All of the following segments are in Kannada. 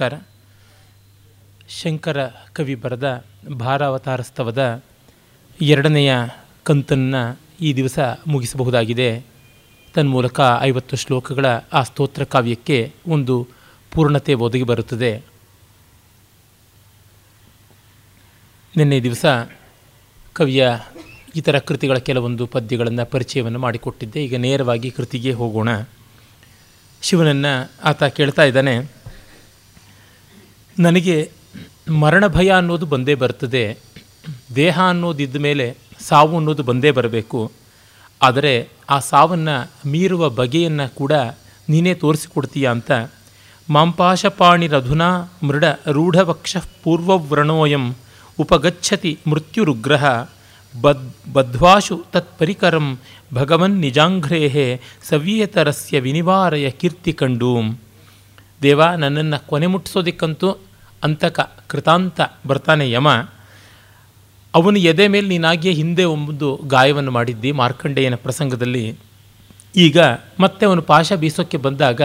ನಮಸ್ಕಾರ. ಶಂಕರ ಕವಿ ಬರೆದ ಭಾರಾವತಾರಸ್ತವದ ಎರಡನೆಯ ಕಂತನ್ನು ಈ ದಿವಸ ಮುಗಿಸಬಹುದಾಗಿದೆ. ತನ್ಮೂಲಕ ಐವತ್ತು ಶ್ಲೋಕಗಳ ಆ ಸ್ತೋತ್ರ ಕಾವ್ಯಕ್ಕೆ ಒಂದು ಪೂರ್ಣತೆ ಒದಗಿ ಬರುತ್ತದೆ. ನಿನ್ನೆ ದಿವಸ ಕವಿಯ ಇತರ ಕೃತಿಗಳ ಕೆಲವೊಂದು ಪದ್ಯಗಳನ್ನು ಪರಿಚಯವನ್ನು ಮಾಡಿಕೊಟ್ಟಿದ್ದೆ. ಈಗ ನೇರವಾಗಿ ಕೃತಿಗೆ ಹೋಗೋಣ. ಶಿವನನ್ನು ಆತ ಕೇಳ್ತಾ ಇದ್ದಾನೆ ನನಗೆ ಮರಣ ಭಯ ಅನ್ನೋದು ಬಂದೇ ಬರ್ತದೆ, ದೇಹ ಅನ್ನೋದಿದ್ದ ಮೇಲೆ ಸಾವು ಅನ್ನೋದು ಬಂದೇ ಬರಬೇಕು. ಆದರೆ ಆ ಸಾವನ್ನು ಮೀರುವ ಬಗೆಯನ್ನು ಕೂಡ ನೀನೇ ತೋರಿಸಿಕೊಡ್ತೀಯ ಅಂತ. ಮಾಂಪಾಶಪಾಣಿರಧುನಾ ಮೃಡ ರೂಢವಕ್ಷ ಪೂರ್ವವ್ರಣೋಯಂ ಉಪಗಚ್ಛತಿ ಮೃತ್ಯುರುಗ್ರಹ ಬದ್ ಬದ್ಧ್ವಾಶು ತತ್ಪರಿಕರಂ ಭಗವನ್ ನಿಜಾಂಘ್ರೇಹೆ ಸವ್ಯೇತರಸ್ಯ ವಿನಿವಾರಯ ಕೀರ್ತಿ ಕಂಡು. ದೇವ ನನ್ನನ್ನು ಕೊನೆ ಮುಟ್ಟಿಸೋದಕ್ಕಂತೂ ಅಂತಕ ಕೃತಾಂತ ಬರ್ತಾನೆ ಯಮ, ಅವನು ಎದೆ ಮೇಲೆ ನೀನಾಗಿಯೇ ಹಿಂದೆ ಒಂದು ಗಾಯವನ್ನು ಮಾಡಿದ್ದಿ ಮಾರ್ಕಂಡೇಯನ ಪ್ರಸಂಗದಲ್ಲಿ. ಈಗ ಮತ್ತೆ ಅವನು ಪಾಶ ಬೀಸೋಕ್ಕೆ ಬಂದಾಗ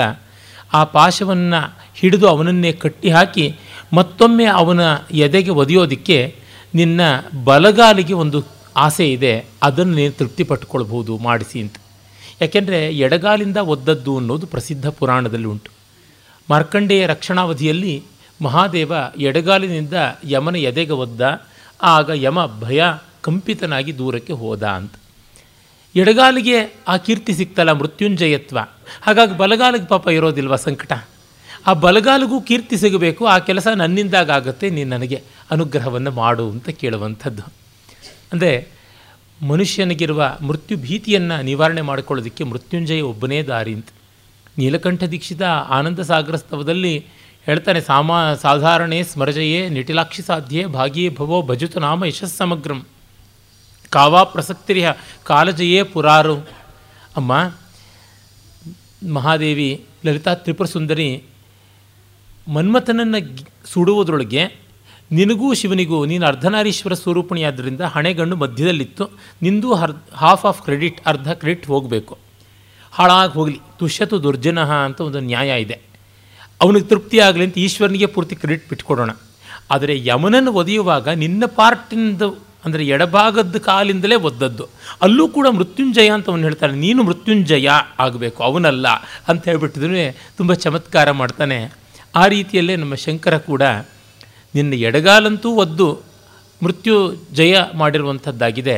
ಆ ಪಾಶವನ್ನು ಹಿಡಿದು ಅವನನ್ನೇ ಕಟ್ಟಿ ಹಾಕಿ ಮತ್ತೊಮ್ಮೆ ಅವನ ಎದೆಗೆ ಒದೆಯೋದಕ್ಕೆ ನಿನ್ನ ಬಲಗಾಲಿಗೆ ಒಂದು ಆಸೆ ಇದೆ, ಅದನ್ನು ನೀನು ತೃಪ್ತಿ ಪಟ್ಕೊಳ್ಬೋದು ಮಾಡಿಸಿ ಅಂತ. ಯಾಕೆಂದರೆ ಎಡಗಾಲಿಂದ ಒದ್ದದ್ದು ಅನ್ನೋದು ಪ್ರಸಿದ್ಧ ಪುರಾಣದಲ್ಲಿ ಉಂಟು. ಮಾರ್ಕಂಡೇಯ ರಕ್ಷಣಾವಧಿಯಲ್ಲಿ ಮಹಾದೇವ ಎಡಗಾಲಿನಿಂದ ಯಮನ ಎದೆಗೆ ಒದ್ದ, ಆಗ ಯಮ ಭಯ ಕಂಪಿತನಾಗಿ ದೂರಕ್ಕೆ ಹೋದ ಅಂತ. ಎಡಗಾಲಿಗೆ ಆ ಕೀರ್ತಿ ಸಿಕ್ತಲ್ಲ ಮೃತ್ಯುಂಜಯತ್ವ. ಹಾಗಾಗಿ ಬಲಗಾಲಿಗೆ ಪಾಪ ಇರೋದಿಲ್ವ ಸಂಕಟ? ಆ ಬಲಗಾಲಿಗೂ ಕೀರ್ತಿ ಸಿಗಬೇಕು, ಆ ಕೆಲಸ ನನ್ನಿಂದಾಗುತ್ತೆ ನೀನು ನನಗೆ ಅನುಗ್ರಹವನ್ನು ಮಾಡು ಅಂತ ಕೇಳುವಂಥದ್ದು. ಅಂದರೆ ಮನುಷ್ಯನಿಗಿರುವ ಮೃತ್ಯು ಭೀತಿಯನ್ನು ನಿವಾರಣೆ ಮಾಡಿಕೊಳ್ಳೋದಕ್ಕೆ ಮೃತ್ಯುಂಜಯ ಒಬ್ಬನೇ ದಾರಿ ಅಂತ. ನೀಲಕಂಠ ದೀಕ್ಷಿತ ಆನಂದ ಸಾಗರ ಸ್ತವದಲ್ಲಿ ಹೇಳ್ತಾನೆ, ಸಾಮಾ, ಸಾಧಾರಣೆ ಸ್ಮರಜಯೇ ನಿಟಿಲಾಕ್ಷಿ ಸಾಧ್ಯೆ ಭಾಗಿಯೇ ಭವೋ ಭಜುತು ನಾಮ ಯಶಸ್ಸಮಗ್ರಂ ಕಾವಾ ಪ್ರಸಕ್ತಿರಿಹ, ಕಾಲಜಯೇ ಪುರಾರು. ಅಮ್ಮ, ಮಹಾದೇವಿ ಲಲಿತಾ ತ್ರಿಪುರ ಸುಂದರಿ ಮನ್ಮಥನನ್ನು ಸುಡುವುದರೊಳಗೆ, ನಿನಗೂ ಶಿವನಿಗೂ ನೀನು ಅರ್ಧನಾರೀಶ್ವರ ಸ್ವರೂಪಣಿಯಾದ್ದರಿಂದ ಹಣೆಗಣ್ಣು ಮಧ್ಯದಲ್ಲಿತ್ತು, ನಿಂದು ಹರ್ ಹಾಫ್ ಆಫ್ ಕ್ರೆಡಿಟ್ ಅರ್ಧ ಕ್ರೆಡಿಟ್ ಹೋಗಬೇಕು. ಹಾಳಾಗಿ ಹೋಗಲಿ, ತುಷ್ಯತು ದುರ್ಜನಃ ಅಂತ ಒಂದು ನ್ಯಾಯ ಇದೆ. ಅವನಿಗೆ ತೃಪ್ತಿ ಆಗಲಿ ಅಂತ ಈಶ್ವರನಿಗೆ ಪೂರ್ತಿ ಕ್ರೆಡಿಟ್ ಬಿಟ್ಕೊಡೋಣ. ಆದರೆ ಯಮನನ್ನು ಒದೆಯುವಾಗ ನಿನ್ನ ಪಾರ್ಟಿಂದ ಅಂದರೆ ಎಡಭಾಗದ ಕಾಲಿಂದಲೇ ಒದ್ದದ್ದು. ಅಲ್ಲೂ ಕೂಡ ಮೃತ್ಯುಂಜಯ ಅಂತ ಅವನು ಹೇಳ್ತಾನೆ. ನೀನು ಮೃತ್ಯುಂಜಯ ಆಗಬೇಕು, ಅವನಲ್ಲ ಅಂತ ಹೇಳ್ಬಿಟ್ಟಿದ್ರೆ ತುಂಬ ಚಮತ್ಕಾರ ಮಾಡ್ತಾನೆ. ಆ ರೀತಿಯಲ್ಲೇ ನಮ್ಮ ಶಂಕರ ಕೂಡ ನಿನ್ನ ಎಡಗಾಲಂತೂ ಒದ್ದು ಮೃತ್ಯು ಜಯ ಮಾಡಿರುವಂಥದ್ದಾಗಿದೆ.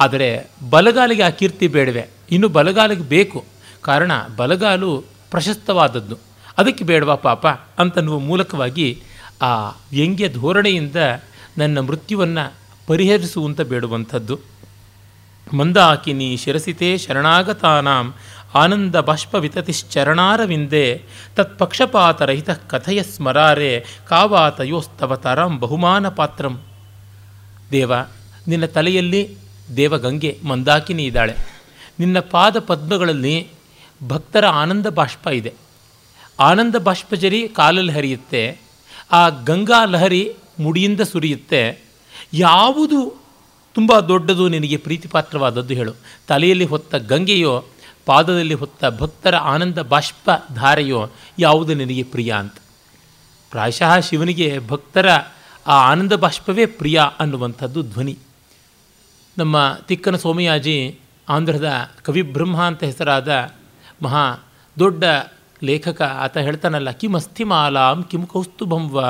ಆದರೆ ಬಲಗಾಲಿಗೆ ಆ ಕೀರ್ತಿ ಬೇಡವೆ. ಇನ್ನು ಬಲಗಾಲಿಗೆ ಬೇಕು. ಕಾರಣ ಬಲಗಾಲು ಪ್ರಶಸ್ತವಾದದ್ದು. ಅದಕ್ಕೆ ಬೇಡವಾ ಪಾಪ ಅಂತನ್ನುವ ಮೂಲಕವಾಗಿ ಆ ವ್ಯಂಗ್ಯ ಧೋರಣೆಯಿಂದ ನನ್ನ ಮೃತ್ಯುವನ್ನು ಪರಿಹರಿಸುವಂತ ಬೇಡುವಂಥದ್ದು. ಮಂದಾಕಿನಿ ಶಿರಸಿತೆ ಶರಣಾಗತಾನಾಂ ಆನಂದ ಬಾಷ್ಪ ವಿತತಿಶ್ಚರಣಾರವಿಂದೆ ತತ್ಪಕ್ಷಪಾತರಹಿತ ಕಥೆಯ ಸ್ಮರಾರೆ ಕಾವಾತಯೋಸ್ತವ ತರಂ ಬಹುಮಾನ ಪಾತ್ರಂ. ದೇವ, ನಿನ್ನ ತಲೆಯಲ್ಲಿ ದೇವಗಂಗೆ ಮಂದಾಕಿನಿ ಇದ್ದಾಳೆ. ನಿನ್ನ ಪಾದ ಪದ್ಮಗಳಲ್ಲಿ ಭಕ್ತರ ಆನಂದ ಬಾಷ್ಪ ಇದೆ. ಆನಂದ ಬಾಷ್ಪಜರಿ ಕಾಲಲ್ಲಿ ಹರಿಯುತ್ತೆ, ಆ ಗಂಗಾ ಲಹರಿ ಮುಡಿಯಿಂದ ಸುರಿಯುತ್ತೆ. ಯಾವುದು ತುಂಬ ದೊಡ್ಡದು ನಿನಗೆ ಪ್ರೀತಿಪಾತ್ರವಾದದ್ದು ಹೇಳು. ತಲೆಯಲ್ಲಿ ಹೊತ್ತ ಗಂಗೆಯೋ, ಪಾದದಲ್ಲಿ ಹೊತ್ತ ಭಕ್ತರ ಆನಂದ ಬಾಷ್ಪ ಧಾರೆಯೋ, ಯಾವುದು ನಿನಗೆ ಪ್ರಿಯ ಅಂತ. ಪ್ರಾಯಶಃ ಶಿವನಿಗೆ ಭಕ್ತರ ಆ ಆನಂದ ಬಾಷ್ಪವೇ ಪ್ರಿಯ ಅನ್ನುವಂಥದ್ದು ಧ್ವನಿ. ನಮ್ಮ ತಿಕ್ಕನ ಸೋಮಯಾಜಿ ಆಂಧ್ರದ ಕವಿಬ್ರಹ್ಮ ಅಂತ ಹೆಸರಾದ ಮಹಾ ದೊಡ್ಡ ಲೇಖಕ ಆತ ಹೇಳ್ತಾನಲ್ಲ ಕಿಂ ಅಸ್ಥಿಮಾಲಾಂ ಕಿಂ ಕೌಸ್ತುಭಂ ವಾ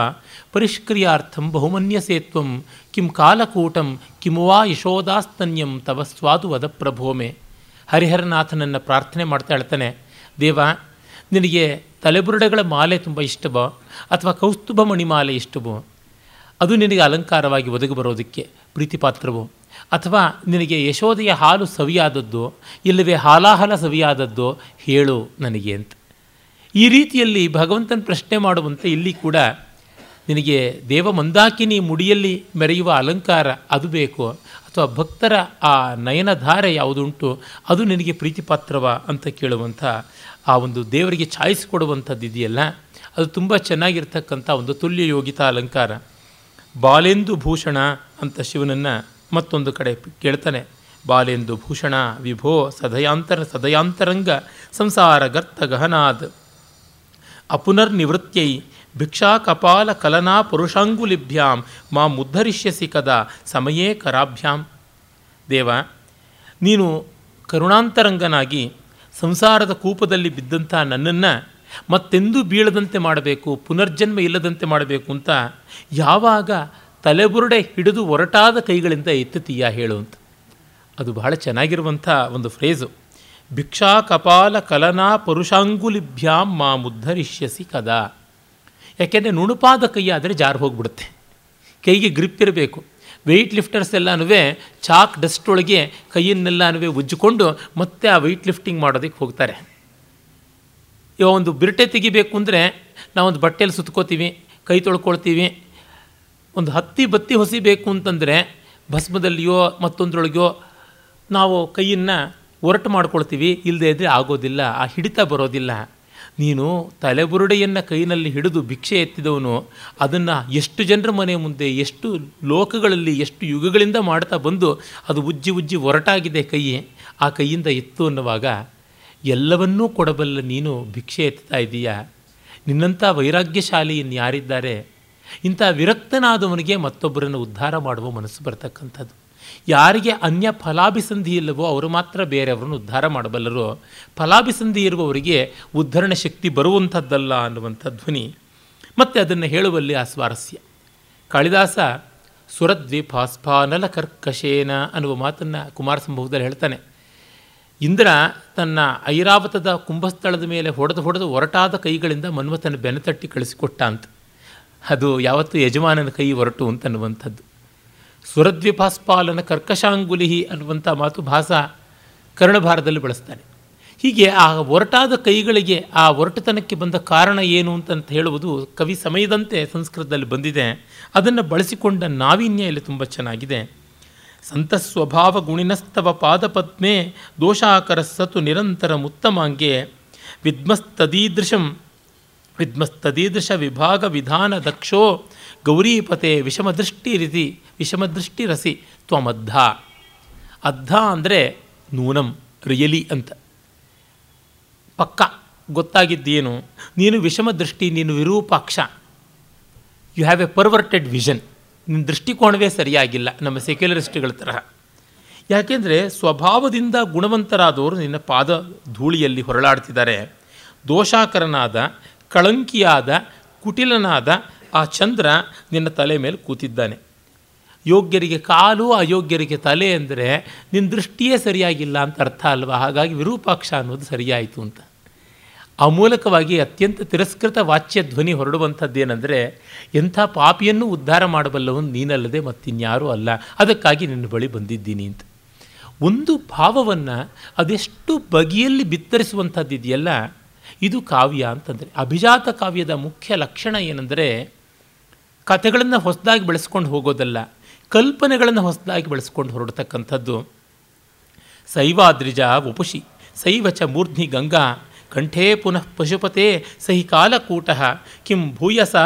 ಪರಿಷ್ಕ್ರಿಯಾರ್ಥಂ ಬಹುಮನ್ಯಸೇತ್ವಂ ಕಿಂ ಕಾಲಕೂಟಂ ಕಿಮು ವಾ ಯಶೋದಾಸ್ತನ್ಯಂ ತವ ಸ್ವಾದು ವದ ಪ್ರಭೋಮೆ. ಹರಿಹರನಾಥನನ್ನು ಪ್ರಾರ್ಥನೆ ಮಾಡ್ತಾ ಹೇಳ್ತಾನೆ, ದೇವ, ನಿನಗೆ ತಲೆಬುರುಡೆಗಳ ಮಾಲೆ ತುಂಬ ಇಷ್ಟವೋ ಅಥವಾ ಕೌಸ್ತುಭ ಮಣಿಮಾಲೆ ಇಷ್ಟವೋ? ಅದು ನಿನಗೆ ಅಲಂಕಾರವಾಗಿ ಒದಗಿ ಬರೋದಕ್ಕೆ ಪ್ರೀತಿಪಾತ್ರವು? ಅಥವಾ ನಿನಗೆ ಯಶೋದೆಯ ಹಾಲು ಸವಿಯಾದದ್ದು, ಇಲ್ಲವೇ ಹಾಲಾಹಲ ಸವಿಯಾದದ್ದು ಹೇಳು ನನಗೆ ಅಂತ. ಈ ರೀತಿಯಲ್ಲಿ ಭಗವಂತನ ಪ್ರಶ್ನೆ ಮಾಡುವಂತೆ ಇಲ್ಲಿ ಕೂಡ ನಿನಗೆ ದೇವ ಮಂದಾಕಿನಿ ಮುಡಿಯಲ್ಲಿ ಮೆರೆಯುವ ಅಲಂಕಾರ ಅದು ಬೇಕು ಅಥವಾ ಭಕ್ತರ ಆ ನಯನಧಾರೆ ಯಾವುದುಂಟು ಅದು ನಿನಗೆ ಪ್ರೀತಿಪಾತ್ರವ ಅಂತ ಕೇಳುವಂಥ ಆ ಒಂದು ದೇವರಿಗೆ ಛಾಯಿಸಿಕೊಡುವಂಥದ್ದು ಇದೆಯಲ್ಲ, ಅದು ತುಂಬ ಚೆನ್ನಾಗಿರ್ತಕ್ಕಂಥ ಒಂದು ತುಲ್ಯ ಯೋಗಿತ ಅಲಂಕಾರ. ಬಾಲೆಂದು ಭೂಷಣ ಅಂತ ಶಿವನನ್ನು ಮತ್ತೊಂದು ಕಡೆ ಕೇಳ್ತಾನೆ. ಬಾಲೆಂದು ಭೂಷಣ ವಿಭೋ ಸದಯಾಂತರ ಸದಯಾಂತರಂಗ ಸಂಸಾರ ಗರ್ತ ಗಹನಾದ್. ಅಪುನರ್ನಿವೃತ್ಯೈ ಭಿಕ್ಷಾ ಕಪಾಲ ಕಲನಾ ಪುರುಷಾಂಗುಲಿಭ್ಯಾಂ ಮಾ ಮುದ್ಧರಿಷ್ಯಸಿ ಕದ ಸಮಯೇ ಕರಾಭ್ಯಾಂ. ದೇವ, ನೀನು ಕರುಣಾಂತರಂಗನಾಗಿ ಸಂಸಾರದ ಕೂಪದಲ್ಲಿ ಬಿದ್ದಂಥ ನನ್ನನ್ನು ಮತ್ತೆಂದೂ ಬೀಳದಂತೆ ಮಾಡಬೇಕು, ಪುನರ್ಜನ್ಮ ಇಲ್ಲದಂತೆ ಮಾಡಬೇಕು ಅಂತ ಯಾವಾಗ ತಲೆಬುರುಡೆ ಹಿಡಿದು ಒರಟಾದ ಕೈಗಳಿಂದ ಎತ್ತುತ್ತೀಯ ಹೇಳು ಅಂತ. ಅದು ಬಹಳ ಚೆನ್ನಾಗಿರುವಂಥ ಒಂದು ಫ್ರೇಜು ಭಿಕ್ಷಾ ಕಪಾಲ ಕಲನಾ ಪರುಷಾಂಗುಲಿಭ್ಯಾಂ ಮಾ ಮುದ್ಧರಿಷ್ಯಸಿ ಕದಾ. ಯಾಕೆಂದರೆ ನುಣುಪಾದ ಕೈ ಆದರೆ ಜಾರು ಹೋಗ್ಬಿಡುತ್ತೆ. ಕೈಗೆ ಗ್ರಿಪ್ ಇರಬೇಕು. ವೆಯ್ಟ್ ಲಿಫ್ಟರ್ಸ್ ಎಲ್ಲನೂ ಚಾಕ್ ಡಸ್ಟ್ ಒಳಗೆ ಕೈಯನ್ನೆಲ್ಲನೂ ಉಜ್ಜಿಕೊಂಡು ಮತ್ತೆ ಆ ವೆಯ್ಟ್ ಲಿಫ್ಟಿಂಗ್ ಮಾಡೋದಕ್ಕೆ ಹೋಗ್ತಾರೆ. ಇವಾಗ ಒಂದು ಬಿರಟೆ ತೆಗಿಬೇಕು ಅಂದರೆ ನಾವೊಂದು ಬಟ್ಟೆಯಲ್ಲಿ ಸುತ್ಕೋತೀವಿ, ಕೈ ತೊಳ್ಕೊಳ್ತೀವಿ, ಒಂದು ಹತ್ತಿ ಬತ್ತಿ ಹೊಸಿಬೇಕು ಅಂತಂದರೆ ಭಸ್ಮದಲ್ಲಿಯೋ ಮತ್ತೊಂದರೊಳಗೋ ನಾವು ಕೈಯನ್ನು ಒರಟು ಮಾಡ್ಕೊಳ್ತೀವಿ ಇಲ್ಲದೆ ಇದ್ದರೆ ಆಗೋದಿಲ್ಲ, ಆ ಹಿಡಿತ ಬರೋದಿಲ್ಲ. ನೀನು ತಲೆಬುರುಡೆಯನ್ನು ಕೈನಲ್ಲಿ ಹಿಡಿದು ಭಿಕ್ಷೆ ಎತ್ತಿದವನು, ಅದನ್ನು ಎಷ್ಟು ಜನರ ಮನೆ ಮುಂದೆ, ಎಷ್ಟು ಲೋಕಗಳಲ್ಲಿ, ಎಷ್ಟು ಯುಗಗಳಿಂದ ಮಾಡ್ತಾ ಬಂದು ಅದು ಉಜ್ಜಿ ಉಜ್ಜಿ ಒರಟಾಗಿದೆ ಕೈ, ಆ ಕೈಯಿಂದ ಎತ್ತು ಅನ್ನುವಾಗ, ಎಲ್ಲವನ್ನೂ ಕೊಡಬಲ್ಲ ನೀನು ಭಿಕ್ಷೆ ಎತ್ತಾ ಇದ್ದೀಯಾ ನಿನ್ನಂಥ ವೈರಾಗ್ಯಶಾಲಿ ಇನ್ಯಾರಿದ್ದಾರೆ ಇಂಥ ವಿರಕ್ತನಾದವನಿಗೆ ಮತ್ತೊಬ್ಬರನ್ನು ಉದ್ಧಾರ ಮಾಡುವ ಮನಸ್ಸು ಬರ್ತಕ್ಕಂಥದ್ದು. ಯಾರಿಗೆ ಅನ್ಯ ಫಲಾಭಿಸಂಧಿ ಇಲ್ಲವೋ ಅವರು ಮಾತ್ರ ಬೇರೆಯವರನ್ನು ಉದ್ಧಾರ ಮಾಡಬಲ್ಲರು. ಫಲಾಭಿಸಂಧಿ ಇರುವವರಿಗೆ ಉದ್ಧರಣ ಶಕ್ತಿ ಬರುವಂಥದ್ದಲ್ಲ ಅನ್ನುವಂಥ ಧ್ವನಿ. ಮತ್ತು ಅದನ್ನು ಹೇಳುವಲ್ಲಿ ಆ ಸ್ವಾರಸ್ಯ. ಕಾಳಿದಾಸ ಸುರದ್ವೀಪಾಸ್ಫಾನಲ ಕರ್ಕಶೇನ ಅನ್ನುವ ಮಾತನ್ನು ಕುಮಾರ ಸಂಭವದಲ್ಲಿ ಹೇಳ್ತಾನೆ. ಇಂದ್ರ ತನ್ನ ಐರಾವತದ ಕುಂಭಸ್ಥಳದ ಮೇಲೆ ಹೊಡೆದು ಹೊಡೆದು ಒರಟಾದ ಕೈಗಳಿಂದ ಮನ್ಮಥನ ಬೆನತಟ್ಟಿ ಕಳಿಸಿಕೊಟ್ಟ ಅಂತ. ಅದು ಯಾವತ್ತೂ ಯಜಮಾನನ ಕೈ ಹೊರಟು ಅಂತನ್ನುವಂಥದ್ದು. ಸುರದ್ವಿಪಾಸ್ಪಾಲನ ಕರ್ಕಶಾಂಗುಲಿಹಿ ಅನ್ನುವಂಥ ಮಾತು ಭಾಸ ಕರ್ಣಭಾರದಲ್ಲಿ ಬಳಸ್ತಾನೆ ಹೀಗೆ ಆ ಒರಟಾದ ಕೈಗಳಿಗೆ ಆ ಒರಟತನಕ್ಕೆ ಬಂದ ಕಾರಣ ಏನು ಅಂತಂತ ಹೇಳುವುದು ಕವಿ ಸಮಯದಂತೆ ಸಂಸ್ಕೃತದಲ್ಲಿ ಬಂದಿದೆ. ಅದನ್ನು ಬಳಸಿಕೊಂಡ ನಾವೀನ್ಯ ಇಲ್ಲಿ ತುಂಬ ಚೆನ್ನಾಗಿದೆ. ಸಂತ ಸ್ವಭಾವ ಗುಣಿನಸ್ತವ ಪಾದಪದ್ಮೆ ದೋಷಾಕರ ಸತು ನಿರಂತರ ಮುತ್ತಮಾಂಗೆ ವಿದ್ಮಸ್ತದೀದೃಶಂ ವಿದ್ಮಸ್ತದೀದೃಶ ವಿಭಾಗ ವಿಧಾನ ದಕ್ಷೋ ಗೌರೀಪತೆ ದೃಷ್ಟಿ ರಸಿ ತ್ವಮದ್ಧ. ಅದ್ಧ ಅಂದರೆ ನೂನಂ, ರಿಯಲಿ ಅಂತ. ಪಕ್ಕ, ಗೊತ್ತಾಗಿದ್ದೇನು? ನೀನು ವಿಷಮ ದೃಷ್ಟಿ ನೀನು Virupaksha. You have a perverted vision ನಿನ್ನ ದೃಷ್ಟಿಕೋಣವೇ ಸರಿಯಾಗಿಲ್ಲ, ನಮ್ಮ ಸೆಕ್ಯುಲರಿಸ್ಟ್ಗಳ ತರಹ. ಯಾಕೆಂದರೆ ಸ್ವಭಾವದಿಂದ ಗುಣವಂತರಾದವರು ನಿನ್ನ ಪಾದ ಧೂಳಿಯಲ್ಲಿ ಹೊರಳಾಡ್ತಿದ್ದಾರೆ. ದೋಷಾಕರನಾದ, ಕಳಂಕಿಯಾದ, ಕುಟಿಲನಾದ ಆ ಚಂದ್ರ ನಿನ್ನ ತಲೆ ಮೇಲೆ ಕೂತಿದ್ದಾನೆ. ಯೋಗ್ಯರಿಗೆ ಕಾಲು, ಅಯೋಗ್ಯರಿಗೆ ತಲೆ ಅಂದರೆ ನಿನ್ನ ದೃಷ್ಟಿಯೇ ಸರಿಯಾಗಿಲ್ಲ ಅಂತ ಅರ್ಥ ಅಲ್ವಾ? ಹಾಗಾಗಿ ವಿರೂಪಾಕ್ಷ ಅನ್ನೋದು ಸರಿಯಾಯಿತು ಅಂತ. ಆ ಮೂಲಕವಾಗಿ ಅತ್ಯಂತ ತಿರಸ್ಕೃತ ವಾಚ್ಯ ಧ್ವನಿ ಹೊರಡುವಂಥದ್ದೇನೆಂದರೆ, ಎಂಥ ಪಾಪಿಯನ್ನು ಉದ್ಧಾರ ಮಾಡಬಲ್ಲವನು ನೀನಲ್ಲದೆ ಮತ್ತಿನ್ಯಾರೂ ಅಲ್ಲ. ಅದಕ್ಕಾಗಿ ನಿನ್ನ ಬಳಿ ಬಂದಿದ್ದೀನಿ ಅಂತ. ಒಂದು ಭಾವವನ್ನು ಅದೆಷ್ಟು ಬಗೆಯಲ್ಲಿ ಬಿತ್ತರಿಸುವಂಥದ್ದಿದೆಯಲ್ಲ, ಇದು ಕಾವ್ಯ ಅಂತಂದರೆ. ಅಭಿಜಾತ ಕಾವ್ಯದ ಮುಖ್ಯ ಲಕ್ಷಣ ಏನೆಂದರೆ ಕಥೆಗಳನ್ನು ಹೊಸದಾಗಿ ಬೆಳೆಸ್ಕೊಂಡು ಹೋಗೋದಲ್ಲ, ಕಲ್ಪನೆಗಳನ್ನು ಹೊಸದಾಗಿ ಬೆಳೆಸ್ಕೊಂಡು ಹೊರಡ್ತಕ್ಕಂಥದ್ದು. ಸೈವಾದ್ರಿಜ ಉಪುಷಿ ಸೈವಚ ಮೂರ್ಧ್ನಿ ಗಂಗಾ, ಕಂಠೇ ಪುನಃ ಪಶುಪತೆ ಸಹಿ ಕಾಲಕೂಟ, ಕಿಂ ಭೂಯಸ,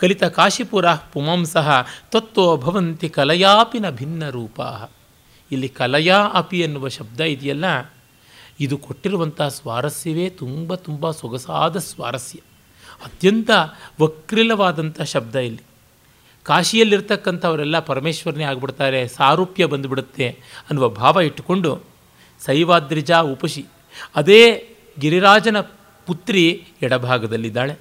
ಕಲಿತ ಕಾಶಿಪುರ ಪುಮಾಂಸಃ ತತ್ವೋ ಭವಂತಿ ಕಲಯಾಪಿನ ಭಿನ್ನ ರೂಪ. ಇಲ್ಲಿ ಕಲಯಾ ಅಪಿ ಎನ್ನುವ ಶಬ್ದ ಇದೆಯಲ್ಲ? ಇದು ಕೊಟ್ಟಿರುವಂಥ ಸ್ವಾರಸ್ಯವೇ ತುಂಬ ತುಂಬ ಸೊಗಸಾದ ಸ್ವಾರಸ್ಯ. ಅತ್ಯಂತ ವಕ್ರಿಲವಾದಂಥ ಶಬ್ದ ಇಲ್ಲಿ. ಕಾಶಿಯಲ್ಲಿರ್ತಕ್ಕಂಥವರೆಲ್ಲ ಪರಮೇಶ್ವರನೇ ಆಗಿಬಿಡ್ತಾರೆ, ಸಾರೂಪ್ಯ ಬಂದುಬಿಡುತ್ತೆ ಅನ್ನುವ ಭಾವ ಇಟ್ಟುಕೊಂಡು ಸೈವಾದ್ರಿಜಾ ಉಪಶಿ, ಅದೇ ಗಿರಿರಾಜನ ಪುತ್ರಿ ಎಡಭಾಗದಲ್ಲಿದ್ದಾಳೆ.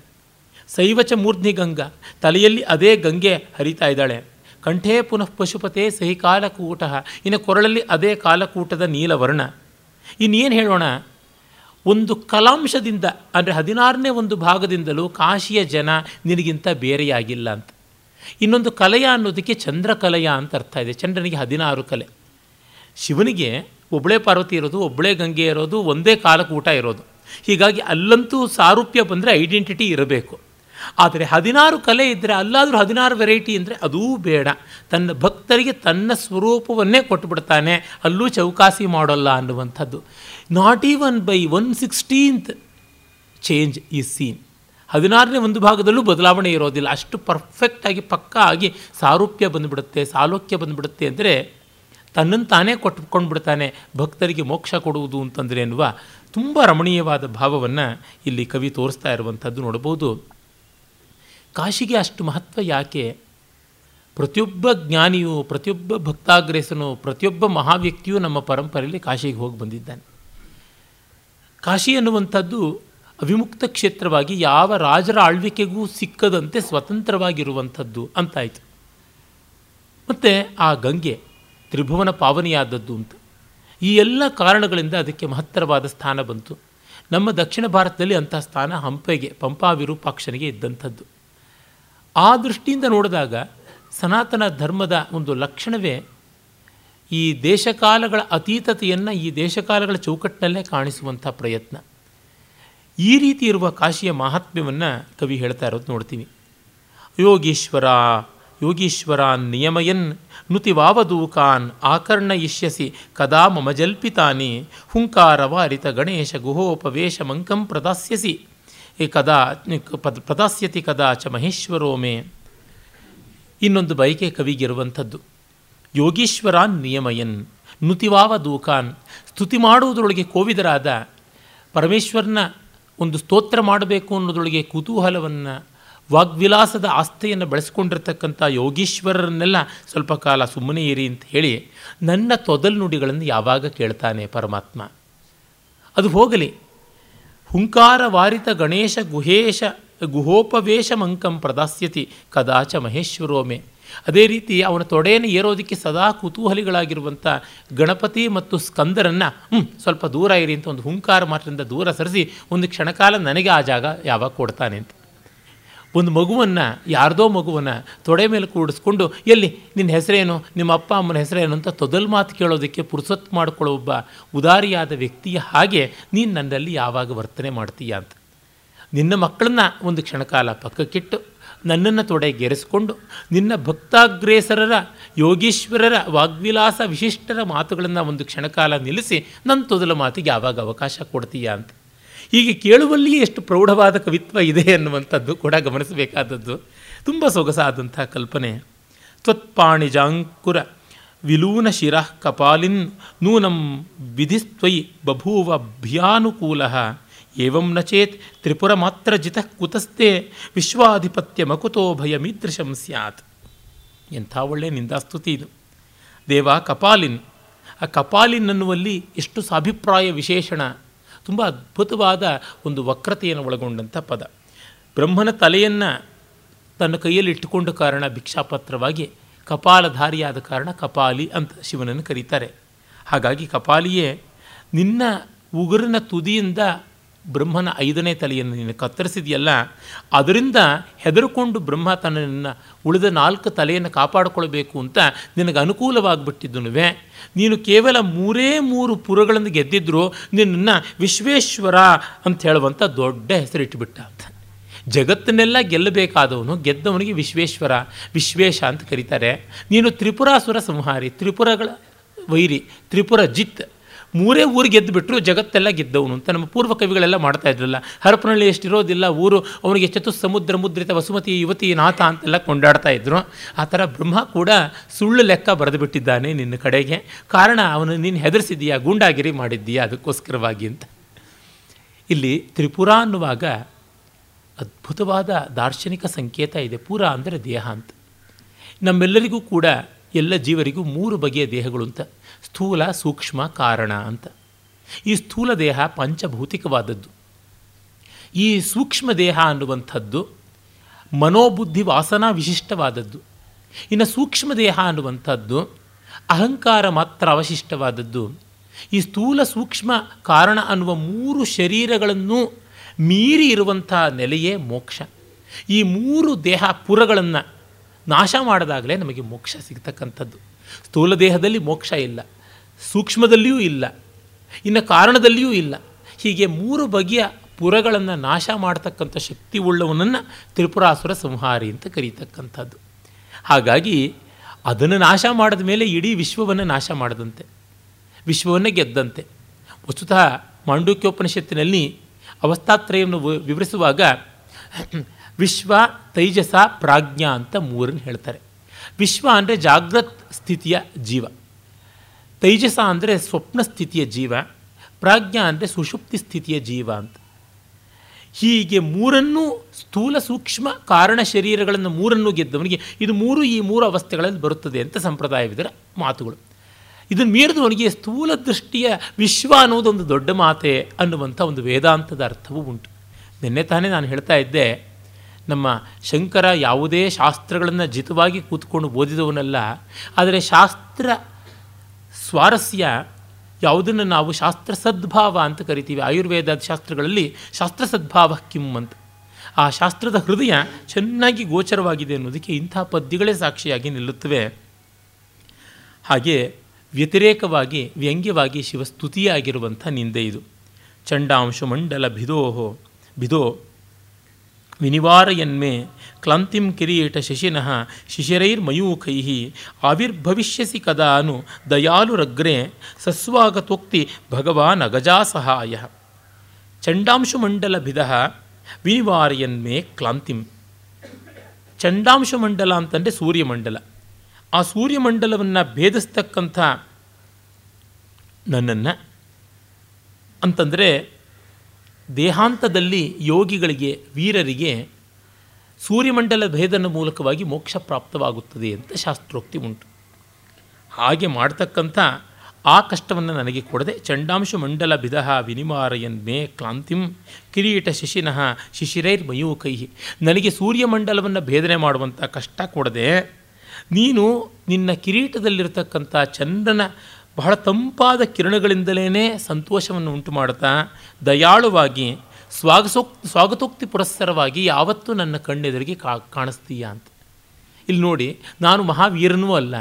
ಸೈವಚ ಮೂರ್ಧ್ನಿ ಗಂಗಾ, ತಲೆಯಲ್ಲಿ ಅದೇ ಗಂಗೆ ಹರಿತಾ ಇದ್ದಾಳೆ. ಕಂಠೇ ಪುನಃ ಪಶುಪತೆ ಸಹಿ ಕಾಲಕೂಟ, ಇನ್ನು ಕೊರಳಲ್ಲಿ ಅದೇ ಕಾಲಕೂಟದ ನೀಲವರ್ಣ. ಇನ್ನೇನು ಹೇಳೋಣ, ಒಂದು ಕಲಾಂಶದಿಂದ, ಅಂದರೆ ಹದಿನಾರನೇ ಒಂದು ಭಾಗದಿಂದಲೂ ಕಾಶಿಯ ಜನ ನಿನಗಿಂತ ಬೇರೆಯಾಗಿಲ್ಲ ಅಂತ. ಇನ್ನೊಂದು ಕಲೆಯ ಅನ್ನೋದಕ್ಕೆ ಚಂದ್ರಕಲೆಯ ಅಂತ ಅರ್ಥ ಇದೆ. ಚಂದ್ರನಿಗೆ ಹದಿನಾರು ಕಲೆ. ಶಿವನಿಗೆ ಒಬ್ಬಳೇ ಪಾರ್ವತಿ ಇರೋದು ಒಬ್ಬಳೇ ಗಂಗೆ ಇರೋದು, ಒಂದೇ ಕಾಲಕ್ಕೆ ಊಟ ಇರೋದು. ಹೀಗಾಗಿ ಅಲ್ಲಂತೂ ಸಾರೂಪ್ಯ ಬಂದರೆ ಐಡೆಂಟಿಟಿ ಇರಬೇಕು. ಆದರೆ ಹದಿನಾರು ಕಲೆ ಇದ್ದರೆ ಅಲ್ಲಾದರೂ ಹದಿನಾರು ವೆರೈಟಿ ಅಂದರೆ ಅದೂ ಬೇಡ. ತನ್ನ ಭಕ್ತರಿಗೆ ತನ್ನ ಸ್ವರೂಪವನ್ನೇ ಕೊಟ್ಟುಬಿಡ್ತಾನೆ ಅಲ್ಲೂ ಚೌಕಾಸಿ ಮಾಡೋಲ್ಲ ಅನ್ನುವಂಥದ್ದು. Not even by one sixteenth change ಈ ಸೀನ್ ಹದಿನಾರನೇ ಒಂದು ಭಾಗದಲ್ಲೂ ಬದಲಾವಣೆ ಇರೋದಿಲ್ಲ. ಅಷ್ಟು ಪರ್ಫೆಕ್ಟಾಗಿ ಪಕ್ಕ ಆಗಿ ಸಾರೂಪ್ಯ ಬಂದುಬಿಡುತ್ತೆ, ಸಾಲೋಕ್ಯ ಬಂದುಬಿಡುತ್ತೆ ಅಂದರೆ ತನ್ನನ್ನು ತಾನೇ ಕೊಟ್ಕೊಂಡು ಬಿಡ್ತಾನೆ ಭಕ್ತರಿಗೆ ಮೋಕ್ಷ ಕೊಡುವುದು ಅಂತಂದರೆ ಎನ್ನುವ ತುಂಬ ರಮಣೀಯವಾದ ಭಾವವನ್ನು ಇಲ್ಲಿ ಕವಿ ತೋರಿಸ್ತಾ ಇರುವಂಥದ್ದು ನೋಡ್ಬೋದು ಕಾಶಿಗೆ ಅಷ್ಟು ಮಹತ್ವ ಯಾಕೆ? ಪ್ರತಿಯೊಬ್ಬ ಜ್ಞಾನಿಯು, ಪ್ರತಿಯೊಬ್ಬ ಭಕ್ತಾಗ್ರೇಸನು, ಪ್ರತಿಯೊಬ್ಬ ಮಹಾವ್ಯಕ್ತಿಯೂ ನಮ್ಮ ಪರಂಪರೆಯಲ್ಲಿ ಕಾಶಿಗೆ ಹೋಗಿ ಬಂದಿದ್ದಾನೆ. ಕಾಶಿ ಅನ್ನುವಂಥದ್ದು ಅವಿಮುಕ್ತ ಕ್ಷೇತ್ರವಾಗಿ ಯಾವ ರಾಜರ ಆಳ್ವಿಕೆಗೂ ಸಿಕ್ಕದಂತೆ ಸ್ವತಂತ್ರವಾಗಿರುವಂಥದ್ದು ಅಂತಾಯಿತು. ಮತ್ತು ಆ ಗಂಗೆ ತ್ರಿಭುವನ ಪಾವನಿಯಾದದ್ದು ಅಂತ ಈ ಎಲ್ಲ ಕಾರಣಗಳಿಂದ ಅದಕ್ಕೆ ಮಹತ್ತರವಾದ ಸ್ಥಾನ ಬಂತು. ನಮ್ಮ ದಕ್ಷಿಣ ಭಾರತದಲ್ಲಿ ಅಂಥ ಸ್ಥಾನ ಹಂಪೆಗೆ, ಪಂಪಾ ವಿರೂಪಾಕ್ಷನಿಗೆ ಇದ್ದಂಥದ್ದು. ಆ ದೃಷ್ಟಿಯಿಂದ ನೋಡಿದಾಗ ಸನಾತನ ಧರ್ಮದ ಒಂದು ಲಕ್ಷಣವೇ ಈ ದೇಶಕಾಲಗಳ ಅತೀತತೆಯನ್ನು ಈ ದೇಶಕಾಲಗಳ ಚೌಕಟ್ಟಿನಲ್ಲೇ ಕಾಣಿಸುವಂಥ ಪ್ರಯತ್ನ. ಈ ರೀತಿ ಇರುವ ಕಾಶಿಯ ಮಹಾತ್ಮ್ಯವನ್ನು ಕವಿ ಹೇಳ್ತಾ ಇರೋದು ನೋಡ್ತೀವಿ ಯೋಗೀಶ್ವರ ಯೋಗೀಶ್ವರ ನಿಯಮಯನ್ ನುತಿವಾವದೂಕಾನ್ ಆಕರ್ಣಯಿಷ್ಯಸಿ ಕದಾ ಮಮ ಜಲ್ಪಿತಾನಿ ಹುಂಕಾರವಾರಿತ ಗಣೇಶ ಗುಹೋಪವೇಶ ಮಂಕಂ ಪ್ರದಾಸ್ಯಸಿ ಕದಾ ಪ್ರದಾಸ್ಯತಿ ಕದಾ ಚ ಮಹೇಶ್ವರೋ ಮೇ ಇನ್ನೊಂದು ಬಯಕೆ ಕವಿಗಿರುವಂಥದ್ದು. ಯೋಗೀಶ್ವರಾನ್ ನಿಯಮಯನ್ ನುತಿವಾವ ದೂಕಾನ್ ಸ್ತುತಿ ಮಾಡುವುದರೊಳಗೆ ಕೋವಿದರಾದ ಪರಮೇಶ್ವರನ ಒಂದು ಸ್ತೋತ್ರ ಮಾಡಬೇಕು ಅನ್ನೋದೊಳಗೆ ಕುತೂಹಲವನ್ನು, ವಾಗ್ವಿಲಾಸದ ಆಸ್ತೆಯನ್ನು ಬಳಸ್ಕೊಂಡಿರ್ತಕ್ಕಂಥ ಯೋಗೀಶ್ವರರನ್ನೆಲ್ಲ ಸ್ವಲ್ಪ ಕಾಲ ಸುಮ್ಮನೆ ಇರಿ ಅಂತ ಹೇಳಿ ನನ್ನ ತೊದಲ್ ನುಡಿಗಳನ್ನು ಯಾವಾಗ ಕೇಳ್ತಾನೆ ಪರಮಾತ್ಮ? ಅದು ಹೋಗಲಿ. ಹುಂಕಾರ ವಾರಿತ ಗಣೇಶ ಗುಹೇಶ ಗುಹೋಪವೇಶಮಂಕಂ ಪ್ರದಾಸ್ಯತಿ ಕದಾಚ ಮಹೇಶ್ವರೋಮೆ. ಅದೇ ರೀತಿ ಅವನ ತೊಡೆಯನ್ನು ಏರೋದಕ್ಕೆ ಸದಾ ಕುತೂಹಲಿಗಳಾಗಿರುವಂಥ ಗಣಪತಿ ಮತ್ತು ಸ್ಕಂದರನ್ನು ಸ್ವಲ್ಪ ದೂರ ಇರಿ ಅಂತ ಒಂದು ಹುಂಕಾರ ಮಾತ್ರದಿಂದ ದೂರ ಸರಿಸಿ ಒಂದು ಕ್ಷಣಕಾಲ ನನಗೆ ಆ ಜಾಗ ಯಾವಾಗ ಕೊಡ್ತಾನೆ ಅಂತ. ಒಂದು ಮಗುವನ್ನು, ಯಾರ್ದೋ ಮಗುವನ್ನು ತೊಡೆ ಮೇಲೆ ಕೂಡಿಸ್ಕೊಂಡು, ಎಲ್ಲಿ, ನಿನ್ನ ಹೆಸರೇನು? ನಿಮ್ಮ ಅಪ್ಪ ಅಮ್ಮನ ಹೆಸರೇನು? ಅಂತ ತೊದಲ್ ಮಾತು ಕೇಳೋದಕ್ಕೆ ಪುರುಸೊತ್ತು ಮಾಡಿಕೊಳ್ಳೋ ಒಬ್ಬ ಉದಾರಿಯಾದ ವ್ಯಕ್ತಿಯ ಹಾಗೆ, ನೀನು ನನ್ನಲ್ಲಿ ಯಾವಾಗ ವರ್ತನೆ ಮಾಡ್ತೀಯ? ಅಂತ. ನಿನ್ನ ಮಕ್ಕಳನ್ನ ಒಂದು ಕ್ಷಣಕಾಲ ಪಕ್ಕಕ್ಕಿಟ್ಟು ನನ್ನನ್ನು ತೊಡೆಗೆರೆಸ್ಕೊಂಡು ನಿನ್ನ ಭಕ್ತಾಗ್ರೇಸರರ, ಯೋಗೀಶ್ವರರ, ವಾಗ್ವಿಲಾಸ ವಿಶಿಷ್ಟರ ಮಾತುಗಳನ್ನು ಒಂದು ಕ್ಷಣಕಾಲ ನಿಲ್ಲಿಸಿ ನನ್ನ ತೊದಲ ಮಾತಿಗೆ ಯಾವಾಗ ಅವಕಾಶ ಕೊಡ್ತೀಯಾ ಅಂತ. ಹೀಗೆ ಕೇಳುವಲ್ಲಿಯೇ ಎಷ್ಟು ಪ್ರೌಢವಾದ ಕವಿತ್ವ ಇದೆ ಅನ್ನುವಂಥದ್ದು ಕೂಡ ಗಮನಿಸಬೇಕಾದದ್ದು. ತುಂಬ ಸೊಗಸಾದಂಥ ಕಲ್ಪನೆ. ತ್ವತ್ಪಾಣಿಜಾಂಕುರ ವಿಲೂನ ಶಿರಃ ಕಪಾಲಿನ್ ನೂನಂ ವಿಧಿಸ್ತ್ವಯಿ ಬಭೂವ ಭ್ಯಾನುಕೂಲ ಏವಂ ನಚೇತ್ ಚೇತ್ ತ್ರಿಪುರ ಮಾತ್ರ ಜಿತಃ ಕುತಸ್ತೆ ವಿಶ್ವಾಧಿಪತ್ಯ ಮಕುತೋ ಭಯಮೀದೃಶಂ ಸ್ಯಾತ್ ಎಂಥ ಒಳ್ಳೆಯ ನಿಂದಾಸ್ತುತಿ ಇದು ದೇವ ಕಪಾಲಿನ್ ಆ ಕಪಾಲಿನ್ ಅನ್ನುವಲ್ಲಿ ಎಷ್ಟು ಸಾಭಿಪ್ರಾಯ ವಿಶೇಷಣ ತುಂಬ ಅದ್ಭುತವಾದ ಒಂದು ವಕ್ರತೆಯನ್ನು ಒಳಗೊಂಡಂಥ ಪದ. ಬ್ರಹ್ಮನ ತಲೆಯನ್ನು ತನ್ನ ಕೈಯಲ್ಲಿ ಇಟ್ಟುಕೊಂಡ ಕಾರಣ ಭಿಕ್ಷಾಪತ್ರವಾಗಿ ಕಪಾಲಧಾರಿಯಾದ ಕಾರಣ ಕಪಾಲಿ ಅಂತ ಶಿವನನ್ನು ಕರೀತಾರೆ. ಹಾಗಾಗಿ ಕಪಾಲಿಯೇ ನಿನ್ನ ಉಗುರಿನ ತುದಿಯಿಂದ ಬ್ರಹ್ಮನ ಐದನೇ ತಲೆಯನ್ನು ನೀನು ಕತ್ತರಿಸಿದೆಯಲ್ಲ, ಅದರಿಂದ ಹೆದರುಕೊಂಡು ಬ್ರಹ್ಮ ತನ್ನನ್ನು ಉಳಿದ ನಾಲ್ಕು ತಲೆಯನ್ನು ಕಾಪಾಡಿಕೊಳ್ಬೇಕು ಅಂತ ನಿನಗೆ ಅನುಕೂಲವಾಗಿಬಿಟ್ಟಿದ್ದನುವೆ. ನೀನು ಕೇವಲ ಮೂರೇ ಮೂರು ಪುರಗಳನ್ನು ಗೆದ್ದಿದ್ರು ನಿನ್ನನ್ನು ವಿಶ್ವೇಶ್ವರ ಅಂತ ಹೇಳುವಂಥ ದೊಡ್ಡ ಹೆಸರಿಟ್ಟುಬಿಟ್ಟ ಅಂತ. ಜಗತ್ತನ್ನೆಲ್ಲ ಗೆಲ್ಲಬೇಕಾದವನು ಗೆದ್ದವನಿಗೆ ವಿಶ್ವೇಶ್ವರ, ವಿಶ್ವೇಶ ಅಂತ ಕರೀತಾರೆ. ನೀನು ತ್ರಿಪುರಾಸುರ ಸಂಹಾರಿ, ತ್ರಿಪುರಗಳ ವೈರಿ, ತ್ರಿಪುರ ಜಿತ್ ಮೂರೇ ಊರು ಗೆದ್ದು ಬಿಟ್ಟರು ಜಗತ್ತೆಲ್ಲ ಗೆದ್ದವನು ಅಂತ ನಮ್ಮ ಪೂರ್ವ ಕವಿಗಳೆಲ್ಲ ಮಾಡ್ತಾ ಇದ್ರಲ್ಲ, ಹರಪನಹಳ್ಳಿ ಎಷ್ಟಿರೋದಿಲ್ಲ, ಊರು ಅವನಿಗೆ ಚತು ಸಮುದ್ರ ಮುದ್ರಿತ ವಸುಮತಿ ಯುವತಿ ನಾಥ ಅಂತೆಲ್ಲ ಕೊಂಡಾಡ್ತಾ ಇದ್ರು. ಆ ಥರ ಬ್ರಹ್ಮ ಕೂಡ ಸುಳ್ಳು ಲೆಕ್ಕ ಬರೆದು ಬಿಟ್ಟಿದ್ದಾನೆ ನಿನ್ನ ಕಡೆಗೆ. ಕಾರಣ ಅವನು ನೀನು ಹೆದರಿಸಿದೀಯಾ ಗೂಂಡಾಗಿರಿ ಮಾಡಿದ್ದೀಯಾ ಅದಕ್ಕೋಸ್ಕರವಾಗಿ ಅಂತ. ಇಲ್ಲಿ ತ್ರಿಪುರ ಅನ್ನುವಾಗ ಅದ್ಭುತವಾದ ದಾರ್ಶನಿಕ ಸಂಕೇತ ಇದೆ, ಪೂರ ಅಂದರೆ ದೇಹ ಅಂತ. ನಮ್ಮೆಲ್ಲರಿಗೂ ಕೂಡ ಎಲ್ಲ ಜೀವರಿಗೂ ಮೂರು ಬಗೆಯ ದೇಹಗಳು ಅಂತ. ಸ್ಥೂಲ ಸೂಕ್ಷ್ಮ ಕಾರಣ ಅಂತ. ಈ ಸ್ಥೂಲ ದೇಹ ಪಂಚಭೌತಿಕವಾದದ್ದು. ಈ ಸೂಕ್ಷ್ಮ ದೇಹ ಅನ್ನುವಂಥದ್ದು ಮನೋಬುದ್ಧಿ ವಾಸನಾ ವಿಶಿಷ್ಟವಾದದ್ದು. ಇನ್ನು ಸೂಕ್ಷ್ಮ ದೇಹ ಅನ್ನುವಂಥದ್ದು ಅಹಂಕಾರ ಮಾತ್ರ ಅವಶಿಷ್ಟವಾದದ್ದು. ಈ ಸ್ಥೂಲ ಸೂಕ್ಷ್ಮ ಕಾರಣ ಅನ್ನುವ ಮೂರು ಶರೀರಗಳನ್ನು ಮೀರಿ ಇರುವಂಥ ನೆಲೆಯೇ ಮೋಕ್ಷ. ಈ ಮೂರು ದೇಹ ಪುರಗಳನ್ನು ನಾಶ ಮಾಡಿದಾಗಲೇ ನಮಗೆ ಮೋಕ್ಷ ಸಿಗ್ತಕ್ಕಂಥದ್ದು. ಸ್ಥೂಲ ದೇಹದಲ್ಲಿ ಮೋಕ್ಷ ಇಲ್ಲ, ಸೂಕ್ಷ್ಮದಲ್ಲಿಯೂ ಇಲ್ಲ, ಇನ್ನು ಕಾರಣದಲ್ಲಿಯೂ ಇಲ್ಲ. ಹೀಗೆ ಮೂರು ಬಗೆಯ ಪುರಗಳನ್ನು ನಾಶ ಮಾಡ್ತಕ್ಕಂಥ ಶಕ್ತಿ ಉಳ್ಳವನನ್ನು ತ್ರಿಪುರಾಸುರ ಸಂಹಾರಿ ಅಂತ ಕರೀತಕ್ಕಂಥದ್ದು. ಹಾಗಾಗಿ ಅದನ್ನು ನಾಶ ಮಾಡಿದ ಮೇಲೆ ಇಡೀ ವಿಶ್ವವನ್ನು ನಾಶ ಮಾಡದಂತೆ, ವಿಶ್ವವನ್ನು ಗೆದ್ದಂತೆ. ವಸ್ತುತಃ ಮಾಂಡೂಕ್ಯೋಪನಿಷತ್ತಿನಲ್ಲಿ ಅವಸ್ಥಾತ್ರಯವನ್ನು ವಿವರಿಸುವಾಗ, ವಿಶ್ವ ತೈಜಸ ಪ್ರಾಜ್ಞಾ ಅಂತ ಮೂರನ್ನು ಹೇಳ್ತಾರೆ. ವಿಶ್ವ ಅಂದರೆ ಜಾಗ್ರತ್ ಸ್ಥಿತಿಯ ಜೀವ. ತೈಜಸ ಅಂದರೆ ಸ್ವಪ್ನ ಸ್ಥಿತಿಯ ಜೀವ. ಪ್ರಾಜ್ಞಾ ಅಂದರೆ ಸುಷುಪ್ತಿ ಸ್ಥಿತಿಯ ಜೀವ ಅಂತ. ಹೀಗೆ ಮೂರನ್ನೂ ಸ್ಥೂಲ ಸೂಕ್ಷ್ಮ ಕಾರಣ ಶರೀರಗಳನ್ನು ಮೂರನ್ನೂ ಗೆದ್ದವನಿಗೆ ಇದು ಮೂರು ಈ ಮೂರು ಅವಸ್ಥೆಗಳಲ್ಲಿ ಬರುತ್ತದೆ ಅಂತ ಸಂಪ್ರದಾಯವಿದರ ಮಾತುಗಳು. ಇದನ್ನು ಮೀರಿದವನಿಗೆ ಸ್ಥೂಲ ದೃಷ್ಟಿಯ ವಿಶ್ವ ಅನ್ನೋದೊಂದು ದೊಡ್ಡ ಮಾತೆ ಅನ್ನುವಂಥ ಒಂದು ವೇದಾಂತದ ಅರ್ಥವೂ ಉಂಟು. ನಿನ್ನೆ ತಾನೇ ನಾನು ಹೇಳ್ತಾ ಇದ್ದೆ ನಮ್ಮ ಶಂಕರ ಯಾವುದೇ ಶಾಸ್ತ್ರಗಳನ್ನು ಜಿತವಾಗಿ ಕೂತ್ಕೊಂಡು ಓದಿದವನಲ್ಲ, ಆದರೆ ಶಾಸ್ತ್ರ ಸ್ವಾರಸ್ಯ ಯಾವುದನ್ನು ನಾವು ಶಾಸ್ತ್ರ ಸದ್ಭಾವ ಅಂತ ಕರಿತೀವಿ. ಆಯುರ್ವೇದದ ಶಾಸ್ತ್ರಗಳಲ್ಲಿ ಶಾಸ್ತ್ರ ಸದ್ಭಾವ ಕಿಮ್ ಅಂತ. ಆ ಶಾಸ್ತ್ರದ ಹೃದಯ ಚೆನ್ನಾಗಿ ಗೋಚರವಾಗಿದೆ ಅನ್ನೋದಕ್ಕೆ ಇಂಥ ಪದ್ಯಗಳೇ ಸಾಕ್ಷಿಯಾಗಿ ನಿಲ್ಲುತ್ತವೆ. ಹಾಗೆ ವ್ಯತಿರೇಕವಾಗಿ, ವ್ಯಂಗ್ಯವಾಗಿ ಶಿವಸ್ತುತಿಯಾಗಿರುವಂಥ ನಿಂದೆ ಇದು. ಚಂಡಾಂಶು ಮಂಡಲ ಭಿದೋಹೋ, ಭಿದೋ ವಿನಿವಾರಯನ್ಮೇ ಕ್ಲಾಂತಿಂ ಕಿರೀಟ ಶಶಿನಃ ಶಿಶಿರೈರ್ಮಯೂಖೈ ಆವಿರ್ಭವಿಷ್ಯಸಿ ಕದಾನು ದಯಾಲುರಗ್ರೆ ಸಸ್ವಾಗತೋಕ್ತಿ ಭಗವಾನ್ ಅಗಜಾಸಹಾಯ. ಭಿದ ವಿನಿವಾರಯನ್ಮೇ ಕ್ಲಾಂತಿಂ. ಚಂಡಾಂಶುಮಂಡಲ ಅಂತಂದರೆ ಸೂರ್ಯಮಂಡಲ. ಆ ಸೂರ್ಯಮಂಡಲವನ್ನು ಭೇದಿಸ್ತಕ್ಕಂಥ ನನ್ನನ್ನು ಅಂತಂದರೆ ದೇಹಾಂತದಲ್ಲಿ ಯೋಗಿಗಳಿಗೆ, ವೀರರಿಗೆ ಸೂರ್ಯಮಂಡಲ ಭೇದನ ಮೂಲಕವಾಗಿ ಮೋಕ್ಷ ಪ್ರಾಪ್ತವಾಗುತ್ತದೆ ಅಂತ ಶಾಸ್ತ್ರೋಕ್ತಿ ಉಂಟು. ಹಾಗೆ ಮಾಡ್ತಕ್ಕಂಥ ಆ ಕಷ್ಟವನ್ನು ನನಗೆ ಕೊಡದೆ ಚಂಡಾಂಶ ಮಂಡಲ ಬಿದಹ ವಿನಿಮಾರಯನ್ ಮೇ ಕ್ಲಾಂತಿಂ ಕಿರೀಟ ಶಿಶಿನಃ ಶಿಶಿರೈರ್ ಕೈಹಿ ನನಗೆ ಸೂರ್ಯಮಂಡಲವನ್ನು ಭೇದನೆ ಮಾಡುವಂಥ ಕಷ್ಟ ಕೊಡದೆ ನೀನು ನಿನ್ನ ಕಿರೀಟದಲ್ಲಿರತಕ್ಕಂಥ ಚಂದ್ರನ ಬಹಳ ತಂಪಾದ ಕಿರಣಗಳಿಂದಲೇ ಸಂತೋಷವನ್ನು ಉಂಟು ಮಾಡ್ತಾ ದಯಾಳುವಾಗಿ, ಸ್ವಾಗಸೋಕ್, ಸ್ವಾಗತೋಕ್ತಿ ಪುರಸ್ಸರವಾಗಿ ಯಾವತ್ತೂ ನನ್ನ ಕಣ್ಣೆದುರಿಗೆ ಕಾ, ಕಾಣಿಸ್ತೀಯ ಅಂತ. ಇಲ್ಲಿ ನೋಡಿ, ನಾನು ಮಹಾವೀರನೂ ಅಲ್ಲ,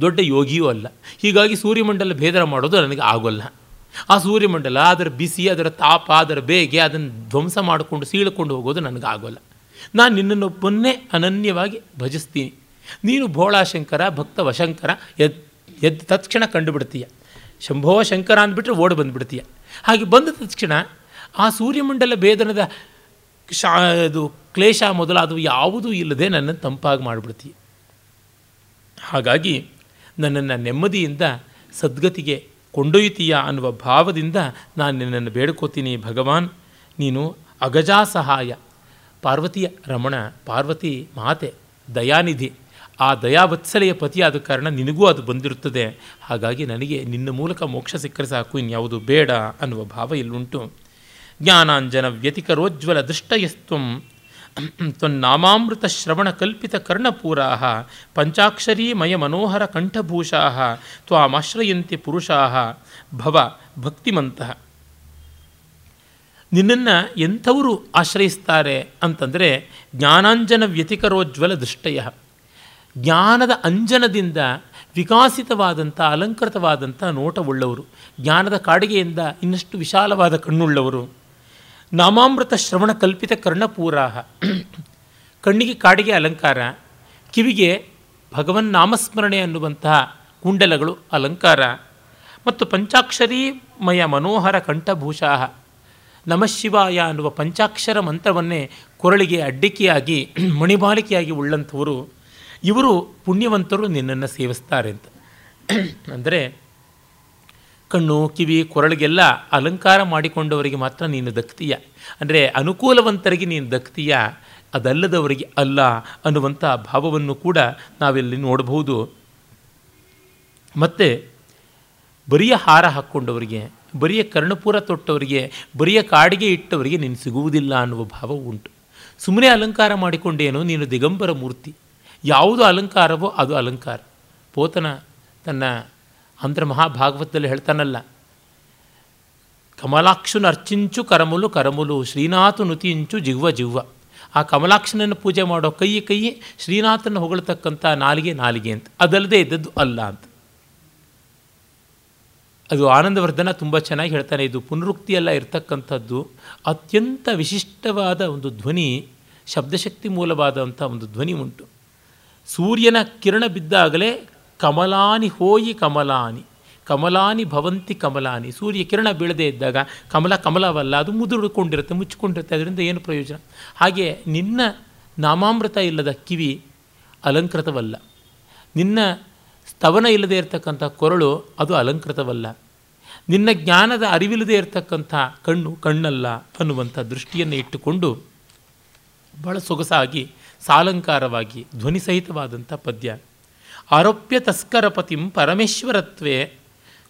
ದೊಡ್ಡ ಯೋಗಿಯೂ ಅಲ್ಲ. ಹೀಗಾಗಿ ಸೂರ್ಯಮಂಡಲ ಭೇದ ಮಾಡೋದು ನನಗೆ ಆಗೋಲ್ಲ. ಆ ಸೂರ್ಯಮಂಡಲ, ಅದರ ಬಿಸಿ, ಅದರ ತಾಪ, ಅದರ ಬೇಗೆ, ಅದನ್ನು ಧ್ವಂಸ ಮಾಡಿಕೊಂಡು, ಸೀಳ್ಕೊಂಡು ಹೋಗೋದು ನನಗೆ ಆಗೋಲ್ಲ. ನಾನು ನಿನ್ನನ್ನೊಬ್ಬನ್ನೇ ಅನನ್ಯವಾಗಿ ಭಜಿಸ್ತೀನಿ. ನೀನು ಭೋಳಾಶಂಕರ ಭಕ್ತ ವಶಂಕರ ಎದ್ದು ತತ್ಕ್ಷಣ ಕಂಡುಬಿಡ್ತೀಯ. ಶಂಭೋ ಶಂಕರ ಅಂದ್ಬಿಟ್ರೆ ಓಡಿ ಬಂದುಬಿಡ್ತೀಯ. ಹಾಗೆ ಬಂದ ತಕ್ಷಣ ಆ ಸೂರ್ಯಮಂಡಲ ಭೇದನದ ಶಾ, ಅದು ಕ್ಲೇಶ ಮೊದಲಾದವು ಯಾವುದೂ ಇಲ್ಲದೆ ನನ್ನನ್ನು ತಂಪಾಗಿ ಮಾಡಿಬಿಡ್ತೀಯ. ಹಾಗಾಗಿ ನನ್ನನ್ನು ನೆಮ್ಮದಿಯಿಂದ ಸದ್ಗತಿಗೆ ಕೊಂಡೊಯ್ತೀಯ ಅನ್ನುವ ಭಾವದಿಂದ ನಾನು ನಿನ್ನನ್ನು ಬೇಡ್ಕೋತೀನಿ ಭಗವಾನ್. ನೀನು ಅಗಜಾ ಸಹಾಯ ಪಾರ್ವತಿಯ ರಮಣ, ಪಾರ್ವತಿ ಮಾತೆ, ದಯಾನಿಧಿ. ಆ ದಯಾವತ್ಸಲೆಯ ಪತಿಯಾದ ಕಾರಣ ನಿನಗೂ ಅದು ಬಂದಿರುತ್ತದೆ. ಹಾಗಾಗಿ ನನಗೆ ನಿನ್ನ ಮೂಲಕ ಮೋಕ್ಷ ಸಿಕ್ಕರೆ ಸಾಕು, ಇನ್ಯಾವುದು ಬೇಡ ಅನ್ನುವ ಭಾವ ಇಲ್ಲುಂಟು. ಜ್ಞಾನಾಂಜನ ವ್ಯತಿಕರೋಜ್ವಲ ದೃಷ್ಟಯಸ್ತ್ವಂ ತ್ವನ್ನಾಮಾಮೃತ ಶ್ರವಣ ಕಲ್ಪಿತ ಕರ್ಣಪೂರಾ ಪಂಚಾಕ್ಷರೀಮಯ ಮನೋಹರ ಕಂಠಭೂಷಾ ತ್ವಾಮಾಶ್ರಯಂತಿ ಪುರುಷಾ ಭವ ಭಕ್ತಿಮಂತಹ ನಿನ್ನನ್ನು ಎಂಥವರು ಆಶ್ರಯಿಸ್ತಾರೆ ಅಂತಂದರೆ ಜ್ಞಾನಾಂಜನ ವ್ಯತಿಕರೋಜ್ವಲ ದೃಷ್ಟಯ. ಜ್ಞಾನದ ಅಂಜನದಿಂದ ವಿಕಾಸಿತವಾದಂಥ, ಅಲಂಕೃತವಾದಂಥ ನೋಟವುಳ್ಳವರು. ಜ್ಞಾನದ ಕಾಡಿಗೆಯಿಂದ ಇನ್ನಷ್ಟು ವಿಶಾಲವಾದ ಕಣ್ಣುಳ್ಳವರು. ನಾಮಾಮೃತ ಶ್ರವಣ ಕಲ್ಪಿತ ಕರ್ಣಪೂರಾಹ. ಕಣ್ಣಿಗೆ ಕಾಡಿಗೆ ಅಲಂಕಾರ. ಕಿವಿಗೆ ಭಗವನ್ ನಾಮಸ್ಮರಣೆ ಅನ್ನುವಂತಹ ಕುಂಡಲಗಳು ಅಲಂಕಾರ. ಮತ್ತು ಪಂಚಾಕ್ಷರೀಮಯ ಮನೋಹರ ಕಂಠಭೂಷಾ ನಮಃಶಿವಾಯ ಅನ್ನುವ ಪಂಚಾಕ್ಷರ ಮಂತ್ರವನ್ನೇ ಕೊರಳಿಗೆ ಅಡ್ಡಿಕೆಯಾಗಿ, ಮಣಿಬಾಲಿಕೆಯಾಗಿ ಉಳ್ಳಂಥವರು. ಇವರು ಪುಣ್ಯವಂತರು ನಿನ್ನನ್ನು ಸೇವಿಸ್ತಾರೆ ಅಂತ. ಅಂದರೆ ಕಣ್ಣು, ಕಿವಿ, ಕೊರಳಿಗೆಲ್ಲ ಅಲಂಕಾರ ಮಾಡಿಕೊಂಡವರಿಗೆ ಮಾತ್ರ ನೀನು ದಕ್ತೀಯ. ಅಂದರೆ ಅನುಕೂಲವಂತರಿಗೆ ನೀನು ದಕ್ತೀಯ. ಅದಲ್ಲದವರಿಗೆ ಅಲ್ಲ ಅನ್ನುವಂಥ ಭಾವವನ್ನು ಕೂಡ ನಾವಿಲ್ಲಿ ನೋಡಬಹುದು. ಮತ್ತು ಬರಿಯ ಹಾರ ಹಾಕ್ಕೊಂಡವರಿಗೆ, ಬರಿಯ ಕರ್ಣಪೂರ ತೊಟ್ಟವರಿಗೆ, ಬರಿಯ ಕಾಡಿಗೆ ಇಟ್ಟವರಿಗೆ ನೀನು ಸಿಗುವುದಿಲ್ಲ ಅನ್ನುವ ಭಾವ ಉಂಟು. ಸುಮ್ಮನೆ ಅಲಂಕಾರ ಮಾಡಿಕೊಂಡೇನೋ ನೀನು ದಿಗಂಬರ ಮೂರ್ತಿ. ಯಾವುದು ಅಲಂಕಾರವೋ ಅದು ಅಲಂಕಾರ. ಪೋತನ ತನ್ನ ಅಂತರ ಮಹಾಭಾಗವತದಲ್ಲಿ ಹೇಳ್ತಾನಲ್ಲ, ಕಮಲಾಕ್ಷನ ಅರ್ಚಿಂಚು ಕರಮುಲು ಕರಮುಲು, ಶ್ರೀನಾಥು ನುತಿಂಚು ಜಿವ್ವ ಜಿವ್ವ. ಆ ಕಮಲಾಕ್ಷನನ್ನು ಪೂಜೆ ಮಾಡೋ ಕೈಯಿ ಕೈಯಿ ಶ್ರೀನಾಥನ ಹೊಗಳತಕ್ಕಂಥ ನಾಲಿಗೆ ನಾಲಿಗೆ ಅಂತ. ಅದಲ್ಲದೆ ಇದ್ದದ್ದು ಅಲ್ಲ ಅಂತ. ಅದು ಆನಂದವರ್ಧನ ತುಂಬ ಚೆನ್ನಾಗಿ ಹೇಳ್ತಾನೆ, ಇದು ಪುನರುಕ್ತಿಯೆಲ್ಲ ಇರತಕ್ಕಂಥದ್ದು ಅತ್ಯಂತ ವಿಶಿಷ್ಟವಾದ ಒಂದು ಧ್ವನಿ, ಶಬ್ದಶಕ್ತಿ ಮೂಲವಾದಂಥ ಒಂದು ಧ್ವನಿ ಉಂಟು. ಸೂರ್ಯನ ಕಿರಣ ಬಿದ್ದಾಗಲೇ ಕಮಲಾನಿ ಹೋಯಿ ಕಮಲಾನಿ ಕಮಲಾನಿ ಭವಂತಿ ಕಮಲಾನಿ. ಸೂರ್ಯ ಕಿರಣ ಬೀಳದೇ ಇದ್ದಾಗ ಕಮಲ ಕಮಲವಲ್ಲ, ಅದು ಮುದುಡಿಕೊಂಡಿರುತ್ತೆ ಮುಚ್ಚಿಕೊಂಡಿರುತ್ತೆ, ಅದರಿಂದ ಏನು ಪ್ರಯೋಜನ? ಹಾಗೆ ನಿನ್ನ ನಾಮಾಮೃತ ಇಲ್ಲದ ಕಿವಿ ಅಲಂಕೃತವಲ್ಲ. ನಿನ್ನ ಸ್ತವನ ಇಲ್ಲದೆ ಇರತಕ್ಕಂಥ ಕೊರಳು ಅದು ಅಲಂಕೃತವಲ್ಲ. ನಿನ್ನ ಜ್ಞಾನದ ಅರಿವಿಲ್ಲದೆ ಇರತಕ್ಕಂಥ ಕಣ್ಣು ಕಣ್ಣಲ್ಲ ಅನ್ನುವಂಥ ದೃಷ್ಟಿಯನ್ನು ಇಟ್ಟುಕೊಂಡು ಬಹಳ ಸೊಗಸಾಗಿ ಸಾಲಂಕಾರವಾಗಿ ಧ್ವನಿಸಹಿತವಾದಂಥ ಪದ್ಯ. ಆರೋಪ್ಯ ತಸ್ಕರಪತಿಂ ಪರಮೇಶ್ವರತ್ವೇ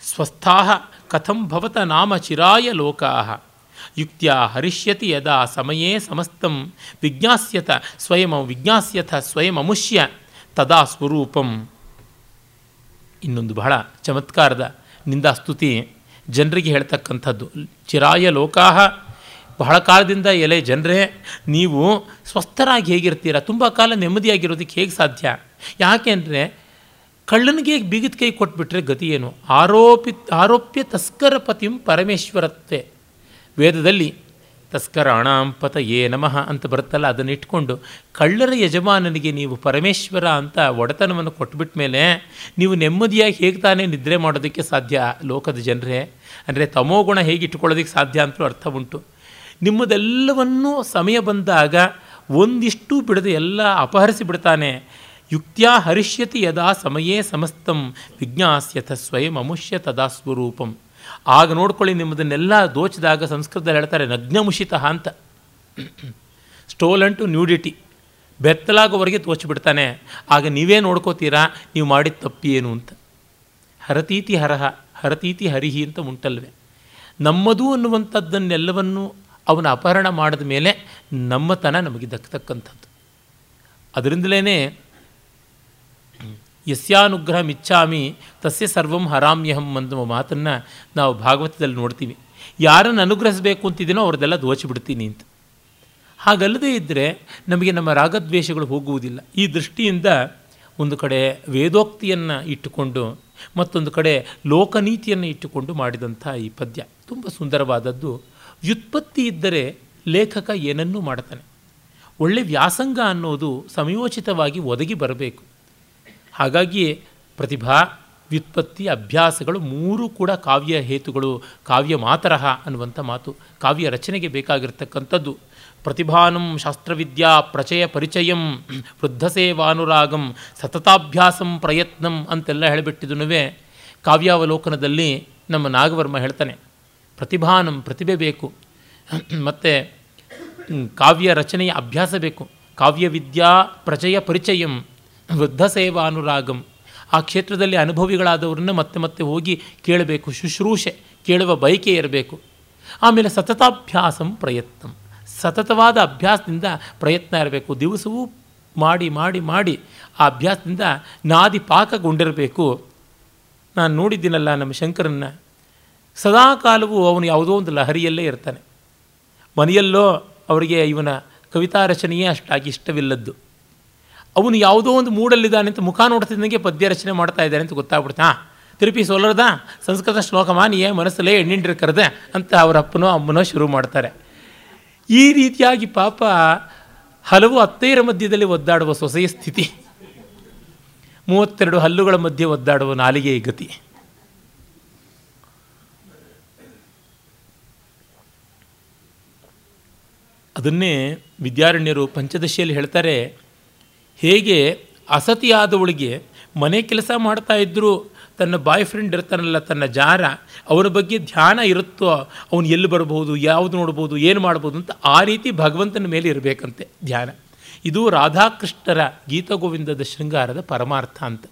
ಸ್ವಸ್ಥಾ ಕಥಂ ಭವತ ನಾಮ ಚಿರಾಯ ಲೋಕಾ ಯುಕ್ತಿಯ ಹರಿಷ್ಯತಿ ಯದಾ ಸಮಯೇ ಸಮಸ್ತಂ ವಿಜ್ಞಾಸ್ಯತ ಸ್ವಯಂ ವಿಜ್ಞಾಸ್ಯಥ ಸ್ವಯಂ ಅಮುಷ್ಯ ತದಾ ಸ್ವರೂಪಂ. ಇನ್ನೊಂದು ಬಹಳ ಚಮತ್ಕಾರದ ನಿಂದಾಸ್ತುತಿ. ಜನರಿಗೆ ಹೇಳ್ತಕ್ಕಂಥದ್ದು ಚಿರಾಯ ಲೋಕಾಹ ಬಹಳ ಕಾಲದಿಂದ ಎಲೆ ಜನರೇ, ನೀವು ಸ್ವಸ್ಥರಾಗಿ ಹೇಗಿರ್ತೀರ? ತುಂಬ ಕಾಲ ನೆಮ್ಮದಿಯಾಗಿರೋದಕ್ಕೆ ಹೇಗೆ ಸಾಧ್ಯ? ಯಾಕೆ ಅಂದರೆ ಕಳ್ಳನಿಗೆ ಬಿಗಿದ ಕೈ ಕೊಟ್ಬಿಟ್ರೆ ಗತಿ ಏನು? ಆರೋಪಿ, ಆರೋಪ್ಯ ತಸ್ಕರ ಪತಿಂ ಪರಮೇಶ್ವರತ್ವೆ. ವೇದದಲ್ಲಿ ತಸ್ಕರ ಅಣಾಂಪತ ಏ ನಮಃ ಅಂತ ಬರುತ್ತಲ್ಲ, ಅದನ್ನು ಇಟ್ಕೊಂಡು ಕಳ್ಳರ ಯಜಮಾನನಿಗೆ ನೀವು ಪರಮೇಶ್ವರ ಅಂತ ಒಡೆತನವನ್ನು ಕೊಟ್ಬಿಟ್ಟ ಮೇಲೆ ನೀವು ನೆಮ್ಮದಿಯಾಗಿ ಹೇಗೆ ತಾನೇ ನಿದ್ರೆ ಮಾಡೋದಕ್ಕೆ ಸಾಧ್ಯ? ಲೋಕದ ಜನರೇ, ಅಂದರೆ ತಮೋಗುಣ ಹೇಗೆ ಇಟ್ಕೊಳ್ಳೋದಕ್ಕೆ ಸಾಧ್ಯ ಅಂತಲೂ ಅರ್ಥ ಉಂಟು. ನಿಮ್ಮದೆಲ್ಲವನ್ನೂ ಸಮಯ ಬಂದಾಗ ಒಂದಿಷ್ಟು ಬಿಡದೆ ಎಲ್ಲ ಅಪಹರಿಸಿ ಬಿಡ್ತಾನೆ. ಯುಕ್ತಿಯ ಹರಿಷ್ಯತಿ ಯದಾ ಸಮಯೇ ಸಮಸ್ತಂ, ವಿಜ್ಞಾಸ್ಯಥ ಸ್ವಯಂ ಅಮುಷ್ಯ ತದಾ ಸ್ವರೂಪಂ. ಆಗ ನೋಡ್ಕೊಳ್ಳಿ ನಿಮ್ಮದನ್ನೆಲ್ಲ ದೋಚಿದಾಗ ಸಂಸ್ಕೃತದಲ್ಲಿ ಹೇಳ್ತಾರೆ ನಗ್ನಮುಷಿತ ಅಂತ. ಸ್ಟೋಲನ್ ಟು ನ್ಯೂಡಿಟಿ ಬೆತ್ತಲಾಗೋವರೆಗೆ ತೋಚಿಬಿಡ್ತಾನೆ ಆಗ ನೀವೇ ನೋಡ್ಕೋತೀರಾ, ನೀವು ಮಾಡಿದ ತಪ್ಪಿ ಏನು ಅಂತ. ಹರತೀತಿ ಹರಹ, ಹರತೀತಿ ಹರಿಹಿ ಅಂತ ಉಂಟಲ್ವೇ. ನಮ್ಮದು ಅನ್ನುವಂಥದ್ದನ್ನೆಲ್ಲವನ್ನು ಅವನ ಅಪಹರಣ ಮಾಡಿದ ಮೇಲೆ ನಮ್ಮತನ ನಮಗೆ ದಕ್ಕತಕ್ಕಂಥದ್ದು. ಅದರಿಂದಲೇ ಯಸ್ಯಾನುಗ್ರಹ ಇಚ್ಛಾಮಿ ತಸ್ಯ ಸರ್ವಂ ಹರಾಮ್ಯಹಂ ಅನ್ನುವ ಮಾತನ್ನು ನಾವು ಭಾಗವತದಲ್ಲಿ ನೋಡ್ತೀವಿ. ಯಾರನ್ನು ಅನುಗ್ರಹಿಸಬೇಕು ಅಂತಿದ್ದೀನೋ ಅವ್ರದ್ದೆಲ್ಲ ದೋಚಿಬಿಡ್ತೀನಿ ಅಂತ. ಹಾಗಲ್ಲದೆ ಇದ್ದರೆ ನಮಗೆ ನಮ್ಮ ರಾಗದ್ವೇಷಗಳು ಹೋಗುವುದಿಲ್ಲ. ಈ ದೃಷ್ಟಿಯಿಂದ ಒಂದು ಕಡೆ ವೇದೋಕ್ತಿಯನ್ನು ಇಟ್ಟುಕೊಂಡು ಮತ್ತೊಂದು ಕಡೆ ಲೋಕನೀತಿಯನ್ನು ಇಟ್ಟುಕೊಂಡು ಮಾಡಿದಂಥ ಈ ಪದ್ಯ. ತುಂಬ ಸುಂದರವಾದದ್ದು ವ್ಯುತ್ಪತ್ತಿ ಇದ್ದರೆ ಲೇಖಕ ಏನನ್ನೂ ಮಾಡ್ತಾನೆ ಒಳ್ಳೆ ವ್ಯಾಸಂಗ ಅನ್ನೋದು ಸಮಯೋಚಿತವಾಗಿ ಒದಗಿ ಬರಬೇಕು. ಹಾಗಾಗಿ ಪ್ರತಿಭಾ, ವ್ಯುತ್ಪತ್ತಿ, ಅಭ್ಯಾಸಗಳು ಮೂರೂ ಕೂಡ ಕಾವ್ಯ ಹೇತುಗಳು, ಕಾವ್ಯ ಮಾತರಹ ಅನ್ನುವಂಥ ಮಾತು, ಕಾವ್ಯ ರಚನೆಗೆ ಬೇಕಾಗಿರ್ತಕ್ಕಂಥದ್ದು. ಪ್ರತಿಭಾನಂ ಶಾಸ್ತ್ರವಿದ್ಯಾ ಪ್ರಚಯ ಪರಿಚಯಂ, ವೃದ್ಧಸೇವಾನುರಾಗಂ, ಸತತಾಭ್ಯಾಸಂ ಪ್ರಯತ್ನಂ ಅಂತೆಲ್ಲ ಹೇಳಿಬಿಟ್ಟಿದ್ದನುವೇ ಕಾವ್ಯಾವಲೋಕನದಲ್ಲಿ ನಮ್ಮ ನಾಗವರ್ಮ ಹೇಳ್ತಾನೆ. ಪ್ರತಿಭಾನಂ ಪ್ರತಿಭೆ ಬೇಕು. ಮತ್ತು ಕಾವ್ಯ ರಚನೆಯ ಅಭ್ಯಾಸ ಬೇಕು. ಕಾವ್ಯವಿದ್ಯಾ ಪ್ರಚಯ ಪರಿಚಯಂ, ವೃದ್ಧ ಸೇವಾನುರಾಗಂ. ಆ ಕ್ಷೇತ್ರದಲ್ಲಿ ಅನುಭವಿಗಳಾದವ್ರನ್ನ ಮತ್ತೆ ಮತ್ತೆ ಹೋಗಿ ಕೇಳಬೇಕು. ಶುಶ್ರೂಷೆ, ಕೇಳುವ ಬಯಕೆ ಇರಬೇಕು. ಆಮೇಲೆ ಸತತಾಭ್ಯಾಸಂ ಪ್ರಯತ್ನ. ಸತತವಾದ ಅಭ್ಯಾಸದಿಂದ ಪ್ರಯತ್ನ ಇರಬೇಕು. ದಿವಸವೂ ಮಾಡಿ ಮಾಡಿ ಮಾಡಿ ಆ ಅಭ್ಯಾಸದಿಂದ ನಾದಿ ಪಾಕಗೊಂಡಿರಬೇಕು. ನಾನು ನೋಡಿದ್ದೀನಲ್ಲ ನಮ್ಮ ಶಂಕರನ್ನ. ಸದಾ ಕಾಲವೂ ಅವನು ಯಾವುದೋ ಒಂದು ಲಹರಿಯಲ್ಲೇ ಇರ್ತಾನೆ. ಮನೆಯಲ್ಲೋ ಅವರಿಗೆ ಇವನ ಕವಿತಾ ರಚನೆಯೇ ಅಷ್ಟಾಗಿ ಇಷ್ಟವಿಲ್ಲದ್ದು. ಅವನು ಯಾವುದೋ ಒಂದು ಮೂಡಲ್ಲಿದ್ದಾನೆ ಅಂತ ಮುಖ ನೋಡ್ತಿದ್ದಂಗೆ ಪದ್ಯ ರಚನೆ ಮಾಡ್ತಾ ಇದ್ದಾನೆ ಅಂತ ಗೊತ್ತಾಗ್ಬಿಡ್ತಾ. ತಿರುಪಿ ಸೋಲರದ ಸಂಸ್ಕೃತ ಶ್ಲೋಕ ಮಾನಿಯೇ ಮನಸ್ಸಲ್ಲೇ ಎಣ್ಣಿಂಡ್ರೆ ಕರೆದೆ ಅಂತ ಅವರ ಅಪ್ಪನೋ ಅಮ್ಮನೋ ಶುರು ಮಾಡ್ತಾರೆ. ಈ ರೀತಿಯಾಗಿ ಪಾಪ ಹಲವು ಅತ್ತೈರ ಮಧ್ಯದಲ್ಲಿ ಒದ್ದಾಡುವ ಸೊಸೆಯ ಸ್ಥಿತಿ. ಮೂವತ್ತೆರಡು ಹಲ್ಲುಗಳ ಮಧ್ಯೆ ಒದ್ದಾಡುವ ನಾಲಿಗೆಯ ಗತಿ. ಅದನ್ನೇ ವಿದ್ಯಾರಣ್ಯರು ಪಂಚದಶಿಯಲ್ಲಿ ಹೇಳ್ತಾರೆ, ಹೇಗೆ ಅಸತಿಯಾದವಳಿಗೆ ಮನೆ ಕೆಲಸ ಮಾಡ್ತಾ ಇದ್ದರೂ ತನ್ನ ಬಾಯ್ ಫ್ರೆಂಡ್ ಇರ್ತಾನಲ್ಲ, ತನ್ನ ಜಾರ, ಅವರ ಬಗ್ಗೆ ಧ್ಯಾನ ಇರುತ್ತೋ, ಅವನು ಎಲ್ಲಿ ಬರ್ಬೋದು ಯಾವುದು ನೋಡ್ಬೋದು, ಏನು ಮಾಡ್ಬೋದು ಅಂತ ಆ ರೀತಿ ಭಗವಂತನ ಮೇಲೆ ಇರಬೇಕಂತೆ ಧ್ಯಾನ. ಇದು ರಾಧಾಕೃಷ್ಣರ ಗೀತಗೋವಿಂದದ ಶೃಂಗಾರದ ಪರಮಾರ್ಥ ಅಂತ.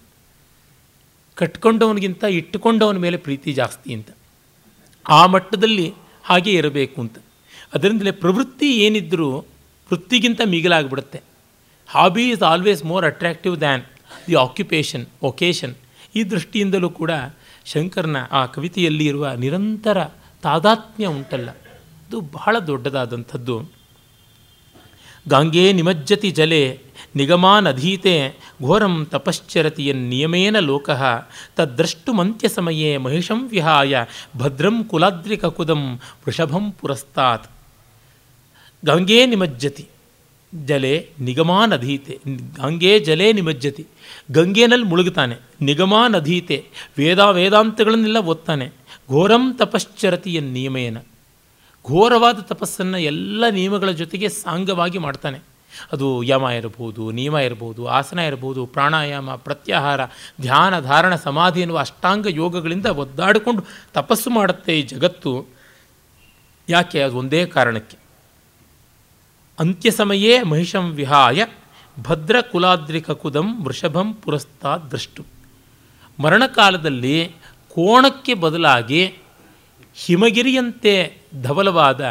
ಕಟ್ಕೊಂಡವನಿಗಿಂತ ಇಟ್ಟುಕೊಂಡವನ ಮೇಲೆ ಪ್ರೀತಿ ಜಾಸ್ತಿ ಅಂತ. ಆ ಮಟ್ಟದಲ್ಲಿ ಹಾಗೆ ಇರಬೇಕು ಅಂತ. ಅದರಿಂದಲೇ ಪ್ರವೃತ್ತಿ ಏನಿದ್ದರೂ ವೃತ್ತಿಗಿಂತ ಮಿಗಿಲಾಗ್ಬಿಡುತ್ತೆ. Hobby is always more attractive than the occupation vocation ಈ ದೃಷ್ಟಿಯಿಂದಲೂ ಕೂಡ ಶಂಕರನ ಆ ಕವಿತೆಯಲ್ಲಿ ಇರುವ ನಿರಂತರ ತಾದಾತ್ಮ್ಯ ಉಂಟಲ್ಲ, ಅದು ಬಹಳ ದೊಡ್ಡದಾದಂಥದ್ದು. ಗಾಂಗೇ ನಿಮಜ್ಜತಿ ಜಲೆ ನಿಗಮಾನಧೀತೆ ಘೋರಂ ತಪಶ್ಚರತಿಯನ್ ನಿಯಮೇನ ಲೋಕಃ ತದ್ದ್ರಷ್ಟುಮಂತ್ಯ ಸಮಯೇ ಮಹಿಷಂ ವಿಹಾಯ ಭದ್ರಂ ಕುಲಾದ್ರಿಕಕುದಂ ವೃಷಭಂ ಪುರಸ್ತಾತ್. ಗಂಗೇ ನಿಮಜ್ಜತಿ, ಜಲೆ ನಿಗಮಾನಧೀತೆ ಗಂಗೆ ಜಲೆ ನಿಮಜ್ಜತಿ. ಗಂಗೆನಲ್ಲಿ ಮುಳುಗುತ್ತಾನೆ ನಿಗಮಾನಧೀತೆ ವೇದ ವೇದಾಂತಗಳನ್ನೆಲ್ಲ ಓದ್ತಾನೆ. ಘೋರಂ ತಪಶ್ಚರತಿಯ ನಿಯಮೇನ. ಘೋರವಾದ ತಪಸ್ಸನ್ನು ಎಲ್ಲ ನಿಯಮಗಳ ಜೊತೆಗೆ ಸಾಂಗವಾಗಿ ಮಾಡ್ತಾನೆ. ಅದು ಯಮ ಇರ್ಬೋದು ನಿಯಮ ಇರ್ಬೋದು ಆಸನ ಇರ್ಬೋದು ಪ್ರಾಣಾಯಾಮ, ಪ್ರತ್ಯಾಹಾರ, ಧ್ಯಾನ, ಧಾರಣ, ಸಮಾಧಿ ಎನ್ನುವ ಅಷ್ಟಾಂಗ ಯೋಗಗಳಿಂದ ಒದ್ದಾಡಿಕೊಂಡು ತಪಸ್ಸು ಮಾಡುತ್ತೆ ಈ ಜಗತ್ತು. ಯಾಕೆ? ಅದು ಒಂದೇ ಕಾರಣಕ್ಕೆ. ಅಂತ್ಯ ಸಮಯೇ ಮಹಿಷಂ ವಿಹಾಯ ಭದ್ರ ಕುಲಾದ್ರಿಕಕುದಂ ವೃಷಭಂ ಪುರಸ್ತಾದ್ ದೃಷ್ಟು. ಮರಣಕಾಲದಲ್ಲಿ ಕೋಣಕ್ಕೆ ಬದಲಾಗಿ ಹಿಮಗಿರಿಯಂತೆ ಧವಲವಾದ,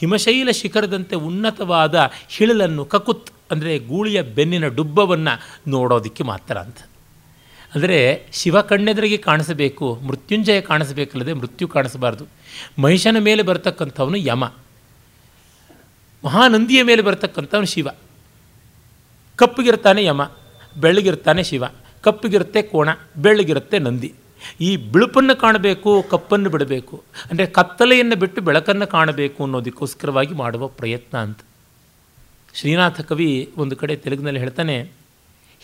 ಹಿಮಶೈಲ ಶಿಖರದಂತೆ ಉನ್ನತವಾದ ಹಿಳಲನ್ನು ಕಕುತ್, ಅಂದರೆ ಗೂಳಿಯ ಬೆನ್ನಿನ ಡುಬ್ಬವನ್ನು ನೋಡೋದಕ್ಕೆ ಮಾತ್ರ ಅಂತ. ಅಂದರೆ ಶಿವ ಕಣ್ಣೆದರಿಗೆ ಕಾಣಿಸಬೇಕು, ಮೃತ್ಯುಂಜಯ ಕಾಣಿಸಬೇಕಲ್ಲದೆ ಮೃತ್ಯು ಕಾಣಿಸಬಾರ್ದು. ಮಹಿಷನ ಮೇಲೆ ಬರ್ತಕ್ಕಂಥವನು ಯಮ. ಮಹಾನಂದಿಯ ಮೇಲೆ ಬರ್ತಕ್ಕಂಥವನು ಶಿವ. ಕಪ್ಪಗಿರ್ತಾನೆ ಯಮ, ಬೆಳ್ಳಗಿರ್ತಾನೆ ಶಿವ, ಕಪ್ಪಗಿರುತ್ತೆ ಕೋಣ, ಬೆಳ್ಳಗಿರುತ್ತೆ ನಂದಿ. ಈ ಬಿಳುಪನ್ನು ಕಾಣಬೇಕು, ಕಪ್ಪನ್ನು ಬಿಡಬೇಕು, ಅಂದರೆ ಕತ್ತಲೆಯನ್ನು ಬಿಟ್ಟು ಬೆಳಕನ್ನು ಕಾಣಬೇಕು ಅನ್ನೋದಕ್ಕೋಸ್ಕರವಾಗಿ ಮಾಡುವ ಪ್ರಯತ್ನ ಅಂತ. ಶ್ರೀನಾಥ ಕವಿ ಒಂದು ಕಡೆ ತೆಲುಗಿನಲ್ಲಿ ಹೇಳ್ತಾನೆ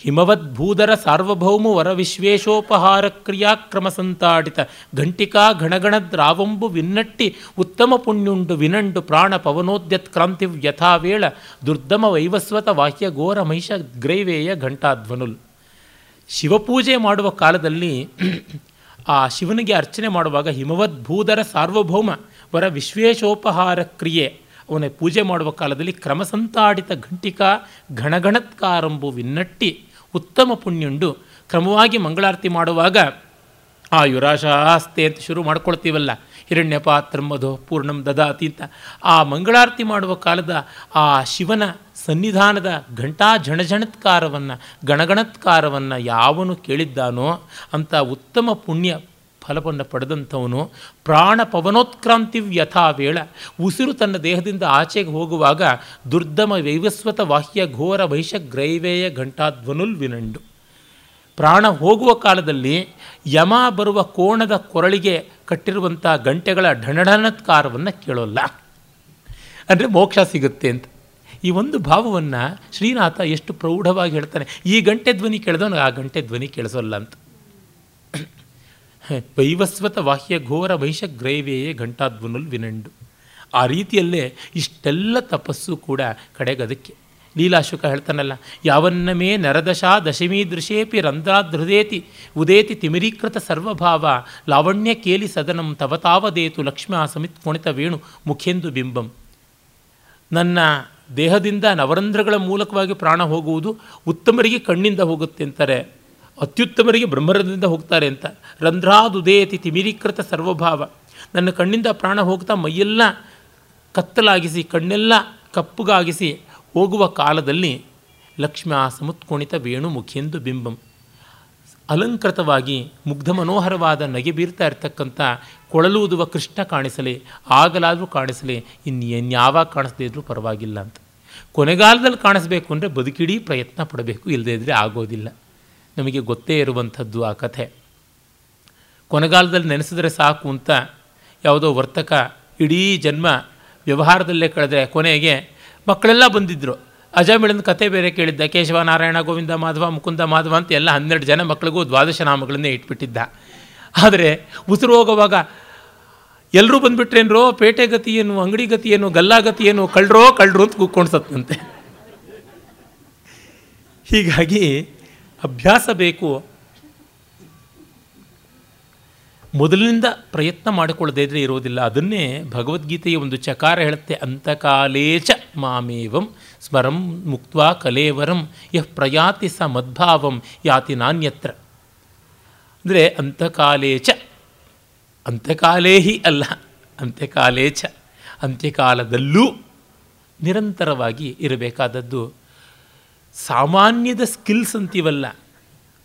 ಹಿಮವದ್ ಭೂದರ ಸಾರ್ವಭೌಮ ವರ ವಿಶ್ವೇಶೋಪಹಾರ ಕ್ರಿಯಾಕ್ರಮ ಸಂತಾಡಿತ ಘಂಟಿಕಾ ಘಣಗಣದ್ರಾವಂಬು ವಿನ್ನಟ್ಟಿ ಉತ್ತಮ ಪುಣ್ಯುಂಡು ವಿನಂಡು ಪ್ರಾಣ ಪವನೋದ್ಯತ್ ಕ್ರಾಂತಿ ಯಥಾವೇಳ ದುರ್ದಮ ವೈವಸ್ವತ ವಾಹ್ಯ ಘೋರ ಮಹಿಷ ಗ್ರೈವೇಯ ಘಂಟಾಧ್ವನುಲ್. ಶಿವಪೂಜೆ ಮಾಡುವ ಕಾಲದಲ್ಲಿ ಆ ಶಿವನಿಗೆ ಅರ್ಚನೆ ಮಾಡುವಾಗ ಹಿಮವದ್ಭೂದರ ಸಾರ್ವಭೌಮ ವರ ವಿಶ್ವೇಶೋಪಹಾರ ಕ್ರಿಯೆ ಅವನೇ ಪೂಜೆ ಮಾಡುವ ಕಾಲದಲ್ಲಿ ಕ್ರಮಸಂತಾಡಿತ ಘಂಟಿಕಾ ಘಣಗಣತ್ಕಾರಂಬು ವಿನ್ನಟ್ಟಿ ಉತ್ತಮ ಪುಣ್ಯುಂಡು. ಕ್ರಮವಾಗಿ ಮಂಗಳಾರತಿ ಮಾಡುವಾಗ ಆ ಯುರಾಶಾಸ್ತೆ ಅಂತ ಶುರು ಮಾಡ್ಕೊಳ್ತೀವಲ್ಲ. ಹಿರಣ್ಯ ತ್ರಮ್ಮಧೋ ಪೂರ್ಣಂ ದದಾತಿ ಅಂತ. ಆ ಮಂಗಳಾರತಿ ಮಾಡುವ ಕಾಲದ ಆ ಶಿವನ ಸನ್ನಿಧಾನದ ಘಂಟಾ ಝಣಝಣತ್ಕಾರವನ್ನು, ಗಣಗಣತ್ಕಾರವನ್ನು ಯಾವನು ಕೇಳಿದ್ದಾನೋ ಅಂಥ ಉತ್ತಮ ಪುಣ್ಯ ಫಲವನ್ನು ಪಡೆದಂಥವನು ಪ್ರಾಣ ಪವನೋತ್ಕ್ರಾಂತಿ ವ್ಯಥಾ ವೇಳ ಉಸಿರು ತನ್ನ ದೇಹದಿಂದ ಆಚೆಗೆ ಹೋಗುವಾಗ ದುರ್ದಮ ವೈವಸ್ವತ ವಾಹ್ಯ ಘೋರ ವೈಷಗ್ರೈವೇಯ ಘಂಟಾಧ್ವನುಲ್ ವಿನಂಡು ಪ್ರಾಣ ಹೋಗುವ ಕಾಲದಲ್ಲಿ ಯಮ ಬರುವ ಕೋಣದ ಕೊರಳಿಗೆ ಕಟ್ಟಿರುವಂಥ ಗಂಟೆಗಳ ಢಣಢಣತ್ಕಾರವನ್ನು ಕೇಳೋಲ್ಲ. ಅಂದರೆ ಮೋಕ್ಷ ಸಿಗುತ್ತೆ ಅಂತ. ಈ ಒಂದು ಭಾವವನ್ನು ಶ್ರೀನಾಥ ಎಷ್ಟು ಪ್ರೌಢವಾಗಿ ಹೇಳ್ತಾನೆ, ಈ ಗಂಟೆ ಧ್ವನಿ ಕೇಳಿದವನು ಆ ಗಂಟೆ ಧ್ವನಿ ಕೇಳಿಸೋಲ್ಲ ಅಂತ. ವೈವಸ್ವತ ವಾಹ್ಯ ಘೋರ ವೈಷಗ್ರೈವೇಯೇ ಘಂಟಾಧ್ವನುಲ್ ವಿನಂಡು ಆ ರೀತಿಯಲ್ಲೇ ಇಷ್ಟೆಲ್ಲ ತಪಸ್ಸು ಕೂಡ ಕಡೆಗದಕ್ಕೆ. ಲೀಲಾಶುಕ ಹೇಳ್ತಾನಲ್ಲ, ಯಾವನ್ನ ಮೇ ನರದಶಾ ದಶಮೀ ದೃಶೇಪಿ ರಂಧ್ರಾಧೃದೇತಿ ಉದೇತಿ ತಿಮಿರೀಕೃತ ಸರ್ವಭಾವ ಲಾವಣ್ಯ ಕೇಲಿ ಸದನಂ ತವತಾವದೇತು ಲಕ್ಷ್ಮ ಸಮಿತ್ ಕುಣಿತ ವೇಣು ಮುಖೇಂದು ಬಿಂಬಂ. ನನ್ನ ದೇಹದಿಂದ ನವರಂಧ್ರಗಳ ಮೂಲಕವಾಗಿ ಪ್ರಾಣ ಹೋಗುವುದು ಉತ್ತಮರಿಗೆ ಕಣ್ಣಿಂದ ಹೋಗುತ್ತೆ ಅಂತಾರೆ ಅತ್ಯುತ್ತಮರಿಗೆ ಬ್ರಹ್ಮರಂಧ್ರದಿಂದ ಹೋಗ್ತಾರೆ ಅಂತ. ರಂಧ್ರಾದುದೇತಿ ತಿಮಿರೀಕೃತ ಸರ್ವಭಾವ. ನನ್ನ ಕಣ್ಣಿಂದ ಪ್ರಾಣ ಹೋಗ್ತಾ ಮೈಯೆಲ್ಲ ಕತ್ತಲಾಗಿಸಿ, ಕಣ್ಣೆಲ್ಲ ಕಪ್ಪುಗಾಗಿಸಿ ಹೋಗುವ ಕಾಲದಲ್ಲಿ ಲಕ್ಷ್ಮಿ ಆ ಸಮತ್ಕೋಣಿತ ವೇಣು ಮುಖೆಂದು ಬಿಂಬಂ. ಅಲಂಕೃತವಾಗಿ ಮುಗ್ಧ ಮನೋಹರವಾದ ನಗೆ ಬೀರ್ತಾ ಇರ್ತಕ್ಕಂಥ ಕೊಳಲೂದುವ ಕೃಷ್ಣ ಕಾಣಿಸಲಿ, ಆಗಲಾದರೂ ಕಾಣಿಸಲಿ ಇನ್ಯಾವಾಗ ಕಾಣಿಸದೇ ಇದ್ರೂ ಪರವಾಗಿಲ್ಲ ಅಂತ. ಕೊನೆಗಾಲದಲ್ಲಿ ಕಾಣಿಸ್ಬೇಕು ಅಂದರೆ ಬದುಕಿಡೀ ಪ್ರಯತ್ನ ಪಡಬೇಕು ಇಲ್ಲದೇ ಇದ್ದರೆ ಆಗೋದಿಲ್ಲ. ನಮಗೆ ಗೊತ್ತೇ ಇರುವಂಥದ್ದು ಆ ಕಥೆ. ಕೊನೆಗಾಲದಲ್ಲಿ ನೆನೆಸಿದ್ರೆ ಸಾಕು ಅಂತ ಯಾವುದೋ ವರ್ತಕ ಇಡೀ ಜನ್ಮ ವ್ಯವಹಾರದಲ್ಲೇ ಕಳೆದ್ರೆ ಕೊನೆಗೆ ಮಕ್ಕಳೆಲ್ಲ ಬಂದಿದ್ದರು ಅಜಾಮಿಳನ ಕತೆ ಬೇರೆ ಕೇಳಿದ್ದ ಕೇಶವ ನಾರಾಯಣ ಗೋವಿಂದ ಮಾಧವ, ಮುಕುಂದ ಮಾಧವ ಅಂತ ಎಲ್ಲ ಹನ್ನೆರಡು ಜನ ಮಕ್ಕಳಿಗೂ ದ್ವಾದಶ ನಾಮಗಳನ್ನೇ ಇಟ್ಬಿಟ್ಟಿದ್ದ. ಆದರೆ ಉಸಿರು ಹೋಗುವಾಗ ಎಲ್ಲರೂ ಬಂದುಬಿಟ್ರೇನ್ರೋ ಪೇಟೆ ಗತಿ ಅಂಗಡಿ ಗತಿ ಏನು, ಗಲ್ಲಾ ಗತಿ ಏನು, ಕಳ್ರೋ ಕಳ್ರು ಅಂತ ಕೂತ್ಕೊಂಡು ಸತ್ತಂತೆ. ಹೀಗಾಗಿ ಅಭ್ಯಾಸ ಬೇಕು. ಮೊದಲಿನಿಂದ ಪ್ರಯತ್ನ ಮಾಡಿಕೊಳ್ಳದೇ ಇದ್ರೆ ಇರೋದಿಲ್ಲ. ಅದನ್ನೇ ಭಗವದ್ಗೀತೆಯ ಒಂದು ಚಕಾರ ಹೇಳುತ್ತೆ. ಅಂತಕಾಲೇಚ ಮಾಮೇವಂ ಸ್ಮರಂ ಮುಕ್ತ ಕಲೇವರಂ ಯಃ ಪ್ರಯಾತಿ ಸ ಮದ್ಭಾವಂ ಯಾತಿ ನಾನ್ಯತ್ರ. ಅಂದರೆ ಅಂತಕಾಲೇಚ ಅಂತ್ಯಕಾಲೇಹಿ ಅಲ್ಲ. ಅಂತ್ಯಕಾಲೇಚ ಅಂತ್ಯಕಾಲದಲ್ಲೂ ನಿರಂತರವಾಗಿ ಇರಬೇಕಾದದ್ದು ಸಾಮಾನ್ಯದ ಸ್ಕಿಲ್ಸ್ ಅಂತೀವಲ್ಲ.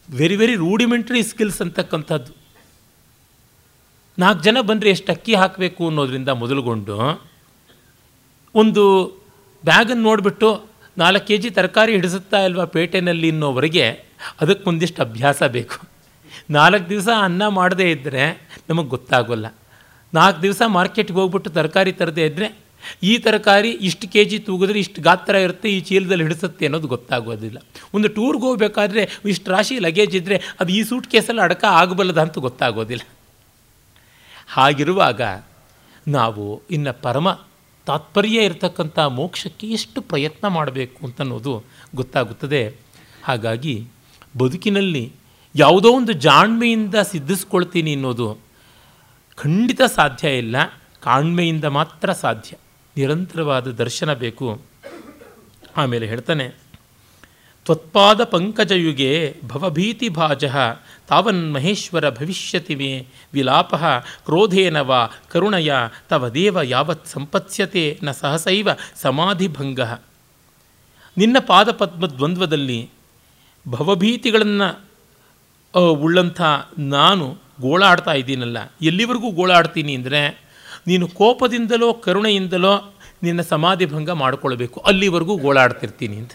ವೆರಿ ವೆರಿ ರೂಡಿಮೆಂಟ್ರಿ ಸ್ಕಿಲ್ಸ್ ಅಂತಕ್ಕಂಥದ್ದು. ನಾಲ್ಕು ಜನ ಬಂದರೆ ಎಷ್ಟು ಅಕ್ಕಿ ಹಾಕಬೇಕು ಅನ್ನೋದರಿಂದ ಮೊದಲುಗೊಂಡು, ಒಂದು ಬ್ಯಾಗನ್ನು ನೋಡಿಬಿಟ್ಟು ನಾಲ್ಕು ಕೆ ಜಿ ತರಕಾರಿ ಹಿಡಿಸುತ್ತಾ ಇಲ್ವಾ ಪೇಟೆನಲ್ಲಿ ಅನ್ನೋವರೆಗೆ ಅದಕ್ಕೆ ಒಂದಿಷ್ಟು ಅಭ್ಯಾಸ ಬೇಕು. ನಾಲ್ಕು ದಿವಸ ಅನ್ನ ಮಾಡದೇ ಇದ್ದರೆ ನಮಗೆ ಗೊತ್ತಾಗೋಲ್ಲ. ನಾಲ್ಕು ದಿವಸ ಮಾರ್ಕೆಟ್ಗೆ ಹೋಗ್ಬಿಟ್ಟು ತರಕಾರಿ ತರದೇ ಇದ್ದರೆ ಈ ತರಕಾರಿ ಇಷ್ಟು ಕೆ ಜಿ ತೂಗಿದ್ರೆ ಇಷ್ಟು ಗಾತ್ರ ಇರುತ್ತೆ, ಈ ಚೀಲದಲ್ಲಿ ಹಿಡಿಸುತ್ತೆ ಅನ್ನೋದು ಗೊತ್ತಾಗೋದಿಲ್ಲ. ಒಂದು ಟೂರ್ಗೆ ಹೋಗ್ಬೇಕಾದ್ರೆ ಇಷ್ಟು ರಾಶಿ ಲಗೇಜ್ ಇದ್ದರೆ ಅದು ಈ ಸೂಟ್ ಕೇಸಲ್ಲಿ ಅಡಕ ಆಗಬಲ್ಲದ ಅಂತ ಗೊತ್ತಾಗೋದಿಲ್ಲ. ಹಾಗಿರುವಾಗ ನಾವು ಇನ್ನು ಪರಮ ತಾತ್ಪರ್ಯ ಇರತಕ್ಕಂಥ ಮೋಕ್ಷಕ್ಕೆ ಎಷ್ಟು ಪ್ರಯತ್ನ ಮಾಡಬೇಕು ಅಂತನ್ನೋದು ಗೊತ್ತಾಗುತ್ತದೆ. ಹಾಗಾಗಿ ಬದುಕಿನಲ್ಲಿ ಯಾವುದೋ ಒಂದು ಜಾಣ್ಮೆಯಿಂದ ಸಿದ್ಧಿಸ್ಕೊಳ್ತೀನಿ ಅನ್ನೋದು ಖಂಡಿತ ಸಾಧ್ಯ ಇಲ್ಲ. ಕಾಣ್ಮೆಯಿಂದ ಮಾತ್ರ ಸಾಧ್ಯ. ನಿರಂತರವಾದ ದರ್ಶನ ಬೇಕು. ಆಮೇಲೆ ಹೇಳ್ತಾನೆ, ತ್ವತ್ಪಾದ ಪಂಕಜಯುಗೆ ಭವಭೀತಿ ಭಾಜ, ತಾವನ್ ಮಹೇಶ್ವರ ಭವಿಷ್ಯತಿ ಮೇ ವಿಲಾಪ, ಕ್ರೋಧೇನ ವಾ ಕರುಣಯ, ತವ ದೇವ ಯಾವತ್ ಸಂಪತ್ಸ್ಯತೆ, ನ ಸಹಸೈವ ಸಮಾಧಿಭಂಗ. ನಿನ್ನ ಪಾದಪದ್ಮ ದ್ವಂದ್ವದಲ್ಲಿ ಭವಭೀತಿಗಳನ್ನು ಉಳ್ಳಂಥ ನಾನು ಗೋಳಾಡ್ತಾ ಇದ್ದೀನಲ್ಲ, ಎಲ್ಲಿವರೆಗೂ ಗೋಳಾಡ್ತೀನಿ ಅಂದರೆ ನೀನು ಕೋಪದಿಂದಲೋ, ಕರುಣೆಯಿಂದಲೋ ನಿನ್ನ ಸಮಾಧಿ ಭಂಗ ಮಾಡಿಕೊಳ್ಬೇಕು. ಅಲ್ಲಿವರೆಗೂ ಗೋಳಾಡ್ತಿರ್ತೀನಿ ಅಂತ.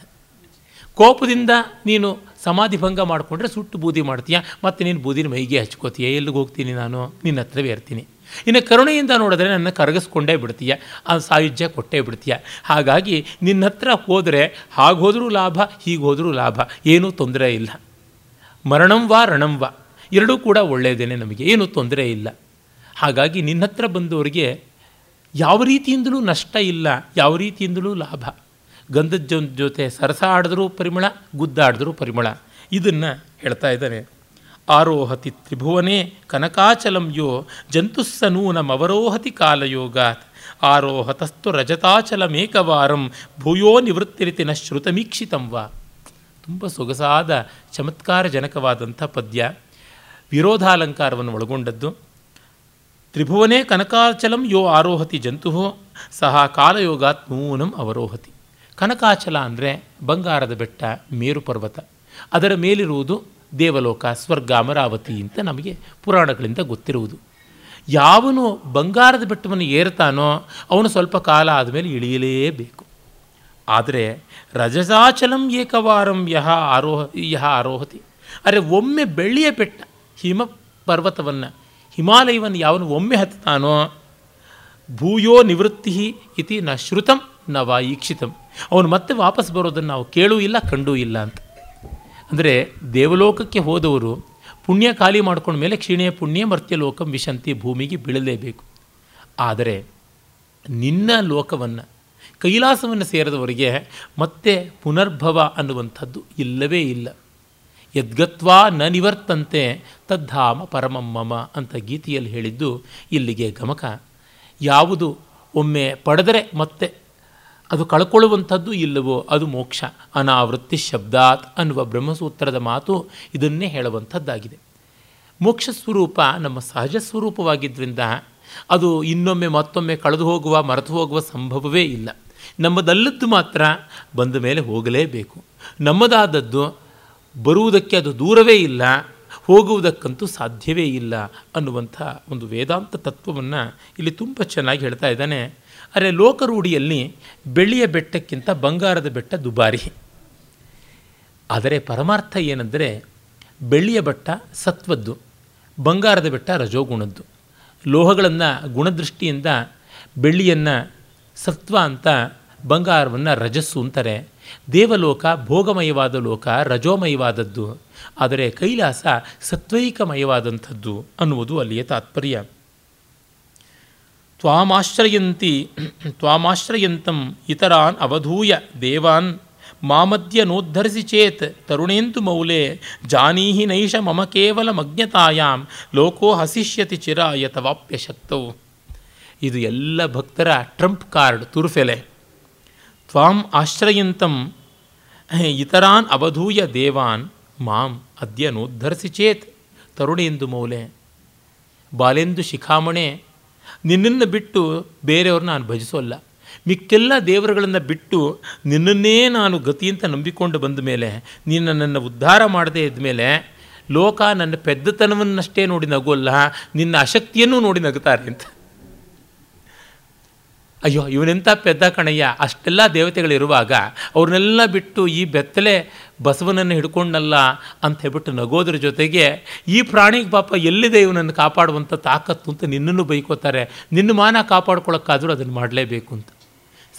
ಕೋಪದಿಂದ ನೀನು ಸಮಾಧಿ ಭಂಗ ಮಾಡಿಕೊಂಡ್ರೆ ಸುಟ್ಟು ಬೂದಿ ಮಾಡ್ತೀಯ? ಮತ್ತು ನೀನು ಬೂದಿನ ಮೈಗೆ ಹಚ್ಕೋತೀಯ? ಎಲ್ಲಿಗೆ ಹೋಗ್ತೀನಿ ನಾನು? ನಿನ್ನ ಹತ್ರವೇ ಇರ್ತೀನಿ. ಇನ್ನು ಕರುಣೆಯಿಂದ ನೋಡಿದ್ರೆ ನನ್ನ ಕರಗಿಸ್ಕೊಂಡೇ ಬಿಡ್ತೀಯ? ಆ ಸಾಯುಜ್ಯ ಕೊಟ್ಟೇ ಬಿಡ್ತೀಯ? ಹಾಗಾಗಿ ನಿನ್ನ ಹತ್ರ ಹೋದರೆ ಹಾಗೆ ಹೋದರೂ ಲಾಭ, ಹೀಗೆ ಹೋದರೂ ಲಾಭ. ಏನೂ ತೊಂದರೆ ಇಲ್ಲ. ಮರಣಂವಾ ರಣಂವಾ ರಣಂ ಎರಡೂ ಕೂಡ ಒಳ್ಳೆಯದೇನೆ ನಮಗೆ. ಏನೂ ತೊಂದರೆ ಇಲ್ಲ. ಹಾಗಾಗಿ ನಿನ್ನ ಹತ್ರ ಬಂದವರಿಗೆ ಯಾವ ರೀತಿಯಿಂದಲೂ ನಷ್ಟ ಇಲ್ಲ, ಯಾವ ರೀತಿಯಿಂದಲೂ ಲಾಭ. ಗಂಧದ ಜೊ ಜೊತೆ ಸರಸ ಆಡಿದ್ರೂ ಪರಿಮಳ ಗುದ್ದಾಡಿದ್ರೂ ಪರಿಮಳ. ಇದನ್ನು ಹೇಳ್ತಾ ಇದ್ದಾನೆ. ಆರೋಹತಿ ತ್ರಿಭುವನೇ ಕನಕಾಚಲಂ ಯೋ ಜಂತುಸ್ಸನೂನಮವರೋಹತಿ ಕಾಲಯೋಗಾತ್. ಆರೋಹತಸ್ತು ರಜತಾಚಲಮೇಕವಾರಂ ಭೂಯೋ ನಿವೃತ್ತಿರಿತಿನ ಶ್ರುತಮೀಕ್ಷಿತಂ ವಾ. ತುಂಬ ಸೊಗಸಾದ, ಚಮತ್ಕಾರಜನಕವಾದಂಥ ಪದ್ಯ. ವಿರೋಧಾಲಂಕಾರವನ್ನು ಒಳಗೊಂಡದ್ದು. ತ್ರಿಭುವನೇ ಕನಕಾಚಲಂ ಯೋ ಆರೋಹತಿ ಜಂತು ಸಹ ಕಾಲಯೋಗಾತ್ ನೂನಂ ಅವರೋಹತಿ ಕನಕಾಚಲ ಅಂದರೆ ಬಂಗಾರದ ಬೆಟ್ಟ, ಮೇರು ಪರ್ವತ. ಅದರ ಮೇಲಿರುವುದು ದೇವಲೋಕ, ಸ್ವರ್ಗ, ಅಮರಾವತಿ ಅಂತ ನಮಗೆ ಪುರಾಣಗಳಿಂದ ಗೊತ್ತಿರುವುದು. ಯಾವನು ಬಂಗಾರದ ಬೆಟ್ಟವನ್ನು ಏರ್ತಾನೋ ಅವನು ಸ್ವಲ್ಪ ಕಾಲ ಆದಮೇಲೆ ಇಳಿಯಲೇಬೇಕು. ಆದರೆ ರಜಸಾಚಲಂ ಏಕವಾರಂ ಯಹ ಆರೋಹ, ಯಹ ಆರೋಹತಿ. ಅರೆ ಒಮ್ಮೆ ಬೆಳ್ಳಿಯ ಬೆಟ್ಟ, ಹಿಮ ಪರ್ವತವನ್ನು ಹಿಮಾಲಯವನ್ನು ಯಾವನು ಒಮ್ಮೆ ಹತ್ತಾನೋ ಭೂಯೋ ನಿವೃತ್ತಿ ಇತಿ ನ ಶ್ರುತಂ ನ ವಾಯೀಕ್ಷಿತಂ. ಅವನು ಮತ್ತೆ ವಾಪಸ್ ಬರೋದನ್ನು ನಾವು ಕೇಳೂ ಇಲ್ಲ, ಕಂಡೂ ಇಲ್ಲ ಅಂತ. ಅಂದರೆ ದೇವಲೋಕಕ್ಕೆ ಹೋದವರು ಪುಣ್ಯ ಖಾಲಿ ಮಾಡ್ಕೊಂಡ ಮೇಲೆ ಕ್ಷೀಣೆ ಪುಣ್ಯ ಮರ್ತ್ಯಲೋಕಂ ವಿಶಂತಿ ಭೂಮಿಗೆ ಬೀಳಲೇಬೇಕು. ಆದರೆ ನಿನ್ನ ಲೋಕವನ್ನು, ಕೈಲಾಸವನ್ನು ಸೇರಿದವರಿಗೆ ಮತ್ತೆ ಪುನರ್ಭವ ಅನ್ನುವಂಥದ್ದು ಇಲ್ಲವೇ ಇಲ್ಲ. ಯದ್ಗತ್ವಾ ನ ನಿವರ್ತಂತೆ ತದ್ಧಾಮ ಪರಮಮ್ಮಮ ಅಂತ ಗೀತೆಯಲ್ಲಿ ಹೇಳಿದ್ದು ಇಲ್ಲಿಗೆ ಗಮಕ. ಯಾವುದು ಒಮ್ಮೆ ಪಡೆದರೆ ಮತ್ತೆ ಅದು ಕಳ್ಕೊಳ್ಳುವಂಥದ್ದು ಇಲ್ಲವೋ ಅದು ಮೋಕ್ಷ. ಅನಾವೃತ್ತಿ ಶಬ್ದಾತ್ ಅನ್ನುವ ಬ್ರಹ್ಮಸೂತ್ರದ ಮಾತು ಇದನ್ನೇ ಹೇಳುವಂಥದ್ದಾಗಿದೆ. ಮೋಕ್ಷ ಸ್ವರೂಪ ನಮ್ಮ ಸಹಜ ಸ್ವರೂಪವಾಗಿದ್ದರಿಂದ ಅದು ಇನ್ನೊಮ್ಮೆ ಮತ್ತೊಮ್ಮೆ ಕಳೆದು ಹೋಗುವ, ಮರೆತು ಹೋಗುವ ಸಂಭವವೇ ಇಲ್ಲ. ನಮ್ಮದಲ್ಲದ್ದು ಮಾತ್ರ ಬಂದ ಮೇಲೆ ಹೋಗಲೇಬೇಕು. ನಮ್ಮದಾದದ್ದು ಬರುವುದಕ್ಕೆ ಅದು ದೂರವೇ ಇಲ್ಲ, ಹೋಗುವುದಕ್ಕಂತೂ ಸಾಧ್ಯವೇ ಇಲ್ಲ ಅನ್ನುವಂಥ ಒಂದು ವೇದಾಂತ ತತ್ವವನ್ನು ಇಲ್ಲಿ ತುಂಬ ಚೆನ್ನಾಗಿ ಹೇಳ್ತಾ ಇದ್ದಾನೆ. ಅರೆ ಲೋಕರೂಢಿಯಲ್ಲಿ ಬೆಳ್ಳಿಯ ಬೆಟ್ಟಕ್ಕಿಂತ ಬಂಗಾರದ ಬೆಟ್ಟ ದುಬಾರಿ. ಆದರೆ ಪರಮಾರ್ಥ ಏನೆಂದರೆ ಬೆಳ್ಳಿಯ ಬೆಟ್ಟ ಸತ್ವದ್ದು, ಬಂಗಾರದ ಬೆಟ್ಟ ರಜೋಗುಣದ್ದು. ಲೋಹಗಳನ್ನು ಗುಣದೃಷ್ಟಿಯಿಂದ ಬೆಳ್ಳಿಯನ್ನು ಸತ್ವ ಅಂತ ಬಂಗಾರವನ್ನು ರಜಸ್ಸು ಅಂತಾರೆ. ದೇವಲೋಕ, ಭೋಗಮಯವಾದ ಲೋಕ, ರಜೋಮಯವಾದದ್ದು. ಆದರೆ ಕೈಲಾಸ ಸತ್ವೈಕಮಯವಾದಂಥದ್ದು ಅನ್ನುವುದು ಅಲ್ಲಿಯ ತಾತ್ಪರ್ಯ. ತ್ವಾಮಾಶ್ರಯಂತಿ, ತ್ವಾಮಾಶ್ರಯಂತಂ ಇತರಾನ್ ಅವಧೂಯ ದೇವಾನ್ ಮಾಮಧ್ಯ ನೋದ್ಧರಿಸಿ ಚೇತ್, ತರುಣೇಂದು ಮೌಲೆ, ಜಾನೀಹಿ ನೈಷ ಮಮ ಕೇವಲ ಮಗ್ನತಾಯಾಮ್ ಲೋಕೋ ಹಸಿಷ್ಯತಿ ಚಿರಾಯ ತವಾಪ್ಯಶಕ್ತವು ಇದು ಎಲ್ಲ ಭಕ್ತರ ಟ್ರಂಪ್ ಕಾರ್ಡ್ ತುರುಫೆಲೆ. ತ್ವಾಂ ಆಶ್ರಯಂತಂ ಇತರಾನ್ ಅವಧೂಯ ದೇವಾನ್ ಮಾಂ ಅದ್ಯ ನೋದ್ಧರಿಸಿ ಚೇತ್ ತರುಣೇಂದು ಮೌಲೆ ಬಾಲೆಂದು ಶಿಖಾಮಣೆ ನಿನ್ನನ್ನು ಬಿಟ್ಟು ಬೇರೆಯವ್ರನ್ನ ನಾನು ಭಜಿಸೋಲ್ಲ ಮಿಕ್ಕೆಲ್ಲ ದೇವರುಗಳನ್ನು ಬಿಟ್ಟು ನಿನ್ನನ್ನೇ ನಾನು ಗತಿ ಅಂತ ನಂಬಿಕೊಂಡು ಬಂದ ಮೇಲೆ ನೀನು ನನ್ನನ್ನು ಉದ್ಧಾರ ಮಾಡದೇ ಇದ್ಮೇಲೆ ಲೋಕ ನನ್ನ ಪೆದ್ದತನವನ್ನಷ್ಟೇ ನೋಡಿ ನಗೋಲ್ಲ ನಿನ್ನ ಅಶಕ್ತಿಯನ್ನು ನೋಡಿ ನಗುತ್ತಾರೆ ಅಂತ. ಅಯ್ಯೋ ಇವನೆಂಥ ಪೆದ್ದ ಕಣಯ್ಯ? ಅಷ್ಟೆಲ್ಲ ದೇವತೆಗಳಿರುವಾಗ ಅವ್ರನ್ನೆಲ್ಲ ಬಿಟ್ಟು ಈ ಬೆತ್ತಲೆ ಬಸವನನ್ನು ಹಿಡ್ಕೊಂಡಲ್ಲ ಅಂತ ಹೇಳ್ಬಿಟ್ಟು ನಗೋದ್ರ ಜೊತೆಗೆ ಈ ಪ್ರಾಣಿಗೆ ಪಾಪ ಎಲ್ಲಿದೆ ಇವನನ್ನು ಕಾಪಾಡುವಂಥ ತಾಕತ್ತು ಅಂತ ನಿನ್ನನ್ನು ಬೈಕೋತಾರೆ. ನಿನ್ನ ಮಾನ ಕಾಪಾಡ್ಕೊಳ್ಳೋಕ್ಕಾದರೂ ಅದನ್ನು ಮಾಡಲೇಬೇಕು ಅಂತ.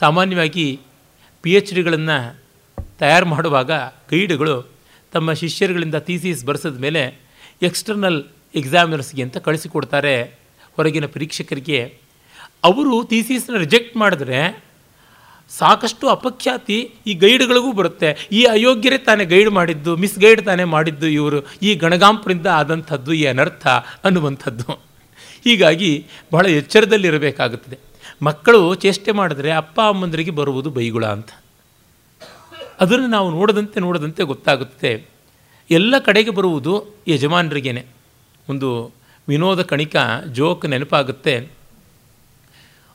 ಸಾಮಾನ್ಯವಾಗಿ ಪಿ ಎಚ್ ಡಿಗಳನ್ನು ತಯಾರು ಮಾಡುವಾಗ ಗೈಡ್ಗಳು ತಮ್ಮ ಶಿಷ್ಯರುಗಳಿಂದ ಥೀಸಿಸ್ ಬರೆಸಿದ ಮೇಲೆ ಎಕ್ಸ್ಟರ್ನಲ್ ಎಕ್ಸಾಮಿನರ್ಸ್ಗೆ ಅಂತ ಕಳಿಸಿಕೊಡ್ತಾರೆ ಹೊರಗಿನ ಪರೀಕ್ಷಕರಿಗೆ. ಅವರು ಥೀಸಿಸ್ನ ರಿಜೆಕ್ಟ್ ಮಾಡಿದ್ರೆ ಸಾಕಷ್ಟು ಅಪಖ್ಯಾತಿ ಈ ಗೈಡ್ಗಳಿಗೂ ಬರುತ್ತೆ. ಈ ಅಯೋಗ್ಯರೇ ತಾನೇ ಗೈಡ್ ಮಾಡಿದ್ದು ಮಿಸ್ ಗೈಡ್ ತಾನೇ ಮಾಡಿದ್ದು ಇವರು. ಈ ಗಣಗಾಂಪರಿಂದ ಆದಂಥದ್ದು ಈ ಅನರ್ಥ ಅನ್ನುವಂಥದ್ದು. ಹೀಗಾಗಿ ಬಹಳ ಎಚ್ಚರದಲ್ಲಿರಬೇಕಾಗುತ್ತದೆ. ಮಕ್ಕಳು ಚೇಷ್ಟೆ ಮಾಡಿದ್ರೆ ಅಪ್ಪ ಅಮ್ಮಂದರಿಗೆ ಬರುವುದು ಬೈಗುಳ ಅಂತ. ಅದನ್ನು ನಾವು ನೋಡದಂತೆ ನೋಡದಂತೆ ಗೊತ್ತಾಗುತ್ತೆ. ಎಲ್ಲ ಕಡೆಗೆ ಬರುವುದು ಯಜಮಾನರಿಗೇನೆ. ಒಂದು ವಿನೋದ ಕಣಿಕ ಜೋಕ್ ನೆನಪಾಗುತ್ತೆ.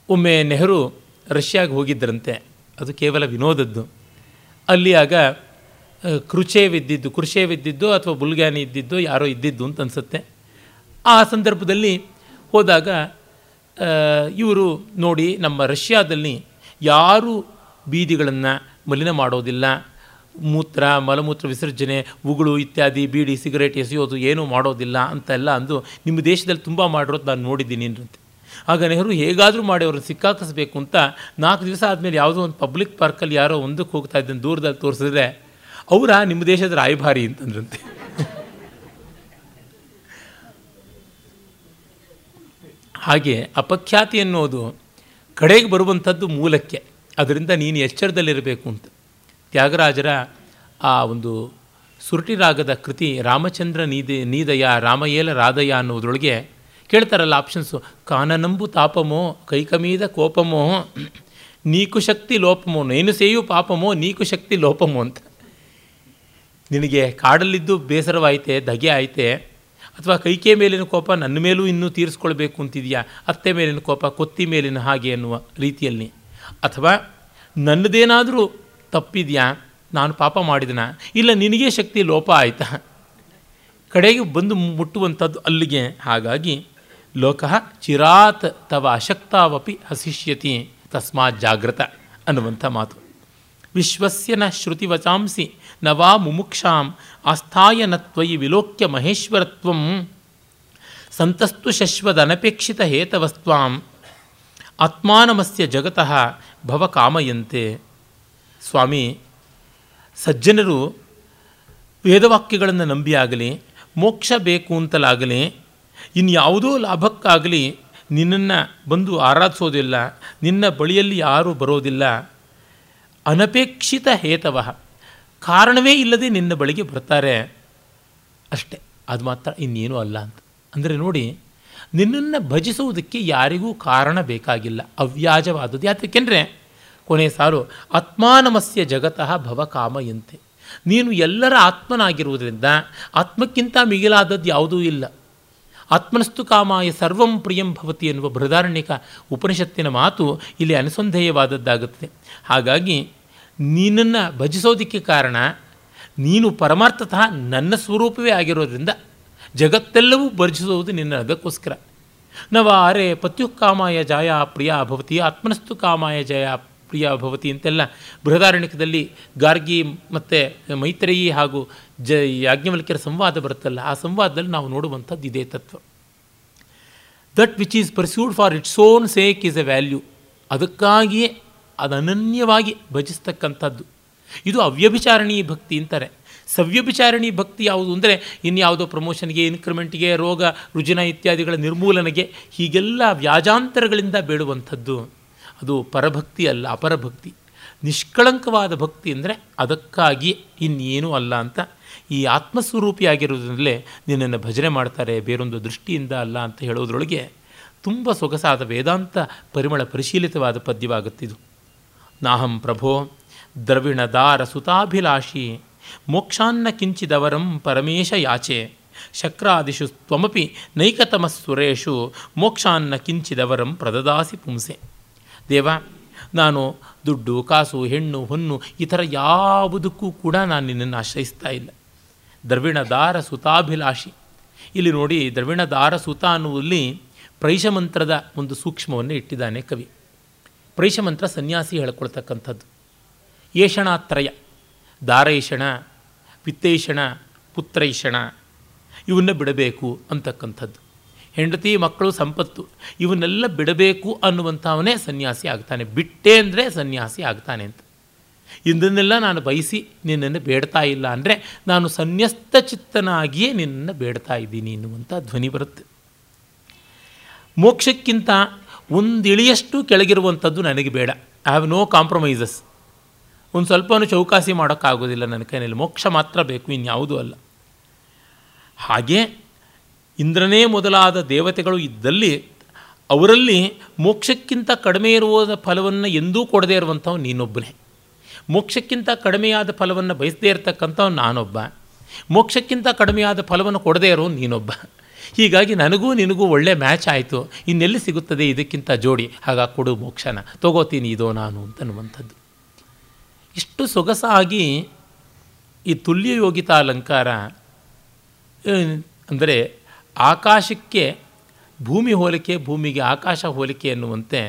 ಒಮ್ಮೆ ನೆಹರು ರಷ್ಯಾಗೆ ಹೋಗಿದ್ದರಂತೆ, ಅದು ಕೇವಲ ವಿನೋದದ್ದು. ಅಲ್ಲಿ ಆಗ ಕೃಚೇವ್ ಇದ್ದಿದ್ದು ಕೃಷೇವ್ ಇದ್ದಿದ್ದು ಅಥವಾ ಬುಲ್ಗ್ಯಾನಿ ಇದ್ದಿದ್ದು ಯಾರೋ ಇದ್ದಿದ್ದು ಅಂತ ಅನಿಸುತ್ತೆ. ಆ ಸಂದರ್ಭದಲ್ಲಿ ಹೋದಾಗ ಇವರು ನೋಡಿ ನಮ್ಮ ರಷ್ಯಾದಲ್ಲಿ ಯಾರೂ ಬೀದಿಗಳನ್ನು ಮಲಿನ ಮಾಡೋದಿಲ್ಲ. ಮೂತ್ರ, ಮಲಮೂತ್ರ ವಿಸರ್ಜನೆ, ಉಗುಳು ಇತ್ಯಾದಿ, ಬೀಡಿ, ಸಿಗರೇಟ್ ಎಸೆಯೋದು ಏನೂ ಮಾಡೋದಿಲ್ಲ ಅಂತೆಲ್ಲ ಅಂದು, ನಿಮ್ಮ ದೇಶದಲ್ಲಿ ತುಂಬ ಮಾಡಿರೋದು ನಾನು ನೋಡಿದ್ದೀನಿ ಅಂತೆ ಆಗ ನೆಹರು ಹೇಗಾದರೂ ಮಾಡಿ ಅವ್ರನ್ನ ಸಿಕ್ಕಾಕಿಸ್ಬೇಕು ಅಂತ ನಾಲ್ಕು ದಿವಸ ಆದಮೇಲೆ ಯಾವುದೋ ಒಂದು ಪಬ್ಲಿಕ್ ಪಾರ್ಕಲ್ಲಿ ಯಾರೋ ಒಂದಕ್ಕೆ ಹೋಗ್ತಾ ಇದ್ದನ್ನು ದೂರದಲ್ಲಿ ತೋರಿಸಿದ್ರೆ ಅವರ ನಿಮ್ಮ ದೇಶದ ರಾಯಭಾರಿ ಅಂತಂದ್ರಂತೆ. ಹಾಗೆ ಅಪಖ್ಯಾತಿ ಅನ್ನೋದು ಕಡೆಗೆ ಬರುವಂಥದ್ದು ಮೂಲಕ್ಕೆ. ಅದರಿಂದ ನೀನು ಎಚ್ಚರದಲ್ಲಿರಬೇಕು ಅಂತ. ತ್ಯಾಗರಾಜರ ಆ ಒಂದು ಸುರುಟಿ ರಾಗದ ಕೃತಿ ರಾಮಚಂದ್ರ ನೀದೆ, ನೀದಯ, ರಾಮಯೇಲ ರಾಧಯ ಅನ್ನೋದ್ರೊಳಗೆ ಕೇಳ್ತಾರಲ್ಲ ಆಪ್ಷನ್ಸು ಕಾನನಂಬು ತಾಪಮೋ, ಕೈಕಮೀದ ಕೋಪಮೋ, ನೀಕು ಶಕ್ತಿ ಲೋಪಮೋ, ನೇನು ಸೇಯು ಪಾಪಮೋ, ನೀಕು ಶಕ್ತಿ ಲೋಪಮೋ ಅಂತ. ನಿನಗೆ ಕಾಡಲ್ಲಿದ್ದು ಬೇಸರವಾಯಿತೆ, ಧಗೆ ಆಯಿತೆ. ಅಥವಾ ಕೈಕೆ ಮೇಲಿನ ಕೋಪ ನನ್ನ ಮೇಲೂ ಇನ್ನೂ ತೀರಿಸ್ಕೊಳ್ಬೇಕು ಅಂತಿದೆಯಾ? ಅತ್ತೆ ಮೇಲಿನ ಕೋಪ, ಕೊತ್ತಿ ಮೇಲಿನ ಹಾಗೆ ಅನ್ನುವ ರೀತಿಯಲ್ಲಿ. ಅಥವಾ ನನ್ನದೇನಾದರೂ ತಪ್ಪಿದೆಯಾ? ನಾನು ಪಾಪ ಮಾಡಿದನ? ಇಲ್ಲ ನಿನಗೆ ಶಕ್ತಿ ಲೋಪ ಆಯಿತಾ? ಕಡೆಗೆ ಬಂದು ಮುಟ್ಟುವಂಥದ್ದು ಅಲ್ಲಿಗೆ. ಹಾಗಾಗಿ ಲೋಕಃ ಚಿರಾತ್ ತವ ಅಶಕ್ತಾವಪಿ ಹಸಿಷ್ಯತಿ ತಸ್ಮಾತ್ ಜಾಗೃತ ಅನ್ನುವಂಥ ಮಾತು. ವಿಶ್ವಸ್ಯ ನ ಶ್ರುತಿವಚಾಂಸಿ ನವಾ ಮುಮುಕ್ಷಾಂ ಆಸ್ಥಾಯ ನತ್ವಯಿ ವಿಲೋಕ್ಯ ಮಹೇಶ್ವರತ್ವಂ ಸಂತಸ್ತು ಶಶ್ವದನಪೇಕ್ಷಿತ ಹೇತವಸ್ತ್ವಾಂ ಆತ್ಮಾನಮಸ್ಯ ಜಗತಃ ಭವ ಕಾಮಯಂತೆ. ಸ್ವಾಮಿ, ಸಜ್ಜನರು ವೇದವಾಕ್ಯಗಳನ್ನು ನಂಬಿಯಾಗಲಿ, ಮೋಕ್ಷ ಬೇಕು ಅಂತಲಾಗಲಿ ಇನ್ಯಾವುದೋ ಲಾಭಕ್ಕಾಗಲಿ ನಿನ್ನನ್ನು ಬಂದು ಆರಾಧಿಸೋದಿಲ್ಲ, ನಿನ್ನ ಬಳಿಯಲ್ಲಿ ಯಾರೂ ಬರೋದಿಲ್ಲ. ಅನಪೇಕ್ಷಿತ ಹೇತವ. ಕಾರಣವೇ ಇಲ್ಲದೆ ನಿನ್ನ ಬಳಿಗೆ ಬರ್ತಾರೆ. ಅಷ್ಟೆ, ಅದು ಮಾತ್ರ ಇನ್ನೇನೂ ಅಲ್ಲ ಅಂತ. ಅಂದರೆ ನೋಡಿ, ನಿನ್ನನ್ನು ಭಜಿಸುವುದಕ್ಕೆ ಯಾರಿಗೂ ಕಾರಣ ಬೇಕಾಗಿಲ್ಲ. ಅವ್ಯಾಜವಾದದ್ದು. ಯಾತಕ್ಕೆಂದರೆ, ಕೊನೆ ಸಾರು, ಆತ್ಮಾನಮಸ್ಯ ಜಗತಃ ಭವ ಕಾಮಯಂತೆ. ನೀನು ಎಲ್ಲರ ಆತ್ಮನಾಗಿರುವುದರಿಂದ ಆತ್ಮಕ್ಕಿಂತ ಮಿಗಿಲಾದದ್ದು ಯಾವುದೂ ಇಲ್ಲ. ಆತ್ಮನಸ್ತು ಕಾಮಾಯ ಸರ್ವಂ ಪ್ರಿಯಂ ಭವತಿ ಎನ್ನುವ ಬೃಹದಾರಣ್ಯಕ ಉಪನಿಷತ್ತಿನ ಮಾತು ಇಲ್ಲಿ ಅನುಸಂಧೇಯವಾದದ್ದಾಗುತ್ತದೆ ಹಾಗಾಗಿ ನೀನನ್ನು ಭಜಿಸೋದಕ್ಕೆ ಕಾರಣ ನೀನು ಪರಮಾರ್ಥತಃ ನನ್ನ ಸ್ವರೂಪವೇ ಆಗಿರೋದ್ರಿಂದ ಜಗತ್ತೆಲ್ಲವೂ ಭಜಿಸುವುದು ನಿನ್ನ ಅದಕ್ಕೋಸ್ಕರ. ನವಾರೆ ಪತ್ಯುಕ್ಕಾಮಾಯ ಜಯ ಪ್ರಿಯ ಭವತಿ ಆತ್ಮನಸ್ತು ಕಾಮಾಯ ಜಯ ಪ್ರಿಯ ಭವತಿ ಅಂತೆಲ್ಲ ಬೃಹದಾರಣ್ಯಕದಲ್ಲಿ ಗಾರ್ಗಿ ಮತ್ತು ಮೈತ್ರೇಯಿ ಹಾಗೂ ಜ ಯಾಜ್ಞವಲ್ಕ್ಯರ ಸಂವಾದ ಬರುತ್ತಲ್ಲ, ಆ ಸಂವಾದದಲ್ಲಿ ನಾವು ನೋಡುವಂಥದ್ದು ಇದೇ ತತ್ವ. That which is pursued for its own sake is a value ಅದಕ್ಕಾಗಿಯೇ ಅದು ಅನನ್ಯವಾಗಿ ಭಜಿಸ್ತಕ್ಕಂಥದ್ದು. ಇದು ಅವ್ಯಭಿಚಾರಣೀ ಭಕ್ತಿ ಅಂತಾರೆ. ಸವ್ಯಭಿಚಾರಣಿ ಭಕ್ತಿ ಯಾವುದು ಅಂದರೆ ಇನ್ಯಾವುದೋ ಪ್ರಮೋಷನ್ಗೆ, ಇನ್ಕ್ರಿಮೆಂಟ್ಗೆ, ರೋಗ, ರುಜಿನ ಇತ್ಯಾದಿಗಳ ನಿರ್ಮೂಲನೆಗೆ ಹೀಗೆಲ್ಲ ವ್ಯಾಜಾಂತರಗಳಿಂದ ಬೇಡುವಂಥದ್ದು. ಅದು ಪರಭಕ್ತಿ ಅಲ್ಲ, ಅಪರಭಕ್ತಿ. ನಿಷ್ಕಳಂಕವಾದ ಭಕ್ತಿ ಅಂದರೆ ಅದಕ್ಕಾಗಿ ಇನ್ನೇನೂ ಅಲ್ಲ ಅಂತ. ಈ ಆತ್ಮಸ್ವರೂಪಿಯಾಗಿರೋದ್ರಲ್ಲೇ ನಿನ್ನನ್ನು ಭಜನೆ ಮಾಡ್ತಾರೆ, ಬೇರೊಂದು ದೃಷ್ಟಿಯಿಂದ ಅಲ್ಲ ಅಂತ ಹೇಳೋದ್ರೊಳಗೆ ತುಂಬ ಸೊಗಸಾದ ವೇದಾಂತ ಪರಿಮಳ ಪರಿಶೀಲಿತವಾದ ಪದ್ಯವಾಗುತ್ತಿದು ನಾಹಂ ಪ್ರಭೋ ದ್ರವಿಣದಾರ ಸುತಾಭಿಲಾಷಿ ಮೋಕ್ಷಾನ್ನ ಕಿಂಚಿದವರಂ ಪರಮೇಶ ಯಾಚೆ ಶಕ್ರಾದಿಷು ತ್ವಮಪಿ ನೈಕತಮಸ್ಸುರೇಶು ಮೋಕ್ಷಾನ್ನ ಕಿಂಚಿದವರಂ ಪ್ರದದಾಸಿ ಪುಂಸೆ. ದೇವ, ನಾನು ದುಡ್ಡು, ಕಾಸು, ಹೆಣ್ಣು ಹೊನ್ನು ಈ ಥರ ಯಾವುದಕ್ಕೂ ಕೂಡ ನಾನು ನಿನ್ನನ್ನು ಆಶ್ರಯಿಸ್ತಾ ಇಲ್ಲ. ದ್ರವಿಣದಾರ ಸುತಾಭಿಲಾಷಿ. ಇಲ್ಲಿ ನೋಡಿ ದ್ರವಿಣದಾರ ಸುತ ಅನ್ನುವಲ್ಲಿ ಪ್ರೈಷಮಂತ್ರದ ಒಂದು ಸೂಕ್ಷ್ಮವನ್ನು ಇಟ್ಟಿದ್ದಾನೆ ಕವಿ. ಪ್ರೈಷಮಂತ್ರ ಸನ್ಯಾಸಿ ಹೇಳ್ಕೊಳ್ತಕ್ಕಂಥದ್ದು. ಏಷಣಾತ್ರಯ, ದಾರೈಷಣ, ವಿತ್ತೈಷಣ, ಪುತ್ರೈಷಣ ಇವನ್ನ ಬಿಡಬೇಕು ಅಂತಕ್ಕಂಥದ್ದು. ಹೆಂಡತಿ ಮಕ್ಕಳು ಸಂಪತ್ತು. ಇವನ್ನೆಲ್ಲ ಬಿಡಬೇಕು ಅನ್ನುವಂಥವನೇ ಸನ್ಯಾಸಿ ಆಗ್ತಾನೆ. ಬಿಟ್ಟೆ ಅಂದರೆ ಸನ್ಯಾಸಿ ಆಗ್ತಾನೆ ಅಂತ. ಇದನ್ನೆಲ್ಲ ನಾನು ಬಯಸಿ ನಿನ್ನನ್ನು ಬೇಡ್ತಾ ಇಲ್ಲ ಅಂದರೆ ನಾನು ಸನ್ಯಸ್ತ ಚಿತ್ತನಾಗಿಯೇ ನಿನ್ನನ್ನು ಬೇಡ್ತಾ ಇದ್ದೀನಿ ಎನ್ನುವಂಥ ಧ್ವನಿ ಬರುತ್ತೆ. ಮೋಕ್ಷಕ್ಕಿಂತ ಒಂದು ಇಳಿಯಷ್ಟು ಕೆಳಗಿರುವಂಥದ್ದು ನನಗೆ ಬೇಡ. ಐ ಹ್ಯಾವ್ ನೋ ಕಾಂಪ್ರಮೈಸಸ್ ಒಂದು ಸ್ವಲ್ಪನೂ ಚೌಕಾಸಿ ಮಾಡೋಕ್ಕಾಗೋದಿಲ್ಲ ನನ್ನ ಕೈನಲ್ಲಿ ಮೋಕ್ಷ ಮಾತ್ರ ಬೇಕು, ಇನ್ಯಾವುದೂ ಅಲ್ಲ. ಹಾಗೆ ಇಂದ್ರನೇ ಮೊದಲಾದ ದೇವತೆಗಳು ಇದ್ದಲ್ಲಿ ಅವರಲ್ಲಿ ಮೋಕ್ಷಕ್ಕಿಂತ ಕಡಿಮೆ ಇರುವ ಫಲವನ್ನು ಎಂದೂ ಕೊಡದೇ ಇರುವಂಥವು ನೀನೊಬ್ಬನೇ. ಮೋಕ್ಷಕ್ಕಿಂತ ಕಡಿಮೆಯಾದ ಫಲವನ್ನು ಬಯಸದೇ ಇರತಕ್ಕಂಥವ್ ನಾನೊಬ್ಬ. ಮೋಕ್ಷಕ್ಕಿಂತ ಕಡಿಮೆಯಾದ ಫಲವನ್ನು ಕೊಡದೇ ಇರೋ ನೀನೊಬ್ಬ. ಹೀಗಾಗಿ ನನಗೂ ನಿನಗೂ ಒಳ್ಳೆ ಮ್ಯಾಚ್ ಆಯಿತು. ಇನ್ನೆಲ್ಲಿ ಸಿಗುತ್ತದೆ ಇದಕ್ಕಿಂತ ಜೋಡಿ? ಹಾಗಾಗಿ ಕೊಡು ಮೋಕ್ಷನ. ತಗೋತೀನಿ ಇದೋ ನಾನು ಅಂತನ್ನುವಂಥದ್ದು. ಇಷ್ಟು ಸೊಗಸಾಗಿ ಈ ತುಲ್ಯ ಯೋಗಿತಾ ಅಲಂಕಾರ ಅಂದರೆ ಆಕಾಶಕ್ಕೆ ಭೂಮಿ ಹೋಲಿಕೆ, ಭೂಮಿಗೆ ಆಕಾಶ ಹೋಲಿಕೆ ಎನ್ನುವಂತೆ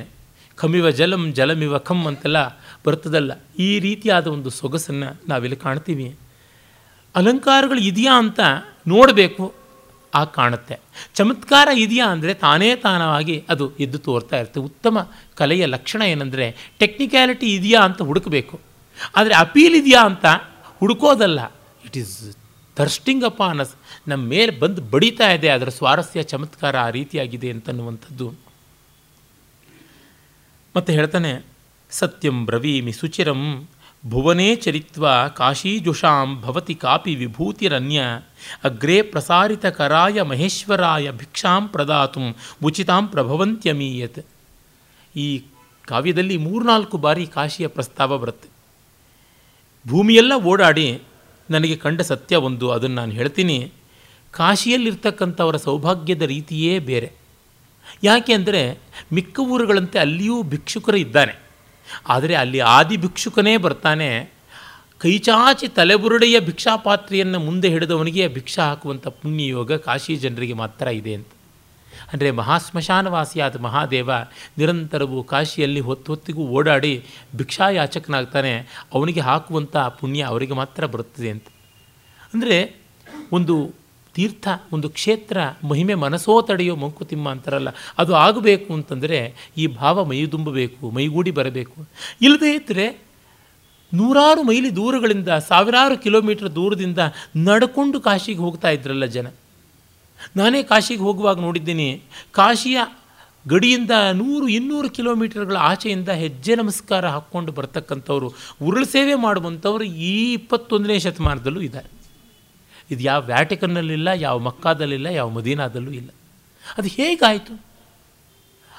ಖಮಿವ ಜಲಂ, ಜಲಮಿವ ಖಮ್ ಅಂತೆಲ್ಲ ಬರ್ತದಲ್ಲ ಈ ರೀತಿಯಾದ ಒಂದು ಸೊಗಸನ್ನು ನಾವಿಲ್ಲಿ ಕಾಣ್ತೀವಿ. ಅಲಂಕಾರಗಳು ಇದೆಯಾ ಅಂತ ನೋಡಬೇಕು, ಆ ಕಾಣುತ್ತೆ. ಚಮತ್ಕಾರ ಇದೆಯಾ ಅಂದರೆ ತಾನೇ ತಾನವಾಗಿ ಅದು ಎದ್ದು ತೋರ್ತಾ ಇರುತ್ತೆ. ಉತ್ತಮ ಕಲೆಯ ಲಕ್ಷಣ ಏನಂದರೆ ಟೆಕ್ನಿಕ್ಯಾಲಿಟಿ ಇದೆಯಾ ಅಂತ ಹುಡುಕಬೇಕು. ಆದರೆ ಅಪೀಲ್ ಇದೆಯಾ ಅಂತ ಹುಡುಕೋದಲ್ಲ. It is thrusting up on us ನಮ್ಮ ಮೇಲೆ ಬಂದು ಬಡಿತಾ ಇದೆ ಅದರ ಸ್ವಾರಸ್ಯ ಚಮತ್ಕಾರ ಆ ರೀತಿಯಾಗಿದೆ ಅಂತನ್ನುವಂಥದ್ದು. ಮತ್ತು ಹೇಳ್ತಾನೆ, ಸತ್ಯಂ ಬ್ರವೀಮಿ ಸುಚಿರಂ ಭುವನೇ ಚರಿತ್ವ ಕಾಶೀಜುಷಾಂ ಭವತಿ ಕಾಪಿ ವಿಭೂತಿರನ್ಯ ಅಗ್ರೇ ಪ್ರಸಾರಿತ ಕರಾಯ ಮಹೇಶ್ವರಾಯ ಭಿಕ್ಷಾಂ ಪ್ರದಾತು ಉಚಿತಾಂ ಪ್ರಭವಂತ್ಯಮೀಯತ್. ಈ ಕಾವ್ಯದಲ್ಲಿ ಮೂರ್ನಾಲ್ಕು ಬಾರಿ ಕಾಶಿಯ ಪ್ರಸ್ತಾವ ಬರುತ್ತೆ. ಭೂಮಿಯೆಲ್ಲ ಓಡಾಡಿ ನನಗೆ ಕಂಡ ಸತ್ಯ ಒಂದು, ಅದನ್ನು ನಾನು ಹೇಳ್ತೀನಿ. ಕಾಶಿಯಲ್ಲಿರ್ತಕ್ಕಂಥವರ ಸೌಭಾಗ್ಯದ ರೀತಿಯೇ ಬೇರೆ. ಯಾಕೆ ಅಂದರೆ ಮಿಕ್ಕ ಊರುಗಳಂತೆ ಅಲ್ಲಿಯೂ ಭಿಕ್ಷುಕರು ಇದ್ದಾನೆ. ಆದರೆ ಅಲ್ಲಿ ಆದಿ ಭಿಕ್ಷುಕನೇ ಬರ್ತಾನೆ. ಕೈಚಾಚಿ ತಲೆಬುರುಡೆಯ ಭಿಕ್ಷಾಪಾತ್ರೆಯನ್ನು ಮುಂದೆ ಹಿಡಿದವನಿಗೆ ಭಿಕ್ಷಾ ಹಾಕುವಂಥ ಪುಣ್ಯಯೋಗ ಕಾಶಿ ಜನರಿಗೆ ಮಾತ್ರ ಇದೆ ಅಂತ. ಅಂದರೆ ಮಹಾಶ್ಮಶಾನವಾಸಿಯಾದ ಮಹಾದೇವ ನಿರಂತರವು ಕಾಶಿಯಲ್ಲಿ ಹೊತ್ತು ಹೊತ್ತಿಗೂ ಓಡಾಡಿ ಭಿಕ್ಷಾಯಾಚಕನಾಗ್ತಾನೆ. ಅವನಿಗೆ ಹಾಕುವಂಥ ಪುಣ್ಯ ಅವರಿಗೆ ಮಾತ್ರ ಬರುತ್ತದೆ ಅಂತ. ಅಂದರೆ ಒಂದು ತೀರ್ಥ ಒಂದು ಕ್ಷೇತ್ರ ಮಹಿಮೆ ಮನಸ್ಸೋ ತಡೆಯೋ ಮಂಕುತಿಮ್ಮ ಅಂತಾರಲ್ಲ, ಅದು ಆಗಬೇಕು ಅಂತಂದರೆ ಈ ಭಾವ ಮೈದುಂಬಬೇಕು ಮೈಗೂಡಿ ಬರಬೇಕು. ಇಲ್ಲದೇ ಇದ್ದರೆ ನೂರಾರು ಮೈಲಿ ದೂರಗಳಿಂದ, ಸಾವಿರಾರು ಕಿಲೋಮೀಟರ್ ದೂರದಿಂದ ನಡ್ಕೊಂಡು ಕಾಶಿಗೆ ಹೋಗ್ತಾ ಇದ್ರಲ್ಲ ಜನ. ನಾನೇ ಕಾಶಿಗೆ ಹೋಗುವಾಗ ನೋಡಿದ್ದೀನಿ, ಕಾಶಿಯ ಗಡಿಯಿಂದ ನೂರು, ಇನ್ನೂರು ಕಿಲೋಮೀಟರ್ಗಳ ಆಚೆಯಿಂದ ಹೆಜ್ಜೆ ನಮಸ್ಕಾರ ಹಾಕ್ಕೊಂಡು ಬರ್ತಕ್ಕಂಥವ್ರು, ಉರುಳು ಸೇವೆ ಮಾಡುವಂಥವ್ರು ಈ ಇಪ್ಪತ್ತೊಂದನೇ ಶತಮಾನದಲ್ಲೂ ಇದ್ದಾರೆ. ಇದು ಯಾವ ವ್ಯಾಟಿಕನ್ನಲ್ಲಿಲ್ಲ, ಯಾವ ಮಕ್ಕಾದಲ್ಲಿಲ್ಲ, ಯಾವ ಮದೀನಾದಲ್ಲೂ ಇಲ್ಲ. ಅದು ಹೇಗಾಯಿತು?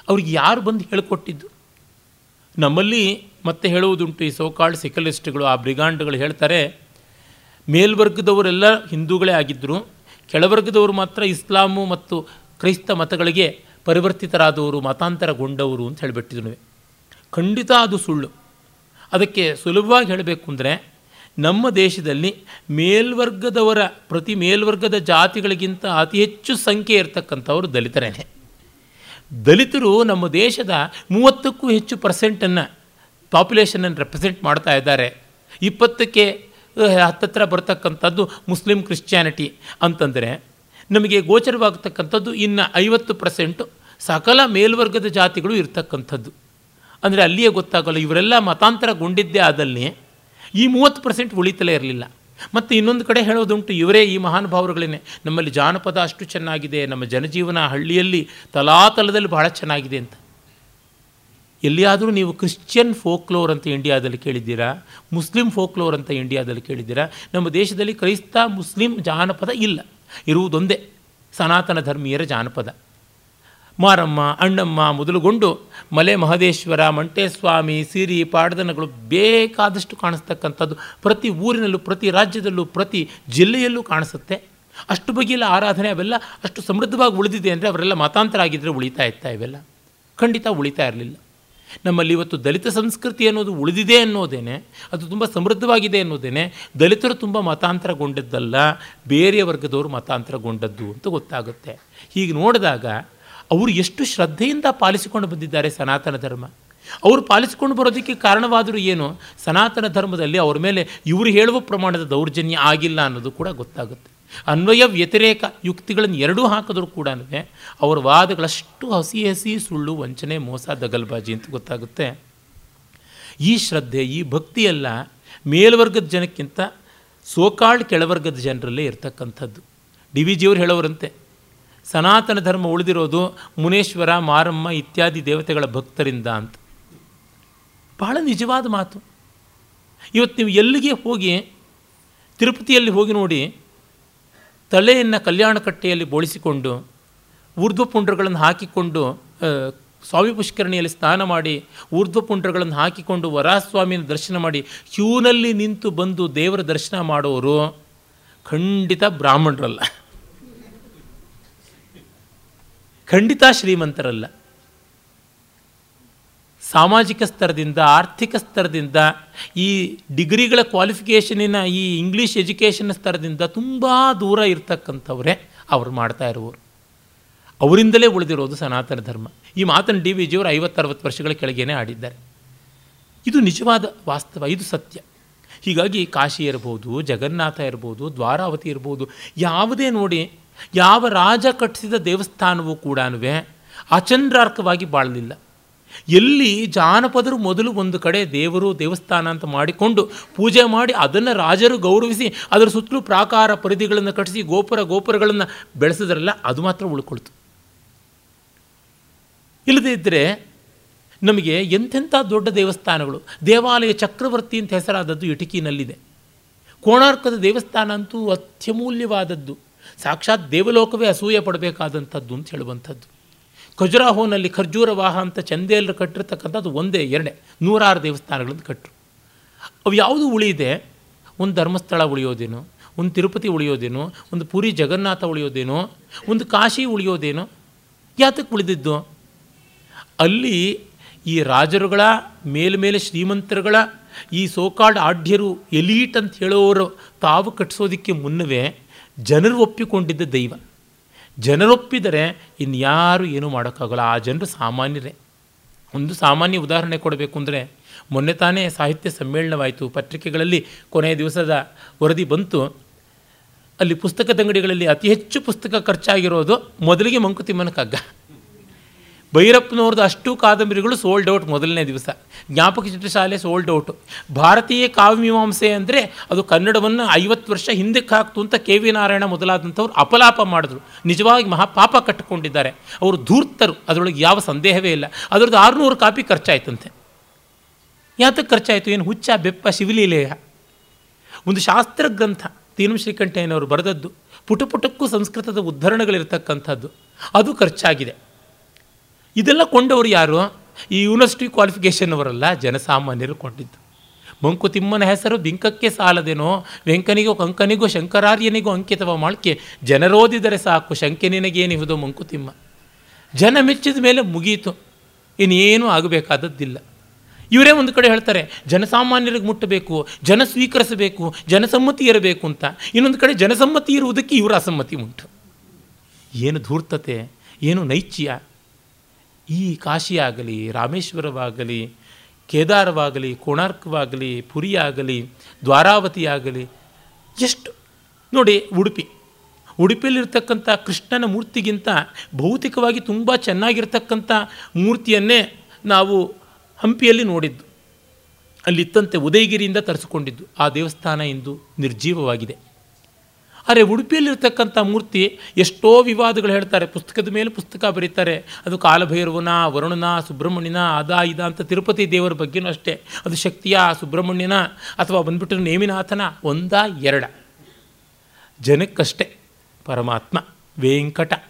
ಅವ್ರಿಗೆ ಯಾರು ಬಂದು ಹೇಳಿಕೊಟ್ಟಿದ್ದು? ನಮ್ಮಲ್ಲಿ ಮತ್ತೆ ಹೇಳುವುದುಂಟು ಈ ಸೋಕಾಳ್ ಸಿಕಲಿಸ್ಟ್ಗಳು ಆ ಬ್ರಿಗಾಂಡ್ಗಳು ಹೇಳ್ತಾರೆ, ಮೇಲ್ವರ್ಗದವರೆಲ್ಲ ಹಿಂದೂಗಳೇ ಆಗಿದ್ದರು ಕೆಳವರ್ಗದವರು ಮಾತ್ರ ಇಸ್ಲಾಮು ಮತ್ತು ಕ್ರೈಸ್ತ ಮತಗಳಿಗೆ ಪರಿವರ್ತಿತರಾದವರು, ಮತಾಂತರಗೊಂಡವರು ಅಂತ ಹೇಳಿಬಿಟ್ಟಿದ್ರು. ಖಂಡಿತ ಅದು ಸುಳ್ಳು. ಅದಕ್ಕೆ ಸುಲಭವಾಗಿ ಹೇಳಬೇಕು ಅಂದರೆ ನಮ್ಮ ದೇಶದಲ್ಲಿ ಮೇಲ್ವರ್ಗದವರ ಪ್ರತಿ ಮೇಲ್ವರ್ಗದ ಜಾತಿಗಳಿಗಿಂತ ಅತಿ ಹೆಚ್ಚು ಸಂಖ್ಯೆ ಇರತಕ್ಕಂಥವರು ದಲಿತರೇ ದಲಿತರು ನಮ್ಮ ದೇಶದ ಮೂವತ್ತಕ್ಕೂ ಹೆಚ್ಚು ಪರ್ಸೆಂಟನ್ನು ಪಾಪ್ಯುಲೇಷನನ್ನು ರೆಪ್ರೆಸೆಂಟ್ ಮಾಡ್ತಾ ಇದ್ದಾರೆ. ಇಪ್ಪತ್ತಕ್ಕೆ ಹತ್ತತ್ರ ಬರ್ತಕ್ಕಂಥದ್ದು ಮುಸ್ಲಿಂ ಕ್ರಿಶ್ಚಿಯಾನಿಟಿ ಅಂತಂದರೆ ನಮಗೆ ಗೋಚರವಾಗತಕ್ಕಂಥದ್ದು ಇನ್ನು ಐವತ್ತು ಪರ್ಸೆಂಟು ಸಕಲ ಮೇಲ್ವರ್ಗದ ಜಾತಿಗಳು ಇರ್ತಕ್ಕಂಥದ್ದು. ಅಂದರೆ ಅಲ್ಲಿಯೇ ಗೊತ್ತಾಗಲ್ಲ, ಇವರೆಲ್ಲ ಮತಾಂತರಗೊಂಡಿದ್ದೇ ಆದಲ್ಲಿ ಈ ಮೂವತ್ತು ಪರ್ಸೆಂಟ್ ಉಳಿತಲೇ ಇರಲಿಲ್ಲ. ಮತ್ತು ಇನ್ನೊಂದು ಕಡೆ ಹೇಳೋದುಂಟು, ಇವರೇ ಈ ಮಹಾನುಭಾವರುಗಳೇ ನಮ್ಮಲ್ಲಿ ಜಾನಪದ ಅಷ್ಟು ಚೆನ್ನಾಗಿದೆ, ನಮ್ಮ ಜನಜೀವನ ಹಳ್ಳಿಯಲ್ಲಿ ತಲಾತಲದಲ್ಲಿ ಬಹಳ ಚೆನ್ನಾಗಿದೆ ಅಂತ. ಎಲ್ಲಿಯಾದರೂ ನೀವು ಕ್ರಿಶ್ಚಿಯನ್ ಫೋಕ್ಲೋರ್ ಅಂತ ಇಂಡಿಯಾದಲ್ಲಿ ಕೇಳಿದ್ದೀರಾ? ಮುಸ್ಲಿಂ ಫೋಕ್ಲೋರ್ ಅಂತ ಇಂಡಿಯಾದಲ್ಲಿ ಕೇಳಿದ್ದೀರಾ? ನಮ್ಮ ದೇಶದಲ್ಲಿ ಕ್ರೈಸ್ತ, ಮುಸ್ಲಿಂ ಜಾನಪದ ಇಲ್ಲ. ಇರುವುದೊಂದೇ, ಸನಾತನ ಧರ್ಮೀಯರ ಜಾನಪದ. ಮಾರಮ್ಮ, ಅಣ್ಣಮ್ಮ ಮೊದಲುಗೊಂಡು ಮಲೆ ಮಹದೇಶ್ವರ, ಮಂಟೇಸ್ವಾಮಿ, ಸಿರಿ, ಪಾಡದನಗಳು ಬೇಕಾದಷ್ಟು ಕಾಣಿಸ್ತಕ್ಕಂಥದ್ದು. ಪ್ರತಿ ಊರಿನಲ್ಲೂ, ಪ್ರತಿ ರಾಜ್ಯದಲ್ಲೂ, ಪ್ರತಿ ಜಿಲ್ಲೆಯಲ್ಲೂ ಕಾಣಿಸುತ್ತೆ. ಅಷ್ಟು ಬಗೆಯಲ್ಲ ಆರಾಧನೆ ಅವೆಲ್ಲ ಅಷ್ಟು ಸಮೃದ್ಧವಾಗಿ ಉಳಿದಿದೆ ಅಂದರೆ ಅವರೆಲ್ಲ ಮತಾಂತರ ಆಗಿದ್ದರೆ ಉಳಿತಾ ಇತ್ತಾ ಇವೆಲ್ಲ. ಖಂಡಿತ ಉಳಿತಾ ಇರಲಿಲ್ಲ. ನಮ್ಮಲ್ಲಿ ಇವತ್ತು ದಲಿತ ಸಂಸ್ಕೃತಿ ಅನ್ನೋದು ಉಳಿದಿದೆ ಅನ್ನೋದೇನೆ, ಅದು ತುಂಬ ಸಮೃದ್ಧವಾಗಿದೆ ಅನ್ನೋದೇನೆ, ದಲಿತರು ತುಂಬ ಮತಾಂತರಗೊಂಡದ್ದಲ್ಲ ಬೇರೆ ವರ್ಗದವರು ಮತಾಂತರಗೊಂಡದ್ದು ಅಂತ ಗೊತ್ತಾಗುತ್ತೆ. ಹೀಗೆ ನೋಡಿದಾಗ ಅವರು ಎಷ್ಟು ಶ್ರದ್ಧೆಯಿಂದ ಪಾಲಿಸಿಕೊಂಡು ಬಂದಿದ್ದಾರೆ ಸನಾತನ ಧರ್ಮ? ಅವರು ಪಾಲಿಸಿಕೊಂಡು ಬರೋದಕ್ಕೆ ಕಾರಣವಾದರೂ ಏನು? ಸನಾತನ ಧರ್ಮದಲ್ಲಿ ಅವ್ರ ಮೇಲೆ ಇವರು ಹೇಳುವ ಪ್ರಮಾಣದ ದೌರ್ಜನ್ಯ ಆಗಿಲ್ಲ ಅನ್ನೋದು ಕೂಡ ಗೊತ್ತಾಗುತ್ತೆ. ಅನ್ವಯ ವ್ಯತಿರೇಕ ಯುಕ್ತಿಗಳನ್ನು ಎರಡೂ ಹಾಕಿದ್ರು ಕೂಡ ಅವರ ವಾದಗಳಷ್ಟು ಹಸಿ ಹಸಿ ಸುಳ್ಳು, ವಂಚನೆ, ಮೋಸ, ದಗಲ್ಬಾಜಿ ಅಂತ ಗೊತ್ತಾಗುತ್ತೆ. ಈ ಶ್ರದ್ಧೆ, ಈ ಭಕ್ತಿಯೆಲ್ಲ ಮೇಲ್ವರ್ಗದ ಜನಕ್ಕಿಂತ ಸೋಕಾಳ್ ಕೆಳವರ್ಗದ ಜನರಲ್ಲೇ ಇರ್ತಕ್ಕಂಥದ್ದು. ಡಿ ವಿ ಜಿಯವರು ಹೇಳೋರಂತೆ ಸನಾತನ ಧರ್ಮ ಉಳಿದಿರೋದು ಮುನೇಶ್ವರ, ಮಾರಮ್ಮ ಇತ್ಯಾದಿ ದೇವತೆಗಳ ಭಕ್ತರಿಂದ ಅಂತ. ಬಹಳ ನಿಜವಾದ ಮಾತು. ಇವತ್ತು ನೀವು ಎಲ್ಲಿಗೆ ಹೋಗಿ, ತಿರುಪತಿಯಲ್ಲಿ ಹೋಗಿ ನೋಡಿ, ತಲೆಯನ್ನು ಕಲ್ಯಾಣ ಕಟ್ಟೆಯಲ್ಲಿ ಬೋಳಿಸಿಕೊಂಡು ಊರ್ಧ್ವಪುಂಡ್ರಗಳನ್ನು ಹಾಕಿಕೊಂಡು ಸ್ವಾಮಿ ಪುಷ್ಕರಣಿಯಲ್ಲಿ ಸ್ನಾನ ಮಾಡಿ ಊರ್ಧ್ವಪುಂಡ್ರಗಳನ್ನು ಹಾಕಿಕೊಂಡು ವರಾಸ್ವಾಮಿನ ದರ್ಶನ ಮಾಡಿ, ಕ್ಯೂನಲ್ಲಿ ನಿಂತು ಬಂದು ದೇವರ ದರ್ಶನ ಮಾಡೋರು ಖಂಡಿತ ಬ್ರಾಹ್ಮಣರಲ್ಲ. ಖಂಡಿತ ಶ್ರೀಮಂತರಲ್ಲ. ಸಾಮಾಜಿಕ ಸ್ತರದಿಂದ, ಆರ್ಥಿಕ ಸ್ತರದಿಂದ, ಈ ಡಿಗ್ರಿಗಳ ಕ್ವಾಲಿಫಿಕೇಷನಿನ, ಈ ಇಂಗ್ಲೀಷ್ ಎಜುಕೇಷನ್ ಸ್ತರದಿಂದ ತುಂಬ ದೂರ ಇರ್ತಕ್ಕಂಥವರೇ ಅವ್ರು ಮಾಡ್ತಾ ಇರುವರು ಅವರಿಂದಲೇ ಉಳಿದಿರೋದು ಸನಾತನ ಧರ್ಮ. ಈ ಮಾತನ್ನು ಡಿ ವಿ ಜಿಯವರು ಐವತ್ತರವತ್ತು ವರ್ಷಗಳ ಕೆಳಗೇನೆ ಆಡಿದ್ದಾರೆ ಇದು ನಿಜವಾದ ವಾಸ್ತವ, ಇದು ಸತ್ಯ. ಹೀಗಾಗಿ ಕಾಶಿ ಇರ್ಬೋದು, ಜಗನ್ನಾಥ ಇರ್ಬೋದು, ದ್ವಾರಾವತಿ ಇರ್ಬೋದು, ಯಾವುದೇ ನೋಡಿ ಯಾವ ರಾಜ ಕಟ್ಟಿಸಿದ ದೇವಸ್ಥಾನವೂ ಕೂಡ ಅಚಂದ್ರಾರ್ಕವಾಗಿ ಬಾಳಲಿಲ್ಲ. ಎಲ್ಲಿ ಜಾನಪದರು ಮೊದಲು ಒಂದು ಕಡೆ ದೇವರು ದೇವಸ್ಥಾನ ಅಂತ ಮಾಡಿಕೊಂಡು ಪೂಜೆ ಮಾಡಿ ಅದನ್ನು ರಾಜರು ಗೌರವಿಸಿ ಅದರ ಸುತ್ತಲೂ ಪ್ರಾಕಾರ ಪರಿಧಿಗಳನ್ನು ಕಟ್ಟಿಸಿ ಗೋಪುರ ಗೋಪುರಗಳನ್ನು ಬೆಳೆಸಿದ್ರಲ್ಲ ಅದು ಮಾತ್ರ ಉಳ್ಕೊಳ್ತು. ಇಲ್ಲದಿದ್ದರೆ ನಮಗೆ ಎಂಥೆಂಥ ದೊಡ್ಡ ದೇವಸ್ಥಾನಗಳು, ದೇವಾಲಯ ಚಕ್ರವರ್ತಿ ಅಂತ ಹೆಸರಾದದ್ದು ಇಟಕಿನಲ್ಲಿದೆ. ಕೋಣಾರ್ಕದ ದೇವಸ್ಥಾನ ಅಂತೂ ಅತ್ಯಮೂಲ್ಯವಾದದ್ದು. ಸಾಕ್ಷಾತ್ ದೇವಲೋಕವೇ ಅಸೂಯೆ ಪಡಬೇಕಾದಂಥದ್ದು ಅಂತ ಹೇಳುವಂಥದ್ದು. ಖಜುರಾಹೋನಲ್ಲಿ ಖರ್ಜೂರ ವಾಹ ಅಂತ ಚಂದೇಲರು ಕಟ್ಟಿರ್ತಕ್ಕಂಥದ್ದು ಒಂದೇ, ಎರಡೇ, ನೂರಾರು ದೇವಸ್ಥಾನಗಳನ್ನು ಕಟ್ಟರು. ಅವು ಯಾವುದು ಉಳಿಯಿದೆ? ಒಂದು ಧರ್ಮಸ್ಥಳ ಉಳಿಯೋದೇನೋ, ಒಂದು ತಿರುಪತಿ ಉಳಿಯೋದೇನೋ, ಒಂದು ಪುರಿ ಜಗನ್ನಾಥ ಉಳಿಯೋದೇನೋ, ಒಂದು ಕಾಶಿ ಉಳಿಯೋದೇನೋ, ಯಾತಕ್ಕೆ ಉಳಿದಿದ್ದು? ಅಲ್ಲಿ ಈ ರಾಜರುಗಳ ಮೇಲ್ಮೇಲೆ ಶ್ರೀಮಂತರುಗಳ, ಈ ಸೋಕಾಲ್ಡ್ ಆಢ್ಯರು, ಎಲೀಟ್ ಅಂತ ಹೇಳೋರು ತಾವು ಕಟ್ಟಿಸೋದಕ್ಕೆ ಮುನ್ನವೇ ಜನರು ಒಪ್ಪಿಕೊಂಡಿದ್ದ ದೈವ. ಜನರೊಪ್ಪಿದರೆ ಇನ್ಯಾರು ಏನೂ ಮಾಡೋಕ್ಕಾಗಲ್ಲ. ಆ ಜನರು ಸಾಮಾನ್ಯರೇ. ಒಂದು ಸಾಮಾನ್ಯ ಉದಾಹರಣೆ ಕೊಡಬೇಕು ಅಂದರೆ ಮೊನ್ನೆ ತಾನೇ ಸಾಹಿತ್ಯ ಸಮ್ಮೇಳನವಾಯಿತು. ಪತ್ರಿಕೆಗಳಲ್ಲಿ ಕೊನೆಯ ದಿವಸದ ವರದಿ ಬಂತು. ಅಲ್ಲಿ ಪುಸ್ತಕದಂಗಡಿಗಳಲ್ಲಿ ಅತಿ ಹೆಚ್ಚು ಪುಸ್ತಕ ಖರ್ಚಾಗಿರೋದು ಮೊದಲಿಗೆ ಮಂಕುತಿಮ್ಮನ ಕಗ್ಗ ಭೈರಪ್ಪನವ್ರದ್ದು ಅಷ್ಟು ಕಾದಂಬರಿಗಳು ಸೋಲ್ಡ್ ಔಟ್ ಮೊದಲನೇ ದಿವಸ. ಜ್ಞಾಪಕ ಚಿತ್ರಶಾಲೆ ಸೋಲ್ಡ್ ಔಟು ಭಾರತೀಯ ಕಾವ್ಯಮೀಮಾಂಸೆ ಅಂದರೆ ಅದು ಕನ್ನಡವನ್ನು ಐವತ್ತು ವರ್ಷ ಹಿಂದಕ್ಕೆ ಹಾಕ್ತು ಅಂತ ಕೆ ವಿ ನಾರಾಯಣ ಮೊದಲಾದಂಥವ್ರು ಅಪಲಾಪ ಮಾಡಿದ್ರು. ನಿಜವಾಗಿ ಮಹಾಪಾಪ ಕಟ್ಟಿಕೊಂಡಿದ್ದಾರೆ. ಅವರು ಧೂರ್ತರು. ಅದರೊಳಗೆ ಯಾವ ಸಂದೇಹವೇ ಇಲ್ಲ. ಅದರದ್ದು ಆರುನೂರು ಕಾಪಿ ಖರ್ಚಾಯ್ತಂತೆ. ಯಾತಕ್ಕೆ ಖರ್ಚಾಯಿತು? ಏನು ಹುಚ್ಚ, ಬೆಪ್ಪ, ಶಿವಲೀಲೆಯ. ಒಂದು ಶಾಸ್ತ್ರ ಗ್ರಂಥ ತೀನು ಶ್ರೀಕಂಠಯ್ಯನವರು ಬರೆದದ್ದು ಪುಟ ಪುಟಕ್ಕೂ ಸಂಸ್ಕೃತದ ಉದ್ಧರಣಗಳಿರ್ತಕ್ಕಂಥದ್ದು. ಅದು ಖರ್ಚಾಗಿದೆ. ಇದೆಲ್ಲ ಕೊಂಡವರು ಯಾರು? ಈ ಯೂನಿವರ್ಸಿಟಿ ಕ್ವಾಲಿಫಿಕೇಷನ್ ಅವರಲ್ಲ, ಜನಸಾಮಾನ್ಯರು ಕೊಟ್ಟಿದ್ದು ಮಂಕುತಿಮ್ಮನ ಹೆಸರು ಬಿಂಕಕ್ಕೆ ಸಾಲದೇನೋ, ವೆಂಕನಿಗೋ ಕಂಕನಿಗೋ ಶಂಕರಾರ್ಯನಿಗೋ ಅಂಕಿತವ ಮಾಳ್ಕೆ ಜನರೋದಿದರೆ ಸಾಕು, ಶಂಕೆ ನಿನಗೇನಿಹುದು ಮಂಕುತಿಮ್ಮ ಜನ ಮೆಚ್ಚಿದ ಮೇಲೆ ಮುಗೀತು. ಇನ್ನೇನೂ ಆಗಬೇಕಾದದ್ದಿಲ್ಲ. ಇವರೇ ಒಂದು ಕಡೆ ಹೇಳ್ತಾರೆ, ಜನಸಾಮಾನ್ಯರಿಗೆ ಮುಟ್ಟಬೇಕು, ಜನ ಸ್ವೀಕರಿಸಬೇಕು, ಜನಸಮ್ಮತಿ ಇರಬೇಕು ಅಂತ. ಇನ್ನೊಂದು ಕಡೆ ಜನಸಮ್ಮತಿ ಇರುವುದಕ್ಕೆ ಇವರ ಅಸಮ್ಮತಿ ಉಂಟು. ಏನು ಧೂರ್ತತೆ, ಏನು ನೈಚ್ಯ ಈ ಕಾಶಿಯಾಗಲಿ, ರಾಮೇಶ್ವರವಾಗಲಿ, ಕೇದಾರವಾಗಲಿ, ಕೋಣಾರ್ಕವಾಗಲಿ, ಪುರಿಯಾಗಲಿ, ದ್ವಾರಾವತಿಯಾಗಲಿ, ಎಷ್ಟು ನೋಡಿ ಉಡುಪಿ. ಉಡುಪಿಯಲ್ಲಿರ್ತಕ್ಕಂಥ ಕೃಷ್ಣನ ಮೂರ್ತಿಗಿಂತ ಭೌತಿಕವಾಗಿ ತುಂಬ ಚೆನ್ನಾಗಿರ್ತಕ್ಕಂಥ ಮೂರ್ತಿಯನ್ನೇ ನಾವು ಹಂಪಿಯಲ್ಲಿ ನೋಡಿದ್ದು. ಅಲ್ಲಿತ್ತಂತೆ ಉದಯಗಿರಿಯಿಂದ ತರಿಸಿಕೊಂಡಿದ್ದು. ಆ ದೇವಸ್ಥಾನ ಇಂದು ನಿರ್ಜೀವವಾಗಿದೆ. ಆದರೆ ಉಡುಪಿಯಲ್ಲಿರ್ತಕ್ಕಂಥ ಮೂರ್ತಿ ಎಷ್ಟೋ ವಿವಾದಗಳು ಹೇಳ್ತಾರೆ. ಪುಸ್ತಕದ ಮೇಲೆ ಪುಸ್ತಕ ಬರೀತಾರೆ. ಅದು ಕಾಲಭೈರವನ, ವರುಣನ, ಸುಬ್ರಹ್ಮಣ್ಯನ, ಅದ, ಇದ ಅಂತ ತಿರುಪತಿ ದೇವರ ಬಗ್ಗೆನೂ ಅಷ್ಟೇ. ಅದು ಶಕ್ತಿಯ, ಸುಬ್ರಹ್ಮಣ್ಯನ ಅಥವಾ ಬಂದ್ಬಿಟ್ಟು ನೇಮಿನಾಥನ ಒಂದ, ಎರಡ. ಜನಕ್ಕಷ್ಟೇ. ಪರಮಾತ್ಮ. ವೆಂಕಟ.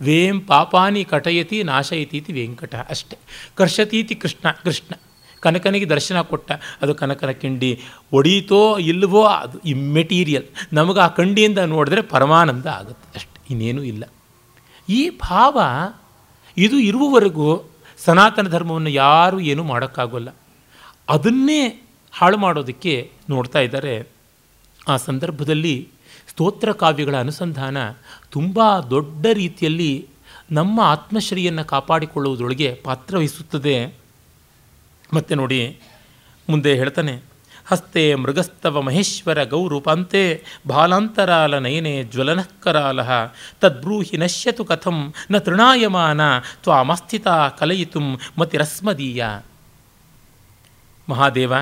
ವೇಂ ಪಾಪಾನಿ ಕಟಯತಿ, ನಾಶಯತೀತಿ ವೆಂಕಟ. ಅಷ್ಟೇ. ಕರ್ಷತೀತಿ ಕೃಷ್ಣ ಕೃಷ್ಣ. ಕನಕನಿಗೆ ದರ್ಶನ ಕೊಟ್ಟ. ಅದು ಕನಕನ ಕಿಂಡಿ. ಒಡೀತೋ ಇಲ್ಲವೋ ಅದು ಇಮ್ಮೆಟೀರಿಯಲ್ ನಮಗೆ ಆ ಕಂಡಿಯಿಂದ ನೋಡಿದ್ರೆ ಪರಮಾನಂದ ಆಗುತ್ತೆ ಅಷ್ಟೆ. ಇನ್ನೇನೂ ಇಲ್ಲ. ಈ ಭಾವ ಇದು ಇರುವವರೆಗೂ ಸನಾತನ ಧರ್ಮವನ್ನು ಯಾರೂ ಏನೂ ಮಾಡೋಕ್ಕಾಗೋಲ್ಲ. ಅದನ್ನೇ ಹಾಳು ಮಾಡೋದಕ್ಕೆ ನೋಡ್ತಾ ಇದ್ದಾರೆ. ಆ ಸಂದರ್ಭದಲ್ಲಿ ಸ್ತೋತ್ರ ಕಾವ್ಯಗಳ ಅನುಸಂಧಾನ ತುಂಬ ದೊಡ್ಡ ರೀತಿಯಲ್ಲಿ ನಮ್ಮ ಆತ್ಮಶ್ರೀಯನ್ನು ಕಾಪಾಡಿಕೊಳ್ಳುವುದರೊಳಗೆ ಪಾತ್ರವಹಿಸುತ್ತದೆ ಮತ್ತು ನೋಡಿ ಮುಂದೆ ಹೇಳ್ತಾನೆ, ಹಸ್ತೆ ಮೃಗಸ್ತವ ಮಹೇಶ್ವರ ಗೌರೂಪಾಂತೆ ಬಾಲಾಂತರಾಲ ನಯನೆ ಜ್ವಲನಃಕರಾಲಹ ತದ್ಬ್ರೂಹಿ ನಶ್ಯತು ಕಥಂ ನ ತೃಣಾಯಮಾನ ತ್ವಾಮಸ್ಥಿತ ಕಲಯಿತು ಮತಿರಸ್ಮದೀಯ ಮಹಾದೇವ,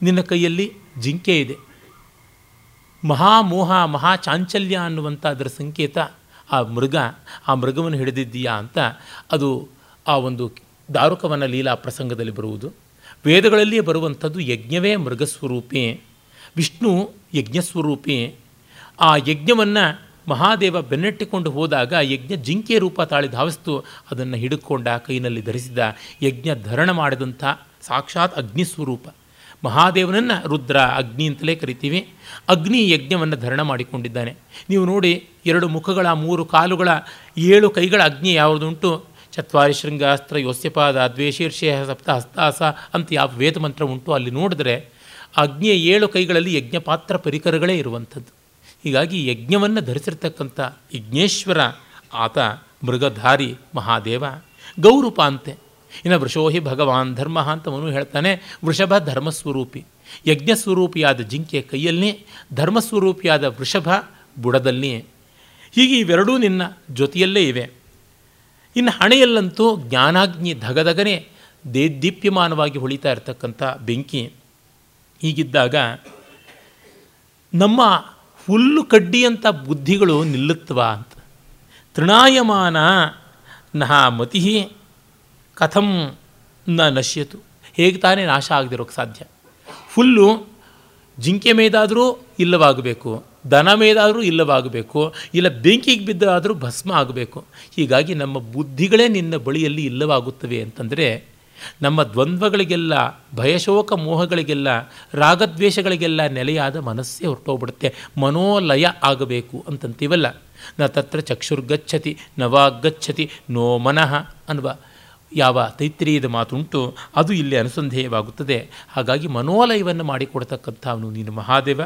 ನಿನ್ನ ಕೈಯಲ್ಲಿ ಜಿಂಕೆ ಇದೆ. ಮಹಾಮೋಹ, ಮಹಾಚಾಂಚಲ್ಯ ಅನ್ನುವಂಥ ಅದರ ಸಂಕೇತ ಆ ಮೃಗ, ಆ ಮೃಗವನ್ನು ಹಿಡಿದಿದ್ದೀಯಾ ಅಂತ ಅದು ಆ ಒಂದು ದಾರುಕವನ ಲೀಲಾ ಪ್ರಸಂಗದಲ್ಲಿ ಬರುವುದು. ವೇದಗಳಲ್ಲಿಯೇ ಬರುವಂಥದ್ದು ಯಜ್ಞವೇ ಮೃಗಸ್ವರೂಪಿ, ವಿಷ್ಣು ಯಜ್ಞಸ್ವರೂಪಿ. ಆ ಯಜ್ಞವನ್ನು ಮಹಾದೇವ ಬೆನ್ನಟ್ಟಿಕೊಂಡು ಹೋದಾಗ ಯಜ್ಞ ಜಿಂಕೆ ರೂಪ ತಾಳಿ ಧಾವಿಸ್ತು, ಅದನ್ನು ಹಿಡಿದುಕೊಂಡ ಕೈನಲ್ಲಿ ಧರಿಸಿದ ಯಜ್ಞ ಧರಣ ಮಾಡಿದಂಥ ಸಾಕ್ಷಾತ್ ಅಗ್ನಿಸ್ವರೂಪ ಮಹಾದೇವನನ್ನು ರುದ್ರ ಅಗ್ನಿ ಅಂತಲೇ ಕರಿತೀವಿ. ಅಗ್ನಿ ಯಜ್ಞವನ್ನು ಧರಣ ಮಾಡಿಕೊಂಡಿದ್ದಾನೆ. ನೀವು ನೋಡಿ ಎರಡು ಮುಖಗಳ, ಮೂರು ಕಾಲುಗಳ, ಏಳು ಕೈಗಳ ಅಗ್ನಿ ಯಾವುದುಂಟು? ಚತ್ವಾರಿ ಶೃಂಗಾಸ್ತ್ರ ಯೋಸ್ಯಪಾದ ದ್ವೇಷೀರ್ಷೇ ಸಪ್ತ ಹಸ್ತಾಸ ಅಂತ ಯಾವ ವೇದ ಮಂತ್ರ ಉಂಟು ಅಲ್ಲಿ ನೋಡಿದ್ರೆ ಅಗ್ನಿಯ ಏಳು ಕೈಗಳಲ್ಲಿ ಯಜ್ಞಪಾತ್ರ ಪರಿಕರಗಳೇ ಇರುವಂಥದ್ದು. ಹೀಗಾಗಿ ಯಜ್ಞವನ್ನು ಧರಿಸಿರ್ತಕ್ಕಂಥ ಯಜ್ಞೇಶ್ವರ, ಆತ ಮೃಗಧಾರಿ ಮಹಾದೇವ, ಗೌರೂಪ ಅಂತೆ. ಇನ್ನು ವೃಷೋಹಿ ಭಗವಾನ್ ಧರ್ಮ ಅಂತ ಮನು ಹೇಳ್ತಾನೆ, ವೃಷಭ ಧರ್ಮಸ್ವರೂಪಿ. ಯಜ್ಞಸ್ವರೂಪಿಯಾದ ಜಿಂಕೆ ಕೈಯಲ್ಲಿ, ಧರ್ಮಸ್ವರೂಪಿಯಾದ ವೃಷಭ ಬುಡದಲ್ಲಿ. ಹೀಗೆ ಇವೆರಡೂ ನಿನ್ನ ಜೊತೆಯಲ್ಲೇ ಇವೆ. ಇನ್ನು ಹಣೆಯಲ್ಲಂತೂ ಜ್ಞಾನಾಗ್ನಿ ಧಗಧಗನೆ ದೇದೀಪ್ಯಮಾನವಾಗಿ ಹೊಳಿತಾ ಇರತಕ್ಕಂಥ ಬೆಂಕಿ ಹೀಗಿದ್ದಾಗ ನಮ್ಮ ಹುಲ್ಲು ಕಡ್ಡಿಯಂಥ ಬುದ್ಧಿಗಳು ನಿಲ್ಲುತ್ತವ ಅಂತ. ತೃಣಾಯಮಾನ ನಹ ಮತಿ ಕಥಂ ನ ನಶ್ಯತು. ಹೇಗೆ ತಾನೇ ನಾಶ ಆಗದಿರೋಕ್ಕೆ ಸಾಧ್ಯ. ಫುಲ್ಲು ಜಿಂಕೆ ಮೇದಾದರೂ ಇಲ್ಲವಾಗಬೇಕು. ದನ ಮೇದಾದರೂ ಇಲ್ಲವಾಗಬೇಕು, ಇಲ್ಲ ಬೆಂಕಿಗೆ ಬಿದ್ದಾದರೂ ಭಸ್ಮ ಆಗಬೇಕು. ಹೀಗಾಗಿ ನಮ್ಮ ಬುದ್ಧಿಗಳೇ ನಿನ್ನ ಬಳಿಯಲ್ಲಿ ಇಲ್ಲವಾಗುತ್ತವೆ ಅಂತಂದರೆ, ನಮ್ಮ ದ್ವಂದ್ವಗಳಿಗೆಲ್ಲ, ಭಯಶೋಕ ಮೋಹಗಳಿಗೆಲ್ಲ, ರಾಗದ್ವೇಷಗಳಿಗೆಲ್ಲ ನೆಲೆಯಾದ ಮನಸ್ಸೇ ಹೊರಟೋಗ್ಬಿಡುತ್ತೆ. ಮನೋಲಯ ಆಗಬೇಕು ಅಂತಂತೀವಲ್ಲ. ನ ತತ್ರ ಚಕ್ಷುರ್ಗಚ್ಚತಿ, ನವಾಗಚ್ಚತಿ, ನೋ ಮನಃ ಅನ್ನುವ ಯಾವ ತೈತ್ರಿಯದ ಮಾತುಂಟು, ಅದು ಇಲ್ಲಿ ಅನುಸಂಧೇಯವಾಗುತ್ತದೆ. ಹಾಗಾಗಿ ಮನೋಲಯವನ್ನು ಮಾಡಿಕೊಡ್ತಕ್ಕಂಥ ಅವನು ನೀನು ಮಹಾದೇವ.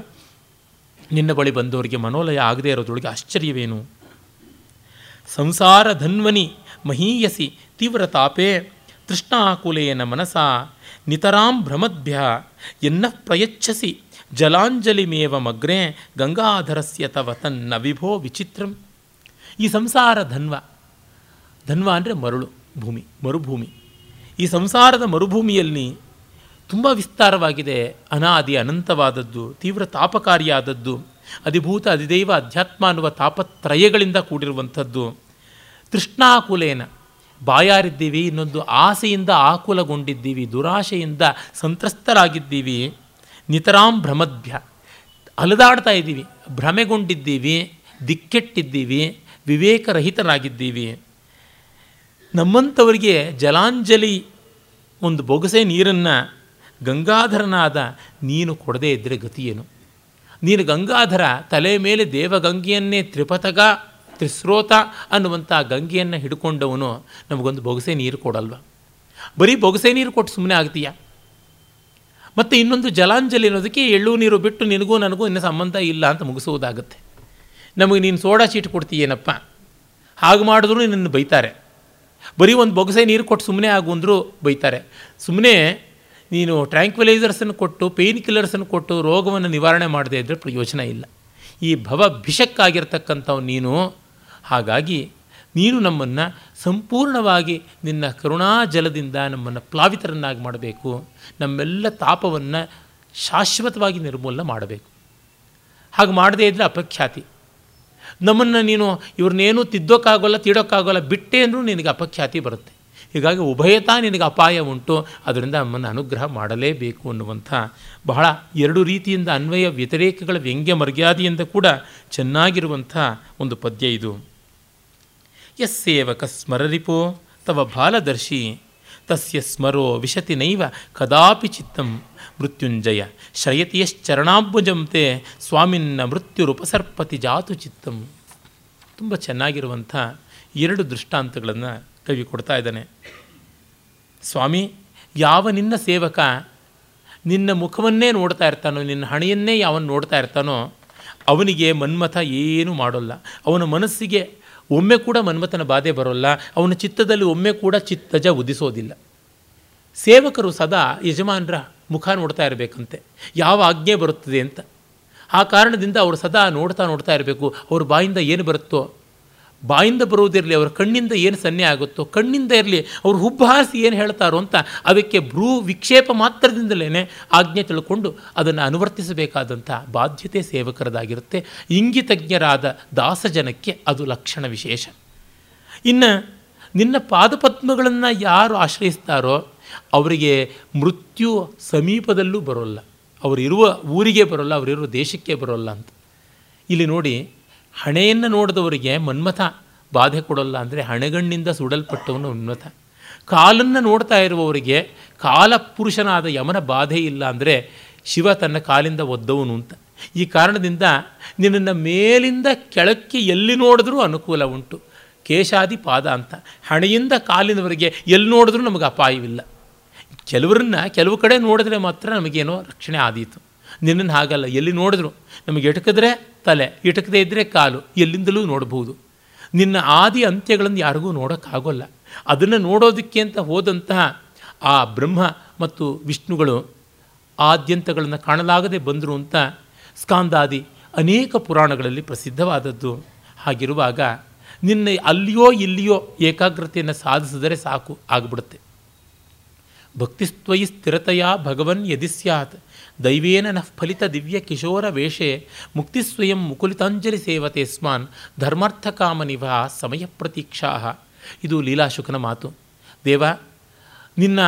ನಿನ್ನ ಬಳಿ ಬಂದವರಿಗೆ ಮನೋಲಯ ಆಗದೇ ಇರೋದ್ರೊಳಗೆ ಆಶ್ಚರ್ಯವೇನು? ಸಂಸಾರ ಧನ್ವನಿ ಮಹೀಯಸಿ ತೀವ್ರ ತಾಪೇ ತೃಷ್ಣಾಕುಲೇನ ಮನಸ ನಿತರಾಂ ಭ್ರಮದ್ಭ್ಯ ಎನ್ನ ಪ್ರಯಚ್ಛಸಿ ಜಲಾಂಜಲಿಮೇವ ಮಗ್ರೆ ಗಂಗಾಧರಸ್ಯ ತವ ತನ್ನ ವಿಭೋ ವಿಚಿತ್ರಂ. ಈ ಸಂಸಾರ ಧನ್ವ ಧನ್ವ ಅಂದರೆ ಮರುಳು, ಭೂಮಿ, ಮರುಭೂಮಿ. ಈ ಸಂಸಾರದ ಮರುಭೂಮಿಯಲ್ಲಿ ತುಂಬ ವಿಸ್ತಾರವಾಗಿದೆ. ಅನಾದಿ ಅನಂತವಾದದ್ದು, ತೀವ್ರ ತಾಪಕಾರಿಯಾದದ್ದು, ಅಧಿಭೂತ ಅಧಿದೈವ ಅಧ್ಯಾತ್ಮ ಅನ್ನುವ ತಾಪತ್ರಯಗಳಿಂದ ಕೂಡಿರುವಂಥದ್ದು. ತೃಷ್ಣಾಕುಲೇನ, ಬಾಯಾರಿದ್ದೀವಿ, ಇನ್ನೊಂದು ಆಸೆಯಿಂದ ಆಕುಲಗೊಂಡಿದ್ದೀವಿ, ದುರಾಶೆಯಿಂದ ಸಂತ್ರಸ್ತರಾಗಿದ್ದೀವಿ, ನಿತರಾಂ ಭ್ರಮದ್ಭ್ಯ, ಅಲದಾಡ್ತಾ ಇದ್ದೀವಿ, ಭ್ರಮೆಗೊಂಡಿದ್ದೀವಿ, ದಿಕ್ಕೆಟ್ಟಿದ್ದೀವಿ ವಿವೇಕರಹಿತರಾಗಿದ್ದೀವಿ ನಮ್ಮಂಥವರಿಗೆ ಜಲಾಂಜಲಿ ಒಂದು ಬೊಗಸೆ ನೀರನ್ನು ಗಂಗಾಧರನಾದ ನೀನು ಕೊಡದೇ ಇದ್ದರೆ ಗತಿಯೇನು ನೀನು ಗಂಗಾಧರ ತಲೆ ಮೇಲೆ ದೇವಗಂಗೆಯನ್ನೇ ತ್ರಿಪಥಗ, ತ್ರಿಸ್ರೋತ ಅನ್ನುವಂಥ ಗಂಗೆಯನ್ನು ಹಿಡ್ಕೊಂಡವನು ನಮಗೊಂದು ಬೊಗಸೆ ನೀರು ಕೊಡಲ್ವ? ಬರೀ ಬೊಗಸೆ ನೀರು ಕೊಟ್ಟು ಸುಮ್ಮನೆ ಆಗ್ತೀಯ? ಮತ್ತು ಇನ್ನೊಂದು ಜಲಾಂಜಲಿ ಅನ್ನೋದಕ್ಕೆ ಎಳ್ಳು ನೀರು ಬಿಟ್ಟು ನಿನಗೂ ನನಗೂ ಇನ್ನು ಸಂಬಂಧ ಇಲ್ಲ ಅಂತ ಮುಗಿಸುವುದಾಗುತ್ತೆ. ನಮಗೆ ನೀನು ಸೋಡಾ ಚೀಟ್ ಕೊಡ್ತೀಯೇನಪ್ಪ? ಹಾಗೆ ಮಾಡಿದ್ರು ನಿನ್ನ ಬೈತಾರೆ. ಬರೀ ಒಂದು ಬೊಗಸೆ ನೀರು ಕೊಟ್ಟು ಸುಮ್ಮನೆ ಆಗು ಅಂದರೂ ಬೈತಾರೆ. ಸುಮ್ಮನೆ ನೀನು ಟ್ರ್ಯಾಂಕ್ವಿಲೈಸರ್ಸನ್ನು ಕೊಟ್ಟು ಪೇಯ್ನ್ ಕಿಲ್ಲರ್ಸನ್ನು ಕೊಟ್ಟು ರೋಗವನ್ನು ನಿವಾರಣೆ ಮಾಡದೇ ಇದ್ದರೆ ಪ್ರಯೋಜನ ಇಲ್ಲ. ಈ ಭವ ಭಿಷಕ್ಕಾಗಿರ್ತಕ್ಕಂಥವು ನೀನು, ಹಾಗಾಗಿ ನೀನು ನಮ್ಮನ್ನು ಸಂಪೂರ್ಣವಾಗಿ ನಿನ್ನ ಕರುಣಾಜಲದಿಂದ ನಮ್ಮನ್ನು ಪ್ಲಾವಿತರನ್ನಾಗಿ ಮಾಡಬೇಕು. ನಮ್ಮೆಲ್ಲ ತಾಪವನ್ನು ಶಾಶ್ವತವಾಗಿ ನಿರ್ಮೂಲನೆ ಮಾಡಬೇಕು. ಹಾಗೆ ಮಾಡದೇ ಇದ್ದರೆ ಅಪಖ್ಯಾತಿ. ನಮ್ಮನ್ನು ನೀನು ಇವ್ರನ್ನೇನೂ ತಿದ್ದೋಕ್ಕಾಗೋಲ್ಲ, ತೀಡೋಕ್ಕಾಗೋಲ್ಲ, ಬಿಟ್ಟೆ ಅಂದರೂ ನಿನಗೆ ಅಪಖ್ಯಾತಿ ಬರುತ್ತೆ. ಹೀಗಾಗಿ ಉಭಯತಾ ನಿನಗೆ ಅಪಾಯ ಉಂಟು, ಅದರಿಂದ ನಮ್ಮನ್ನು ಅನುಗ್ರಹ ಮಾಡಲೇಬೇಕು ಅನ್ನುವಂಥ ಬಹಳ ಎರಡು ರೀತಿಯಿಂದ ಅನ್ವಯ ವ್ಯತಿರೇಕಗಳ ವ್ಯಂಗ್ಯ ಮರ್ಯಾದೆಯಿಂದ ಕೂಡ ಚೆನ್ನಾಗಿರುವಂಥ ಒಂದು ಪದ್ಯ ಇದು. ಯಸ್ಸೇವಕ ಸ್ಮರರಿಪೋ ತವ ಬಾಲದರ್ಶಿ, ತಸ್ಯ ಸ್ಮರೋ ವಿಶತಿ ನೈವ ಕದಾಪಿ ಚಿತ್ತಂ ಮೃತ್ಯುಂಜಯ ಶ್ರಯತಿಯಶ್ಚರಣಾಂಬುಜಂತೆ ಸ್ವಾಮಿನ್ನ ಮೃತ್ಯುರುಪಸರ್ಪತಿ ಜಾತು ಚಿತ್ತಂ. ತುಂಬ ಚೆನ್ನಾಗಿರುವಂಥ ಎರಡು ದೃಷ್ಟಾಂತಗಳನ್ನು ಕವಿ ಕೊಡ್ತಾ ಇದ್ದಾನೆ. ಸ್ವಾಮಿ, ಯಾವ ನಿನ್ನ ಸೇವಕ ನಿನ್ನ ಮುಖವನ್ನೇ ನೋಡ್ತಾ ಇರ್ತಾನೋ, ನಿನ್ನ ಹಣೆಯನ್ನೇ ಯಾವನು ನೋಡ್ತಾ ಇರ್ತಾನೋ, ಅವನಿಗೆ ಮನ್ಮಥ ಏನೂ ಮಾಡೋಲ್ಲ. ಅವನ ಮನಸ್ಸಿಗೆ ಒಮ್ಮೆ ಕೂಡ ಮನ್ಮಥನ ಬಾಧೆ ಬರೋಲ್ಲ. ಅವನ ಚಿತ್ತದಲ್ಲಿ ಒಮ್ಮೆ ಕೂಡ ಚಿತ್ತಜ ಉದಿಸೋದಿಲ್ಲ. ಸೇವಕರು ಸದಾ ಯಜಮಾನರ ಮುಖ ನೋಡ್ತಾ ಇರಬೇಕಂತೆ. ಯಾವ ಆಜ್ಞೆ ಬರುತ್ತದೆ ಅಂತ. ಆ ಕಾರಣದಿಂದ ಅವರು ಸದಾ ನೋಡ್ತಾ ನೋಡ್ತಾ ಇರಬೇಕು. ಅವ್ರ ಬಾಯಿಂದ ಏನು ಬರುತ್ತೋ ಬಾಯಿಂದ ಬರುವುದಿರಲಿ ಅವರ ಕಣ್ಣಿಂದ ಏನು ಸನ್ನೆ ಆಗುತ್ತೋ, ಕಣ್ಣಿಂದ ಇರಲಿ, ಅವರು ಹುಬ್ಬಹಾಸಿ ಏನು ಹೇಳ್ತಾರೋ ಅಂತ ಅದಕ್ಕೆ ಭ್ರೂ ವಿಕ್ಷೇಪ ಮಾತ್ರದಿಂದಲೇ ಆಜ್ಞೆ ತಿಳ್ಕೊಂಡು ಅದನ್ನು ಅನುವರ್ತಿಸಬೇಕಾದಂಥ ಬಾಧ್ಯತೆ ಸೇವಕರದಾಗಿರುತ್ತೆ. ಇಂಗಿತಜ್ಞರಾದ ದಾಸಜನಕ್ಕೆ ಅದು ಲಕ್ಷಣ ವಿಶೇಷ. ಇನ್ನು ನಿನ್ನ ಪಾದಪದ್ಮಗಳನ್ನು ಯಾರು ಆಶ್ರಯಿಸ್ತಾರೋ ಅವರಿಗೆ ಮೃತ್ಯು ಸಮೀಪದಲ್ಲೂ ಬರೋಲ್ಲ. ಅವರಿರುವ ಊರಿಗೆ ಬರೋಲ್ಲ, ಅವರಿರುವ ದೇಶಕ್ಕೆ ಬರೋಲ್ಲ ಅಂತ. ಇಲ್ಲಿ ನೋಡಿ ಹಣೆಯನ್ನು ನೋಡಿದವರಿಗೆ ಮನ್ಮಥ ಬಾಧೆ ಕೊಡೋಲ್ಲ ಅಂದರೆ ಹಣೆಗಣ್ಣಿಂದ ಸುಡಲ್ಪಟ್ಟವನು ಮನ್ಮಥ. ಕಾಲನ್ನು ನೋಡ್ತಾ ಇರುವವರಿಗೆ ಕಾಲ ಪುರುಷನಾದ ಯಮನ ಬಾಧೆ ಇಲ್ಲ ಅಂದರೆ ಶಿವ ತನ್ನ ಕಾಲಿಂದ ಒದ್ದವನು ಅಂತ. ಈ ಕಾರಣದಿಂದ ನಿನ್ನನ್ನು ಮೇಲಿಂದ ಕೆಳಕ್ಕೆ ಎಲ್ಲಿ ನೋಡಿದ್ರೂ ಅನುಕೂಲ ಉಂಟು. ಕೇಶಾದಿ ಪಾದ ಅಂತ. ಹಣೆಯಿಂದ ಕಾಲಿನವರೆಗೆ ಎಲ್ಲಿ ನೋಡಿದ್ರೂ ನಮಗೆ ಅಪಾಯವಿಲ್ಲ. ಕೆಲವರನ್ನ ಕೆಲವು ಕಡೆ ನೋಡಿದ್ರೆ ಮಾತ್ರ ನಮಗೇನೋ ರಕ್ಷಣೆ ಆದೀತು. ನಿನ್ನನ್ನು ಹಾಗಲ್ಲ. ಎಲ್ಲಿ ನೋಡಿದ್ರು? ನಮಗೆ ಎಟಕಿದ್ರೆ ತಲೆ, ಎಟಕದೇ ಇದ್ದರೆ ಕಾಲು, ಎಲ್ಲಿಂದಲೂ ನೋಡಬಹುದು ನಿನ್ನ ಆದಿ ಅಂತ್ಯಗಳನ್ನು ಯಾರಿಗೂ ನೋಡೋಕ್ಕಾಗೋಲ್ಲ. ಅದನ್ನು ನೋಡೋದಕ್ಕೆ ಅಂತ ಹೋದಂತಹ ಆ ಬ್ರಹ್ಮ ಮತ್ತು ವಿಷ್ಣುಗಳು ಆದ್ಯಂತಗಳನ್ನು ಕಾಣಲಾಗದೆ ಬಂದರು ಅಂತ ಸ್ಕಾಂದಾದಿ ಅನೇಕ ಪುರಾಣಗಳಲ್ಲಿ ಪ್ರಸಿದ್ಧವಾದದ್ದು. ಹಾಗಿರುವಾಗ ನಿನ್ನ ಅಲ್ಲಿಯೋ ಇಲ್ಲಿಯೋ ಏಕಾಗ್ರತೆಯನ್ನು ಸಾಧಿಸಿದರೆ ಸಾಕು, ಆಗಿಬಿಡುತ್ತೆ. ಭಕ್ತಿಸ್ತ್ವಯಿ ಸ್ಥಿರತೆಯ ಭಗವನ್ ಯದಿ ಸ್ಯಾತ್. ದೈವೇನ ನಃ ಫಲಿತ ದಿವ್ಯ ಕಿಶೋರ ವೇಷೆ ಮುಕ್ತಿಸ್ವಯಂ ಮುಕುಲಿತಾಂಜಲಿ ಸೇವತೆ ಸ್ಮಾನ್ ಧರ್ಮಾರ್ಥ ಕಾಮನಿವ ಸಮಯ ಪ್ರತೀಕ್ಷಾ ಇದು ಲೀಲಾಶುಕನ ಮಾತು. ದೇವ, ನಿನ್ನ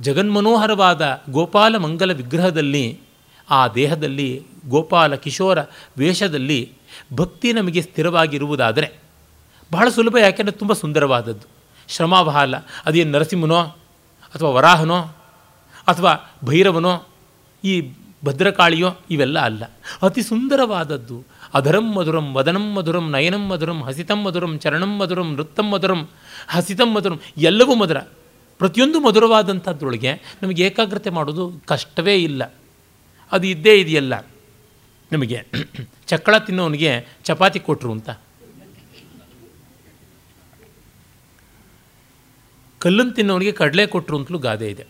ಜಗನ್ಮನೋಹರವಾದ ಗೋಪಾಲ ಮಂಗಲ ವಿಗ್ರಹದಲ್ಲಿ, ಆ ದೇಹದಲ್ಲಿ ಗೋಪಾಲ ಕಿಶೋರ ವೇಷದಲ್ಲಿ ಭಕ್ತಿ ನಮಗೆ ಸ್ಥಿರವಾಗಿರುವುದಾದರೆ, ಬಹಳ ಸುಲಭ ಯಾಕೆಂದರೆ ತುಂಬ ಸುಂದರವಾದದ್ದು. ಶ್ರಮಾವಹ ಅಲ್ಲ ಅದೇನು ನರಸಿಂಹನೋ ಅಥವಾ ವರಾಹನೋ ಅಥವಾ ಭೈರವನೋ ಈ ಭದ್ರಕಾಳಿಯೋ ಇವೆಲ್ಲ ಅಲ್ಲ. ಅತಿ ಸುಂದರವಾದದ್ದು ಅಧರಂ ಮಧುರಂ, ವದನಂ ಮಧುರಂ, ನಯನಂ ಮಧುರಂ, ಹಸಿತಂ ಮಧುರಂ, ಚರಣಂ ಮಧುರಂ, ನೃತ್ತಂ ಮಧುರಂ, ಹಸಿತಂ ಮಧುರಂ, ಎಲ್ಲವೂ ಮಧುರ. ಪ್ರತಿಯೊಂದು ಮಧುರವಾದಂಥದ್ರೊಳಗೆ ನಮಗೆ ಏಕಾಗ್ರತೆ ಮಾಡೋದು ಕಷ್ಟವೇ ಇಲ್ಲ. ಅದು ಇದ್ದೇ ಇದೆಯಲ್ಲ. ನಮಗೆ ಚಕ್ಕಳ ತಿನ್ನೋನಿಗೆ ಚಪಾತಿ ಕೊಟ್ಟರು ಅಂತ. ಕಲ್ಲನ್ನು ತಿನ್ನೋನಿಗೆ ಕಡಲೆ ಕೊಟ್ಟರು ಅಂತಲೂ ಗಾದೆ ಇದೆ.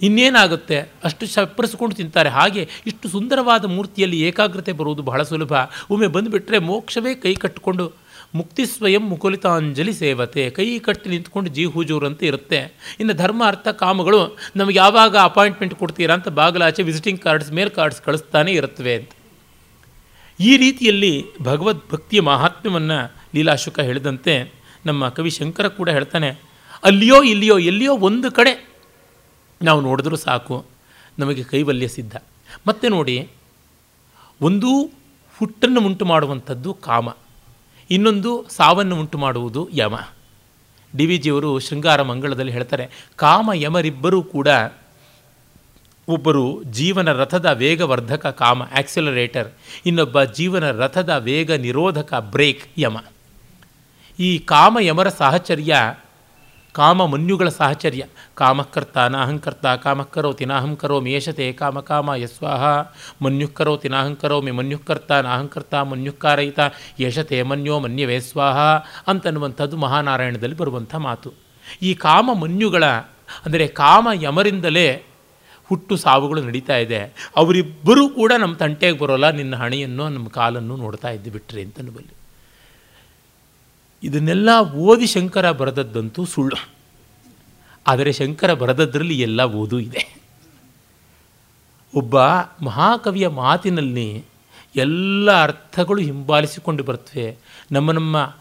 ಇನ್ನೇನಾಗುತ್ತೆ? ಅಷ್ಟು ಚಪ್ಪರಿಸ್ಕೊಂಡು ತಿಂತಾರೆ. ಹಾಗೆ ಇಷ್ಟು ಸುಂದರವಾದ ಮೂರ್ತಿಯಲ್ಲಿ ಏಕಾಗ್ರತೆ ಬರುವುದು ಬಹಳ ಸುಲಭ. ಒಮ್ಮೆ ಬಂದುಬಿಟ್ರೆ ಮೋಕ್ಷವೇ ಕೈ ಕಟ್ಟಿಕೊಂಡು ಮುಕ್ತಿ ಸ್ವಯಂ ಮುಕುಲಿತಾಂಜಲಿ ಸೇವತೆ. ಕೈ ಕಟ್ಟಿ ನಿಂತ್ಕೊಂಡು ಜೀ ಹೂಜೂರು ಅಂತ ಇರುತ್ತೆ. ಇನ್ನು ಧರ್ಮ, ಅರ್ಥ, ಕಾಮಗಳು ನಮಗೆ ಯಾವಾಗ ಅಪಾಯಿಂಟ್ಮೆಂಟ್ ಕೊಡ್ತೀರಾ ಅಂತ ಬಾಗಲಾಚೆ ವಿಸಿಟಿಂಗ್ ಕಾರ್ಡ್ಸ್, ಮೇಲ್ ಕಾರ್ಡ್ಸ್ ಕಳಿಸ್ತಾನೆ ಇರುತ್ತವೆ ಅಂತ. ಈ ರೀತಿಯಲ್ಲಿ ಭಗವದ್ ಭಕ್ತಿಯ ಮಹಾತ್ಮ್ಯವನ್ನು ಲೀಲಾಶುಕ ಹೇಳಿದಂತೆ ನಮ್ಮ ಕವಿ ಶಂಕರ ಕೂಡ ಹೇಳ್ತಾನೆ, ಅಲ್ಲಿಯೋ ಇಲ್ಲಿಯೋ ಎಲ್ಲಿಯೋ ಒಂದು ಕಡೆ ನಾವು ನೋಡಿದ್ರೂ ಸಾಕು, ನಮಗೆ ಕೈವಲ್ಯ ಸಿದ್ಧ. ಮತ್ತೆ ನೋಡಿ, ಒಂದು ಹುಟ್ಟನ್ನು ಉಂಟು ಮಾಡುವಂಥದ್ದು ಕಾಮ, ಇನ್ನೊಂದು ಸಾವನ್ನು ಉಂಟು ಮಾಡುವುದು ಯಮ. ಡಿ ವಿ ಜಿಯವರು ಶೃಂಗಾರ ಮಂಗಳದಲ್ಲಿ ಹೇಳ್ತಾರೆ, ಕಾಮ ಯಮರಿಬ್ಬರೂ ಕೂಡ ಒಬ್ಬರು ಜೀವನ ರಥದ ವೇಗವರ್ಧಕ ಕಾಮ ಆಕ್ಸಿಲರೇಟರ್ ಇನ್ನೊಬ್ಬ ಜೀವನ ರಥದ ವೇಗ ನಿರೋಧಕ ಬ್ರೇಕ್ ಯಮ. ಈ ಕಾಮ ಯಮರ ಸಾಹಚರ್ಯ ಕಾಮ ಮನ್ಯುಗಳ ಸಾಹಚರ್ಯ. ಕಾಮಕರ್ತ ನಾಹಂಕರ್ತ ಕಾಮಕ್ಕರೋತಿ ತಿನಾಹಂಕರೋ ಕರೋಮಿ ಕಾಮ ಕಾಮ ಯಸ್ವಾಹ. ತಿನಾಹಂಕರೋ ಮೇ ಮನ್ಯುಃಕರ್ತ ನಾಹಂಕರ್ತ ಮನ್ಯುಃಕಾರಯಿತ. ಯಶತೆ ಮನ್ಯೋ ಮನ್ಯವೇ ಸ್ವಾಹ ಅಂತನ್ನುವಂಥದ್ದು ಮಹಾನಾರಾಯಣದಲ್ಲಿ ಬರುವಂಥ ಮಾತು. ಈ ಕಾಮ ಮನ್ಯುಗಳ ಅಂದರೆ ಕಾಮ ಯಮರಿಂದಲೇ ಹುಟ್ಟು ಸಾವುಗಳು ನಡೀತಾ ಇದೆ. ಅವರಿಬ್ಬರೂ ಕೂಡ ನಮ್ಮ ತಂಟೆಗೆ ಬರೋಲ್ಲ, ನಿನ್ನ ಹಣೆಯನ್ನು, ನಮ್ಮ ಕಾಲನ್ನು ನೋಡ್ತಾ ಇದ್ದು ಬಿಟ್ರಿ ಅಂತನ್ನುವಲ್ಲಿ. ಇದನ್ನೆಲ್ಲ ಓದಿ ಶಂಕರ ಬರೆದದ್ದಂತೂ ಸುಳ್ಳು. ಆದರೆ ಶಂಕರ ಬರೆದದ್ರಲ್ಲಿ ಎಲ್ಲ ಓದು ಇದೆ. ಒಬ್ಬ ಮಹಾಕವಿಯ ಮಾತಿನಲ್ಲಿ ಎಲ್ಲ ಅರ್ಥಗಳು ಹಿಂಬಾಲಿಸಿಕೊಂಡು ಬರ್ತವೆ. ನಮ್ಮ ನಮ್ಮ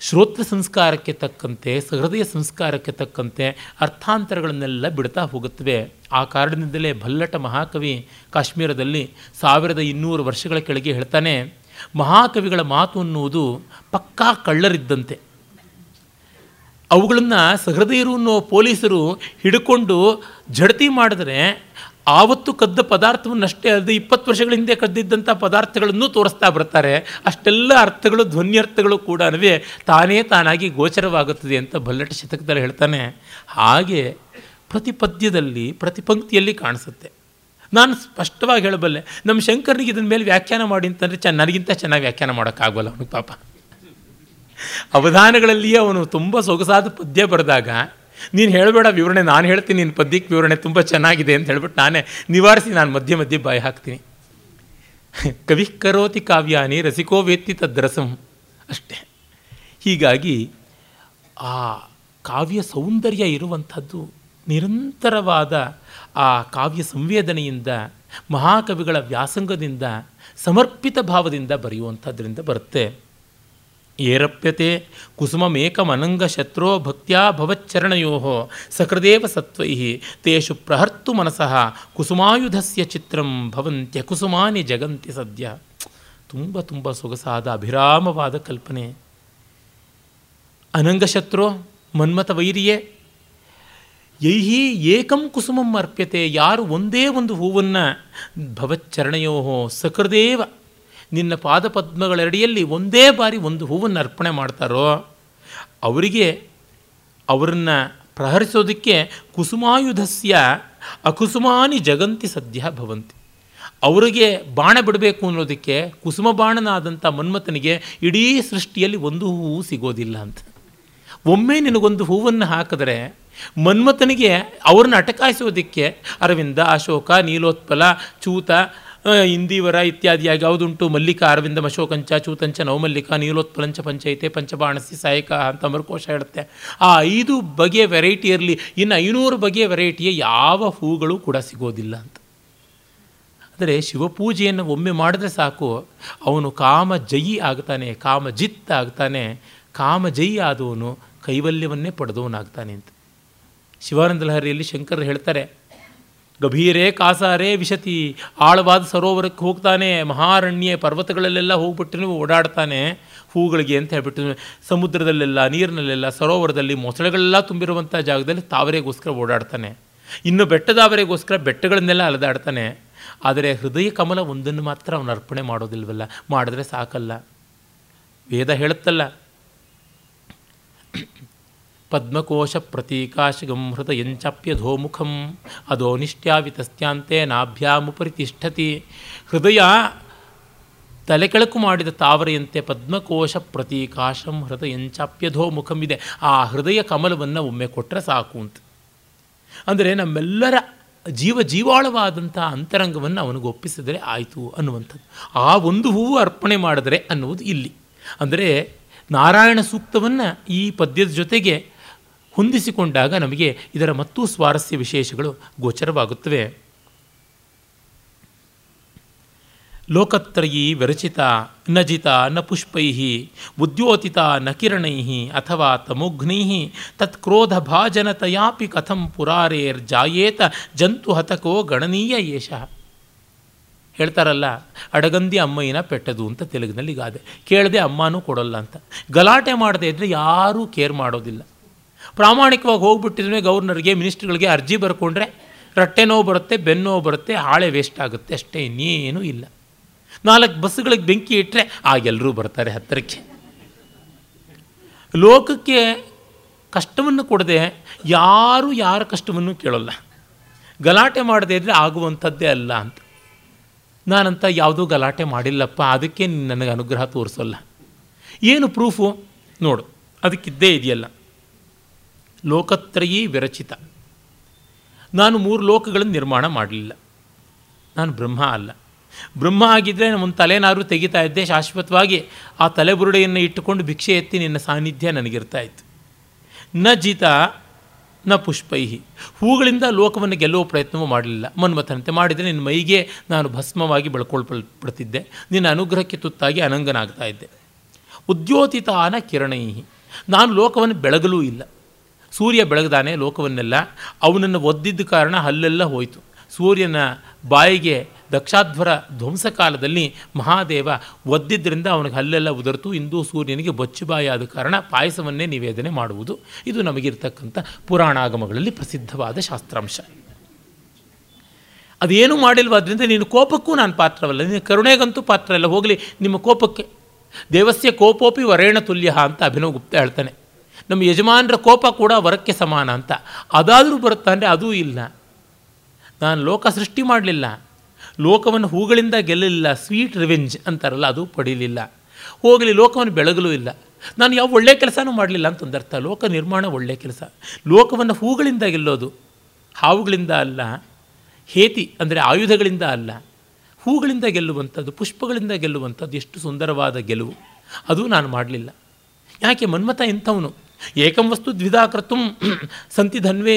ಶ್ರೋತ್ರ ಸಂಸ್ಕಾರಕ್ಕೆ ತಕ್ಕಂತೆ, ಸಹೃದಯ ಸಂಸ್ಕಾರಕ್ಕೆ ತಕ್ಕಂತೆ ಅರ್ಥಾಂತರಗಳನ್ನೆಲ್ಲ ಬಿಡ್ತಾ ಹೋಗುತ್ತವೆ. ಆ ಕಾರಣದಿಂದಲೇ ಭಲ್ಲಟ ಮಹಾಕವಿ ಕಾಶ್ಮೀರದಲ್ಲಿ ಸಾವಿರದ ಇನ್ನೂರು ವರ್ಷಗಳ ಕೆಳಗೆ ಹೇಳ್ತಾನೆ ಮಹಾಕವಿಗಳ ಮಾತು ಅನ್ನುವುದು ಪಕ್ಕಾ ಕಳ್ಳರಿದ್ದಂತೆ. ಅವುಗಳನ್ನು ಸಹೃದಯರು ಅನ್ನೋ ಪೊಲೀಸರು ಹಿಡ್ಕೊಂಡು ಜಡತಿ ಮಾಡಿದ್ರೆ ಆವತ್ತು ಕದ್ದ ಪದಾರ್ಥವನ್ನಷ್ಟೇ ಅಲ್ಲದೆ ಇಪ್ಪತ್ತು ವರ್ಷಗಳ ಹಿಂದೆ ಕದ್ದಿದ್ದಂಥ ಪದಾರ್ಥಗಳನ್ನು ತೋರಿಸ್ತಾ ಬರ್ತಾರೆ. ಅಷ್ಟೆಲ್ಲ ಅರ್ಥಗಳು, ಧ್ವನ್ಯರ್ಥಗಳು ಕೂಡ ತಾನೇ ತಾನಾಗಿ ಗೋಚರವಾಗುತ್ತದೆ ಅಂತ ಬಲ್ಲಟ ಶತಕದಲ್ಲಿ ಹೇಳ್ತಾನೆ. ಹಾಗೆ ಪ್ರತಿ ಪದ್ಯದಲ್ಲಿ ಪ್ರತಿ ಪಂಕ್ತಿಯಲ್ಲಿ ಕಾಣಿಸುತ್ತೆ. ನಾನು ಸ್ಪಷ್ಟವಾಗಿ ಹೇಳಬಲ್ಲೆ, ನಮ್ಮ ಶಂಕರ್ನಿಗೆ ಇದನ್ನ ಮೇಲೆ ವ್ಯಾಖ್ಯಾನ ಮಾಡಿ ಅಂತಂದರೆ ಚೆನ್ನ ನನಗಿಂತ ಚೆನ್ನಾಗಿ ವ್ಯಾಖ್ಯಾನ ಮಾಡೋಕ್ಕಾಗಲ್ಲ ಅವನಿಗೆ ಪಾಪ. ಅವಧಾನಗಳಲ್ಲಿಯೇ ಅವನು ತುಂಬ ಸೊಗಸಾದ ಪದ್ಯ ಬರೆದಾಗ, ನೀನು ಹೇಳಬೇಡ ವಿವರಣೆ, ನಾನು ಹೇಳ್ತೀನಿ ನಿನ್ನ ಪದ್ಯಕ್ಕೆ ವಿವರಣೆ ತುಂಬ ಚೆನ್ನಾಗಿದೆ ಅಂತ ಹೇಳ್ಬಿಟ್ಟು ನಾನೇ ನಿವಾರಿಸಿ ನಾನು ಮಧ್ಯೆ ಮಧ್ಯೆ ಬಾಯಿ ಹಾಕ್ತೀನಿ. ಕವಿ ಕರೋತಿ ಕಾವ್ಯಾನಿ ರಸಿಕೋ ವೇತ್ತಿ ತದ್ರಸಂ ಅಷ್ಟೇ. ಹೀಗಾಗಿ ಆ ಕಾವ್ಯ ಸೌಂದರ್ಯ ಇರುವಂಥದ್ದು ನಿರಂತರವಾದ ಆ ಕಾವ್ಯ ಸಂವೇದನೆಯಿಂದ, ಮಹಾಕವಿಗಳ ವ್ಯಾಸಂಗದಿಂದ, ಸಮರ್ಪಿತ ಭಾವದಿಂದ ಬರೆಯುವಂಥದ್ರಿಂದ ಬರುತ್ತೆ. ಏರಪ್ಯತೆ ಕುಸುಮೇಕಮನಂಗ ಶತ್ರೋ ಭಕ್ತಿಯ ಭವಚ್ಚರಣಯೋ ಸಕೃದೇವ ಸತ್ವೈ ತೇಷು ಪ್ರಹರ್ತು ಮನಸಃ ಕುಸುಮಾಯುಧಸ್ಯ ಚಿತ್ರಂ ಭವಂತ್ಯ ಕುಸುಮಾನಿ ಜಗಂತಿ ಸದ್ಯ. ತುಂಬ ತುಂಬ ಸೊಗಸಾದ ಅಭಿರಾಮವಾದ ಕಲ್ಪನೆ. ಅನಂಗಶತ್ರು ಮನ್ಮಥ ವೈರಿಯೇ ಯೈಹಿ ಏಕಂ ಕುಸುಮಂ ಅರ್ಪ್ಯತೆ, ಯಾರು ಒಂದೇ ಒಂದು ಹೂವನ್ನು ಭವಚ್ಚರಣೆಯೋ ಸಕೃದೇವ, ನಿನ್ನ ಪಾದಪದ್ಮಗಳೆರಡಿಯಲ್ಲಿ ಒಂದೇ ಬಾರಿ ಒಂದು ಹೂವನ್ನು ಅರ್ಪಣೆ ಮಾಡ್ತಾರೋ, ಅವರಿಗೆ ಅವರನ್ನು ಪ್ರಹರಿಸೋದಕ್ಕೆ ಕುಸುಮಾಯುಧಸ್ಯ ಅಕುಸುಮಾನಿ ಜಗಂತಿ ಸದ್ಯ ಭವಂತಿ. ಅವರಿಗೆ ಬಾಣ ಬಿಡಬೇಕು ಅನ್ನೋದಕ್ಕೆ ಕುಸುಮ ಬಾಣನಾದಂಥ ಮನ್ಮಥನಿಗೆ ಇಡೀ ಸೃಷ್ಟಿಯಲ್ಲಿ ಒಂದು ಹೂವು ಸಿಗೋದಿಲ್ಲ ಅಂತ. ಒಮ್ಮೆ ನಿನಗೊಂದು ಹೂವನ್ನು ಹಾಕಿದ್ರೆ ಮನ್ಮಥನಿಗೆ ಅವ್ರನ್ನ ಅಟಕಾಯಿಸೋದಕ್ಕೆ ಅರವಿಂದ, ಅಶೋಕ, ನೀಲೋತ್ಪಲ, ಚೂತ ಇಂದಿವರ ಇತ್ಯಾದಿಯಾಗಿ ಯಾವುದುಂಟು? ಮಲ್ಲಿಕ, ಅರವಿಂದ, ಅಶೋಕಂಚ, ಚೂತಂಚ, ನವಮಲ್ಲಿಕ, ನೀಲೋತ್ಪಲಂಚ ಪಂಚೈತೆ ಪಂಚಬಾಣಸಿ, ಸಾಯಕ ಅಂತ ಅಮರಕೋಶ ಹೇಳುತ್ತೆ. ಆ ಐದು ಬಗೆಯ ವೆರೈಟಿ ಇರಲಿ, ಇನ್ನು ಐನೂರು ಬಗೆಯ ವೆರೈಟಿಯ ಯಾವ ಹೂಗಳು ಕೂಡ ಸಿಗೋದಿಲ್ಲ ಅಂತ. ಆದರೆ ಶಿವಪೂಜೆಯನ್ನು ಒಮ್ಮೆ ಮಾಡಿದ್ರೆ ಸಾಕು, ಅವನು ಕಾಮ ಜಯಿ ಆಗ್ತಾನೆ, ಕಾಮ ಜಿತ್ ಆಗ್ತಾನೆ, ಕಾಮ ಜಯಿ ಆದವನು ಕೈವಲ್ಯವನ್ನೇ ಪಡೆದವನಾಗ್ತಾನೆ ಅಂತ. ಶಿವಾನಂದ ಲಹರಿಯಲ್ಲಿ ಶಂಕರ್ ಹೇಳ್ತಾರೆ, ಗಭೀರೇ ಕಾಸಾರೇ ವಿಶತಿ, ಆಳವಾದ ಸರೋವರಕ್ಕೆ ಹೋಗ್ತಾನೆ, ಮಹಾರಣ್ಯ ಪರ್ವತಗಳಲ್ಲೆಲ್ಲ ಹೋಗ್ಬಿಟ್ಟು ಓಡಾಡ್ತಾನೆ, ಹೂಗಳಿಗೆ ಅಂತ ಹೇಳ್ಬಿಟ್ಟು, ಸಮುದ್ರದಲ್ಲೆಲ್ಲ, ನೀರಿನಲ್ಲೆಲ್ಲ, ಸರೋವರದಲ್ಲಿ ಮೊಸಳೆಗಳೆಲ್ಲ ತುಂಬಿರುವಂಥ ಜಾಗದಲ್ಲಿ ತಾವರೆಗೋಸ್ಕರ ಓಡಾಡ್ತಾನೆ. ಇನ್ನು ಬೆಟ್ಟದಾವರೆಗೋಸ್ಕರ ಬೆಟ್ಟಗಳನ್ನೆಲ್ಲ ಅಲೆದಾಡ್ತಾನೆ. ಆದರೆ ಹೃದಯ ಕಮಲ ಒಂದನ್ನು ಮಾತ್ರ ಅವನು ಅರ್ಪಣೆ ಮಾಡೋದಿಲ್ವಲ್ಲ, ಮಾಡಿದ್ರೆ ಸಾಕಲ್ಲ. ವೇದ ಹೇಳುತ್ತಲ್ಲ ಪದ್ಮಕೋಶ ಪ್ರತೀಕಾಶಗಂ ಹೃದಯಂಚಾಪ್ಯಧೋಮುಖಂ ಅದೋನಿಷ್ಟ್ಯಾವಿತಸ್ತ್ಯಾಂತೆ ನಾಭ್ಯಾಮುಪರಿ ತಿಷ್ಠತಿ ಹೃದಯ ತಲೆಕೆಳಕು ಮಾಡಿದ ತಾವರೆಯಂತೆ ಪದ್ಮಕೋಶ ಪ್ರತೀಕಾಶಂ ಹೃದಯಂಚಾಪ್ಯಧೋಮುಖಂ ಇದೆ ಆ ಹೃದಯ ಕಮಲವನ್ನು ಒಮ್ಮೆ ಕೊಟ್ಟರೆ ಸಾಕು ಅಂತ. ಅಂದರೆ ನಮ್ಮೆಲ್ಲರ ಜೀವ ಜೀವಾಳವಾದಂಥ ಅಂತರಂಗವನ್ನು ಅವನಿಗೆ ಒಪ್ಪಿಸಿದರೆ ಆಯಿತು ಅನ್ನುವಂಥದ್ದು. ಆ ಒಂದು ಹೂವು ಅರ್ಪಣೆ ಮಾಡಿದರೆ ಅನ್ನುವುದು ಇಲ್ಲಿ. ಅಂದರೆ ನಾರಾಯಣ ಸೂಕ್ತವನ್ನು ಈ ಪದ್ಯದ ಜೊತೆಗೆ ಹೊಂದಿಸಿಕೊಂಡಾಗ ನಮಗೆ ಇದರ ಮತ್ತೂ ಸ್ವಾರಸ್ಯ ವಿಶೇಷಗಳು ಗೋಚರವಾಗುತ್ತವೆ. ಲೋಕತ್ರಯಿ ವಿರಚಿತ, ನ ಜಿತ, ನ ಪುಷ್ಪೈ ಉದ್ಯೋತಿತ, ನ ಕಿರಣೈ ಅಥವಾ ತಮೋಘ್ನೈ ತತ್ಕ್ರೋಧ ಭಾಜನತಯಾಪಿ ಕಥಂ ಪುರಾರೇರ್ಜಾಯೇತ ಜಂತು ಹತಕೋ ಗಣನೀಯ ಯೇಷ ಹೇಳ್ತಾರಲ್ಲ, ಅಡಗಂದಿ ಅಮ್ಮಯ್ಯನ ಪೆಟ್ಟದು ಅಂತ ತೆಲುಗಿನಲ್ಲಿ ಗಾದೆ. ಕೇಳದೆ ಅಮ್ಮನೂ ಕೊಡೋಲ್ಲ ಅಂತ. ಗಲಾಟೆ ಮಾಡದೇ ಇದ್ದರೆ ಯಾರೂ ಕೇರ್ ಮಾಡೋದಿಲ್ಲ. ಪ್ರಾಮಾಣಿಕವಾಗಿ ಹೋಗ್ಬಿಟ್ಟಿದ್ರೆ ಗವರ್ನರ್ಗೆ, ಮಿನಿಸ್ಟ್ರುಗಳಿಗೆ ಅರ್ಜಿ ಬರ್ಕೊಂಡ್ರೆ ರಟ್ಟೆ ನೋವು ಬರುತ್ತೆ ಬೆನ್ನೋವು ಬರುತ್ತೆ, ಹಾಳೆ ವೇಸ್ಟ್ ಆಗುತ್ತೆ. ಅಷ್ಟೇ ಇನ್ನೇನೂ ಇಲ್ಲ. ನಾಲ್ಕು ಬಸ್ಸುಗಳಿಗೆ ಬೆಂಕಿ ಇಟ್ಟರೆ ಆಗೆಲ್ಲರೂ ಬರ್ತಾರೆ ಹತ್ತಿರಕ್ಕೆ. ಲೋಕಕ್ಕೆ ಕಷ್ಟವನ್ನು ಕೊಡದೆ ಯಾರೂ ಯಾರ ಕಷ್ಟವನ್ನು ಕೇಳೋಲ್ಲ. ಗಲಾಟೆ ಮಾಡದೇ ಇದ್ದರೆ ಆಗುವಂಥದ್ದೇ ಅಲ್ಲ ಅಂತ. ನಾನಂತ ಯಾವುದೂ ಗಲಾಟೆ ಮಾಡಿಲ್ಲಪ್ಪ, ಅದಕ್ಕೆ ನನಗೆ ಅನುಗ್ರಹ ತೋರಿಸೋಲ್ಲ. ಏನು ಪ್ರೂಫು ನೋಡು, ಅದಕ್ಕಿದ್ದೇ ಇದೆಯಲ್ಲ. ಲೋಕತ್ರಯೀ ವಿರಚಿತ. ನಾನು ಮೂರು ಲೋಕಗಳನ್ನು ನಿರ್ಮಾಣ ಮಾಡಲಿಲ್ಲ. ನಾನು ಬ್ರಹ್ಮ ಅಲ್ಲ. ಬ್ರಹ್ಮ ಆಗಿದ್ದರೆ ಒಂದು ತಲೆನಾರು ತೆಗಿತಾ ಇದ್ದೆ. ಶಾಶ್ವತವಾಗಿ ಆ ತಲೆಬುರುಡೆಯನ್ನು ಇಟ್ಟುಕೊಂಡು ಭಿಕ್ಷೆ ಎತ್ತಿ ನಿನ್ನ ಸಾನ್ನಿಧ್ಯ ನನಗಿರ್ತಾ ಇತ್ತು. ನ ಜಿತ, ನ ಪುಷ್ಪೈಹಿ. ಹೂಗಳಿಂದ ಲೋಕವನ್ನು ಗೆಲ್ಲುವ ಪ್ರಯತ್ನವೂ ಮಾಡಲಿಲ್ಲ. ಮನ್ಮಥನಂತೆ ಮಾಡಿದರೆ ನಿನ್ನ ಮೈಗೆ ನಾನು ಭಸ್ಮವಾಗಿ ಬೆಳ್ಕೊಳ್ಪಡ್ತಿದ್ದೆ ನಿನ್ನ ಅನುಗ್ರಹಕ್ಕೆ ತುತ್ತಾಗಿ ಅನಂಗನಾಗ್ತಾ ಇದ್ದೆ. ಉದ್ಯೋತಿತಾನ ಕಿರಣೈಹಿ. ನಾನು ಲೋಕವನ್ನು ಬೆಳಗಲೂ ಇಲ್ಲ. ಸೂರ್ಯ ಬೆಳಗ್ದಾನೆ ಲೋಕವನ್ನೆಲ್ಲ. ಅವನನ್ನು ಒದ್ದಿದ್ದ ಕಾರಣ ಹಲ್ಲೆಲ್ಲ ಹೋಯಿತು. ಸೂರ್ಯನ ಬಾಯಿಗೆ ದಕ್ಷಾಧ್ವರ ಧ್ವಂಸ ಕಾಲದಲ್ಲಿ ಮಹಾದೇವ ಒದ್ದಿದ್ದರಿಂದ ಅವನಿಗೆ ಹಲ್ಲೆಲ್ಲ ಉದುರ್ತು. ಇಂದು ಸೂರ್ಯನಿಗೆ ಬೊಚ್ಚುಬಾಯಿ ಆದ ಕಾರಣ ಪಾಯಸವನ್ನೇ ನಿವೇದನೆ ಮಾಡುವುದು. ಇದು ನಮಗಿರ್ತಕ್ಕಂಥ ಪುರಾಣಾಗಮಗಳಲ್ಲಿ ಪ್ರಸಿದ್ಧವಾದ ಶಾಸ್ತ್ರಾಂಶ. ಅದೇನು ಮಾಡಿಲ್ವಾದ್ರಿಂದ ನೀನು ಕೋಪಕ್ಕೂ ನಾನು ಪಾತ್ರವಲ್ಲ. ನಿನ್ನ ಕರುಣೆಗಂತೂ ಪಾತ್ರ ಅಲ್ಲ. ಹೋಗಲಿ, ನಿಮ್ಮ ಕೋಪಕ್ಕೆ ದೇವಸ್ಯ ಕೋಪೋಪಿ ವರೇಣ ತುಲ್ಯ ಅಂತ ಅಭಿನವ್ ಗುಪ್ತ ಹೇಳ್ತಾನೆ. ನಮ್ಮ ಯಜಮಾನರ ಕೋಪ ಕೂಡ ವರಕ್ಕೆ ಸಮಾನ ಅಂತ. ಅದಾದರೂ ಬರುತ್ತಾ ಅಂದರೆ ಅದೂ ಇಲ್ಲ. ನಾನು ಲೋಕ ಸೃಷ್ಟಿ ಮಾಡಲಿಲ್ಲ. ಲೋಕವನ್ನು ಹೂಗಳಿಂದ ಗೆಲ್ಲಲಿಲ್ಲ. ಸ್ವೀಟ್ ರಿವೆಂಜ್ ಅಂತಾರಲ್ಲ, ಅದು ಪಡೀಲಿಲ್ಲ. ಹೋಗಲಿ, ಲೋಕವನ್ನು ಬೆಳಗಲೂ ಇಲ್ಲ. ನಾನು ಯಾವ ಒಳ್ಳೆಯ ಕೆಲಸನೂ ಮಾಡಲಿಲ್ಲ ಅಂತ ಒಂದರ್ಥ ಲೋಕ ನಿರ್ಮಾಣ ಒಳ್ಳೆಯ ಕೆಲಸ. ಲೋಕವನ್ನು ಹೂಗಳಿಂದ ಗೆಲ್ಲೋದು ಹಾವುಗಳಿಂದ ಅಲ್ಲ, ಹೇತಿ ಅಂದರೆ ಆಯುಧಗಳಿಂದ ಅಲ್ಲ. ಹೂಗಳಿಂದ ಗೆಲ್ಲುವಂಥದ್ದು, ಪುಷ್ಪಗಳಿಂದ ಗೆಲ್ಲುವಂಥದ್ದು ಎಷ್ಟು ಸುಂದರವಾದ ಗೆಲುವು. ಅದು ನಾನು ಮಾಡಲಿಲ್ಲ. ಯಾಕೆ ಮನ್ಮಥ ಇಂಥವನು ಏಕಂ ವಸ್ತು ದ್ವಿಧಾ ಕರ್ತು ಸಂತಿ ಧನ್ವೇ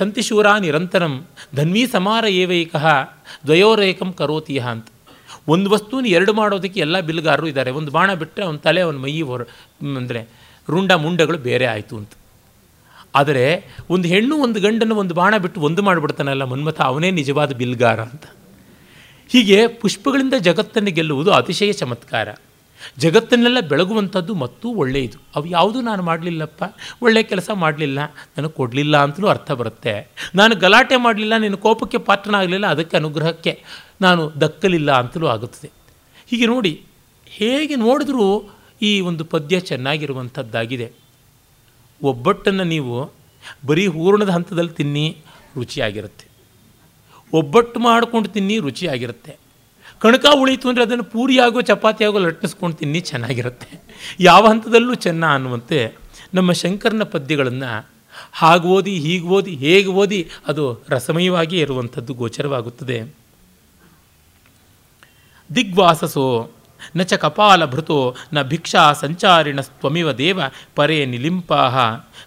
ಸಂತಿ ಶೂರ ನಿರಂತರಂ, ಧನ್ವೀ ಸಮಾರ ಏವೈಕ, ದ್ವಯೋರೇಕಂ ಕರೋತಿ ಯಹ ಅಂತ. ಒಂದು ವಸ್ತುನ ಎರಡು ಮಾಡೋದಕ್ಕೆ ಎಲ್ಲ ಬಿಲ್ಗಾರರು ಇದ್ದಾರೆ ಒಂದು ಬಾಣ ಬಿಟ್ಟರೆ ಅವನ ತಲೆ ಅವನ ಮೈ ಹೊರ, ಅಂದರೆ ರುಂಡ ಮುಂಡಗಳು ಬೇರೆ ಆಯಿತು ಅಂತ. ಆದರೆ ಒಂದು ಹೆಣ್ಣು ಒಂದು ಗಂಡನ್ನು ಒಂದು ಬಾಣ ಬಿಟ್ಟು ಒಂದು ಮಾಡಿಬಿಡ್ತಾನಲ್ಲ ಮನ್ಮಥ, ಅವನೇ ನಿಜವಾದ ಬಿಲ್ಗಾರ ಅಂತ. ಹೀಗೆ ಪುಷ್ಪಗಳಿಂದ ಜಗತ್ತನ್ನು ಗೆಲ್ಲುವುದು ಅತಿಶಯ ಚಮತ್ಕಾರ. ಜಗತ್ತನ್ನೆಲ್ಲ ಬೆಳಗುವಂಥದ್ದು ಮತ್ತೂ ಒಳ್ಳೆಯದು ಅವು ಯಾವುದೂ ನಾನು ಮಾಡಲಿಲ್ಲಪ್ಪ? ಒಳ್ಳೆಯ ಕೆಲಸ ಮಾಡಲಿಲ್ಲ. ನನಗೆ ಕೊಡಲಿಲ್ಲ ಅಂತಲೂ ಅರ್ಥ ಬರುತ್ತೆ. ನಾನು ಗಲಾಟೆ ಮಾಡಲಿಲ್ಲ, ನಿನ್ನ ಕೋಪಕ್ಕೆ ಪಾತ್ರನಾಗಲಿಲ್ಲ, ಅದಕ್ಕೆ ಅನುಗ್ರಹಕ್ಕೆ ನಾನು ದಕ್ಕಲಿಲ್ಲ ಅಂತಲೂ ಆಗುತ್ತದೆ. ಹೀಗೆ ನೋಡಿ, ಹೇಗೆ ನೋಡಿದ್ರೂ ಈ ಒಂದು ಪದ್ಯ ಚೆನ್ನಾಗಿರುವಂಥದ್ದಾಗಿದೆ. ಒಬ್ಬಟ್ಟನ್ನು ನೀವು ಬರೀ ಹೂರ್ಣದ ಹಂತದಲ್ಲಿ ತಿನ್ನಿ, ರುಚಿಯಾಗಿರುತ್ತೆ. ಒಬ್ಬಟ್ಟು ಮಾಡಿಕೊಂಡು ತಿನ್ನಿ, ರುಚಿಯಾಗಿರುತ್ತೆ. ಕಣಕ ಉಳಿತು ಅಂದರೆ ಅದನ್ನು ಪೂರಿಯಾಗೋ ಚಪಾತಿಯಾಗೋ ಲಟ್ಟಿಸ್ಕೊಂಡು ತಿನ್ನಿ ಚೆನ್ನಾಗಿರುತ್ತೆ. ಯಾವ ಹಂತದಲ್ಲೂ ಚೆನ್ನ ಅನ್ನುವಂತೆ ನಮ್ಮ ಶಂಕರನ ಪದ್ಯಗಳನ್ನು ಹಾಗೆ ಓದಿ, ಹೀಗೆ ಓದಿ, ಹೇಗೆ ಓದಿ ಅದು ರಸಮಯವಾಗಿ ಇರುವಂಥದ್ದು ಗೋಚರವಾಗುತ್ತದೆ. ದಿಗ್ವಾಸಸೋ, ನ ಚ ಕಪಾಲಭೃತೋ ನ ಭಿಕ್ಷಾ ಸಂಚಾರಿಣ ಸ್ವಮಿವ ದೇವ ಪರೇ ನಿಲಿಂಪಾಹ,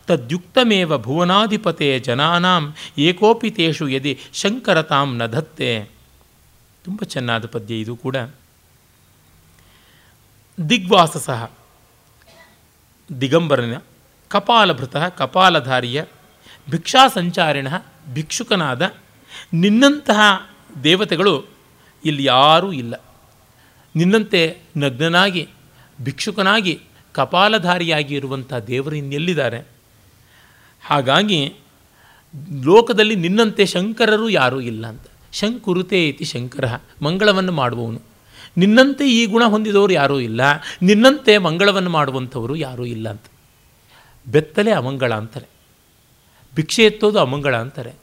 ತದ್ಯುಕ್ತಮೇವ ಭುವನಾಧಿಪತೆ ಜನಾನಾಂ ಏಕೋಪಿ ತೇಷು ಯದಿ ಶಂಕರತಾಂ ನ ಧತ್ತೆ ತುಂಬ ಚೆನ್ನಾದ ಪದ್ಯ ಇದು ಕೂಡ. ದಿಗ್ವಾಸ ಸಹ. ದಿಗಂಬರನ, ಕಪಾಲಭೃತ, ಕಪಾಲಧಾರಿಯ, ಭಿಕ್ಷಾ ಸಂಚಾರಿಣ, ಭಿಕ್ಷುಕನಾದ, ನಿನ್ನಂತಹ ದೇವತೆಗಳು ಇಲ್ಲಿ ಯಾರೂ ಇಲ್ಲ. ನಿನ್ನಂತೆ ನಗ್ನನಾಗಿ, ಭಿಕ್ಷುಕನಾಗಿ, ಕಪಾಲಧಾರಿಯಾಗಿ ಇರುವಂಥ ದೇವರು ಇನ್ನೆಲ್ಲಿದ್ದಾರೆ? ಹಾಗಾಗಿ, ಲೋಕದಲ್ಲಿ ನಿನ್ನಂತೆ ಶಂಕರರು ಯಾರೂ ಇಲ್ಲ ಅಂತ. ಶಂಕುರುತೆ ಇತಿ ಶಂಕರ, ಮಂಗಳವನ್ನು ಮಾಡುವವನು. ನಿನ್ನಂತೆ ಈ ಗುಣ ಹೊಂದಿದವರು ಯಾರೂ ಇಲ್ಲ, ನಿನ್ನಂತೆ ಮಂಗಳವನ್ನು ಮಾಡುವಂಥವರು ಯಾರೂ ಇಲ್ಲ ಅಂತ. ಬೆತ್ತಲೆ ಅಮಂಗಳ ಅಂತಾರೆ. ಭಿಕ್ಷೆ ಎತ್ತೋದು ಅಮಂಗಳ ಅಂತಾರೆ.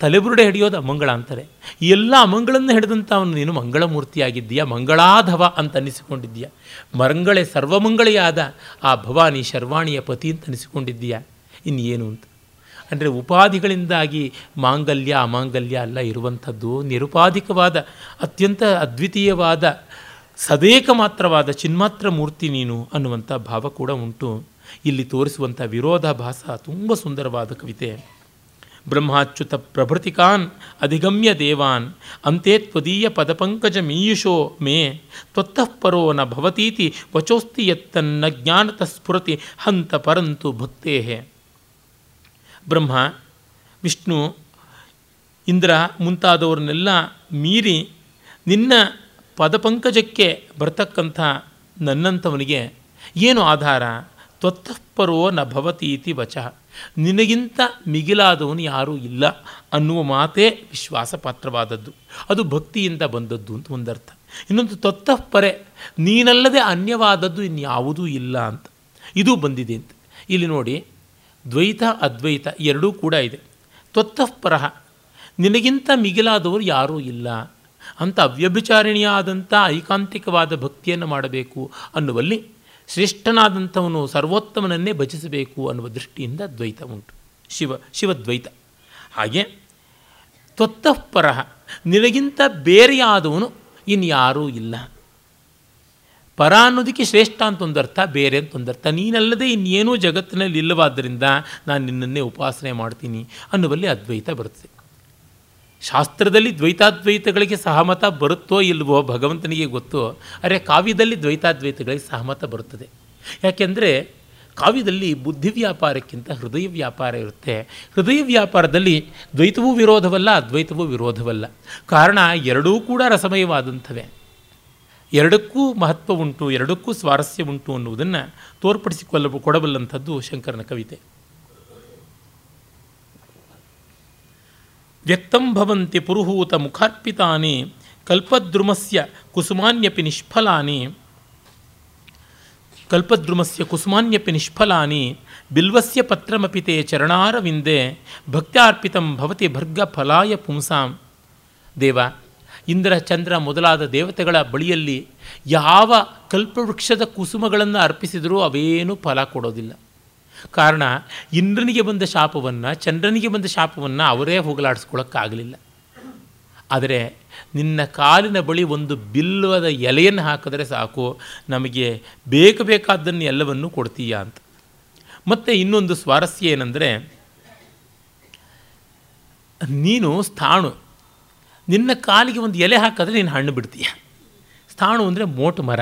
ತಲೆಬುರುಡೆ ಹಿಡಿಯೋದು ಅಮಂಗಳ ಅಂತಾರೆ. ಎಲ್ಲ ಅಮಂಗಳನ್ನು ಹಿಡಿದಂಥ ಅವನು, ನೀನು ಮಂಗಳಮೂರ್ತಿಯಾಗಿದ್ದೀಯ, ಮಂಗಳಾಧವ ಅಂತ ಅನ್ನಿಸಿಕೊಂಡಿದ್ದೀಯ ಮರಂಗಳೆ ಸರ್ವಮಂಗಳೆಯಾದ ಆ ಭವಾನಿ ಶರ್ವಾಣಿಯ ಪತಿ ಅಂತ ಅನ್ನಿಸಿಕೊಂಡಿದ್ದೀಯ ಇನ್ನೇನು ಅಂತ. ಅಂದರೆ ಉಪಾಧಿಗಳಿಂದಾಗಿ ಮಾಂಗಲ್ಯ, ಅಮಾಂಗಲ್ಯ ಅಲ್ಲ ಇರುವಂಥದ್ದು ನಿರುಪಾಧಿಕವಾದ, ಅತ್ಯಂತ ಅದ್ವಿತೀಯವಾದ, ಸದೇಕ ಮಾತ್ರವಾದ ಚಿನ್ಮಾತ್ರ ಮೂರ್ತಿ ನೀನು ಅನ್ನುವಂಥ ಭಾವ ಕೂಡ ಉಂಟು. ಇಲ್ಲಿ ತೋರಿಸುವಂಥ ವಿರೋಧಾಭಾಸ ತುಂಬ ಸುಂದರವಾದ ಕವಿತೆ. ಬ್ರಹ್ಮಾಚ್ಯುತ ಪ್ರಭೃತಿಕಾನ್ ಅಧಿಗಮ್ಯ ದೇವಾನ್ ಅಂತೆ ತ್ವದೀಯ ಪದಪಂಕಜ ಮೀಯುಷೋ ಮೇ ತ್ವತ್ತಃ ನ ಭವತೀತಿ ವಚೋಸ್ತಿ ಯತ್ತನ್ನ ಜ್ಞಾನತ ಸ್ಫುರತಿ ಹಂತ ಪರಂತು ಭಕ್ತೇಹೆ. ಬ್ರಹ್ಮ, ವಿಷ್ಣು, ಇಂದ್ರ ಮುಂತಾದವ್ರನ್ನೆಲ್ಲ ಮೀರಿ ನಿನ್ನ ಪದಪಂಕಜಕ್ಕೆ ಬರ್ತಕ್ಕಂಥ ನನ್ನಂಥವನಿಗೆ ಏನು ಆಧಾರ? ತ್ವತ್ತಃಪರೋ ನ ಭವತಿ ಇತಿ ವಚ. ನಿನಗಿಂತ ಮಿಗಿಲಾದವನು ಯಾರೂ ಇಲ್ಲ ಅನ್ನುವ ಮಾತೇ ವಿಶ್ವಾಸಪಾತ್ರವಾದದ್ದು. ಅದು ಭಕ್ತಿಯಿಂದ ಬಂದದ್ದು ಅಂತ ಒಂದರ್ಥ. ಇನ್ನೊಂದು ತ್ವತ್ತಃಪರೆ ನೀನಲ್ಲದೆ ಅನ್ಯವಾದದ್ದು ಇನ್ಯಾವುದೂ ಇಲ್ಲ ಅಂತ. ಇದು ಬಂದಿದೆ ಅಂತ. ಇಲ್ಲಿ ನೋಡಿ ದ್ವೈತ, ಅದ್ವೈತ ಎರಡೂ ಕೂಡ ಇದೆ. ತ್ವತ್ತಃಪರಹ ನಿನಗಿಂತ ಮಿಗಿಲಾದವರು ಯಾರೂ ಇಲ್ಲ. ಅಂತ ಅವ್ಯಭಿಚಾರಿಣಿಯಾದಂಥ ಐಕಾಂತಿಕವಾದ ಭಕ್ತಿಯನ್ನು ಮಾಡಬೇಕು ಅನ್ನುವಲ್ಲಿ ಶ್ರೇಷ್ಠನಾದಂಥವನು ಸರ್ವೋತ್ತಮನನ್ನೇ ಭಜಿಸಬೇಕು ಅನ್ನುವ ದೃಷ್ಟಿಯಿಂದ ದ್ವೈತ ಉಂಟು. ಶಿವ, ಶಿವದ್ವೈತ. ಹಾಗೆ ತ್ವತ್ತಃಪರಹ ನಿನಗಿಂತ ಬೇರೆಯಾದವನು ಇನ್ಯಾರೂ ಇಲ್ಲ. ಪರ ಅನ್ನೋದಕ್ಕೆ ಶ್ರೇಷ್ಠ ಅಂತ ಒಂದರ್ಥ, ಬೇರೆ ಅಂತ ನೀನಲ್ಲದೆ ಇನ್ನೇನೂ ಜಗತ್ತಿನಲ್ಲಿ ಇಲ್ಲವಾದ್ದರಿಂದ ನಾನು ನಿನ್ನನ್ನೇ ಉಪಾಸನೆ ಮಾಡ್ತೀನಿ ಅನ್ನುವಲ್ಲಿ ಅದ್ವೈತ ಬರುತ್ತದೆ ಶಾಸ್ತ್ರದಲ್ಲಿ ದ್ವೈತಾದ್ವೈತಗಳಿಗೆ ಸಹಮತ ಬರುತ್ತೋ ಇಲ್ವೋ ಭಗವಂತನಿಗೆ ಗೊತ್ತು, ಅರೆ ಕಾವ್ಯದಲ್ಲಿ ದ್ವೈತಾದ್ವೈತಗಳಿಗೆ ಸಹಮತ ಬರುತ್ತದೆ. ಯಾಕೆಂದರೆ ಕಾವ್ಯದಲ್ಲಿ ಬುದ್ಧಿ ವ್ಯಾಪಾರಕ್ಕಿಂತ ಹೃದಯ ವ್ಯಾಪಾರ ಇರುತ್ತೆ. ಹೃದಯ ವ್ಯಾಪಾರದಲ್ಲಿ ದ್ವೈತವೂ ವಿರೋಧವಲ್ಲ, ಅದ್ವೈತವೂ ವಿರೋಧವಲ್ಲ. ಕಾರಣ ಎರಡೂ ಕೂಡ ರಸಮಯವಾದಂಥವೇ. ಎರಡಕ್ಕೂ ಮಹತ್ವ ಉಂಟು, ಎರಡಕ್ಕೂ ಸ್ವಾರಸ್ಯ ಉಂಟು ಅನ್ನುವುದನ್ನು ತೋರ್ಪಡಿಸಿಕೊಳ್ಳ ಕೊಡಬಲ್ಲಂಥದ್ದು ಶಂಕರನ ಕವಿತೆ. ವ್ಯಕ್ತಂ ಭವಂತಿ ಪುರುಹೂತ ಮುಖಾರ್ಪಿತಾನಿ ಕಲ್ಪದ್ರುಮಸ್ಯ ಕುಸುಮಾನ್ಯಪಿ ನಿಷ್ಫಲಾನಿ, ಕಲ್ಪದ್ರುಮಸ್ಯ ಕುಸುಮಾನ್ಯಪಿ ನಿಷ್ಫಲಾನಿ, ಬಿಲ್ವಸ್ಯ ಪತ್ರಮಪಿ ತೇ ಚರಣಾರವಿಂದೆ ಭಕ್ತ್ಯಾರ್ಪಿತಂ ಭವತಿ ಭರ್ಗ ಫಲಾಯ ಪುಂಸಾಂ. ದೇವ ಇಂದ್ರ ಚಂದ್ರ ಮೊದಲಾದ ದೇವತೆಗಳ ಬಳಿಯಲ್ಲಿ ಯಾವ ಕಲ್ಪವೃಕ್ಷದ ಕುಸುಮಗಳನ್ನು ಅರ್ಪಿಸಿದರೂ ಅವೇನೂ ಫಲ ಕೊಡೋದಿಲ್ಲ. ಕಾರಣ, ಇಂದ್ರನಿಗೆ ಬಂದ ಶಾಪವನ್ನು, ಚಂದ್ರನಿಗೆ ಬಂದ ಶಾಪವನ್ನು ಅವರೇ ಹೋಗಲಾಡಿಸ್ಕೊಳ್ಳೋಕ್ಕಾಗಲಿಲ್ಲ. ಆದರೆ, ನಿನ್ನ ಕಾಲಿನ ಬಳಿ ಒಂದು ಬಿಲ್ಲುವದ ಎಲೆಯನ್ನು ಹಾಕಿದ್ರೆ ಸಾಕು, ನಮಗೆ ಬೇಕು ಬೇಕಾದ್ದನ್ನು ಎಲ್ಲವನ್ನೂ ಕೊಡ್ತೀಯ ಅಂತ. ಮತ್ತು ಇನ್ನೊಂದು ಸ್ವಾರಸ್ಯ ಏನಂದರೆ, ನೀನು ಸ್ಥಾಣು. ನಿನ್ನ ಕಾಲಿಗೆ ಒಂದು ಎಲೆ ಹಾಕಿದ್ರೆ ನೀನು ಹಣ್ಣು ಬಿಡ್ತೀಯ. ಸ್ಥಾಣು ಅಂದರೆ ಮೋಟು ಮರ.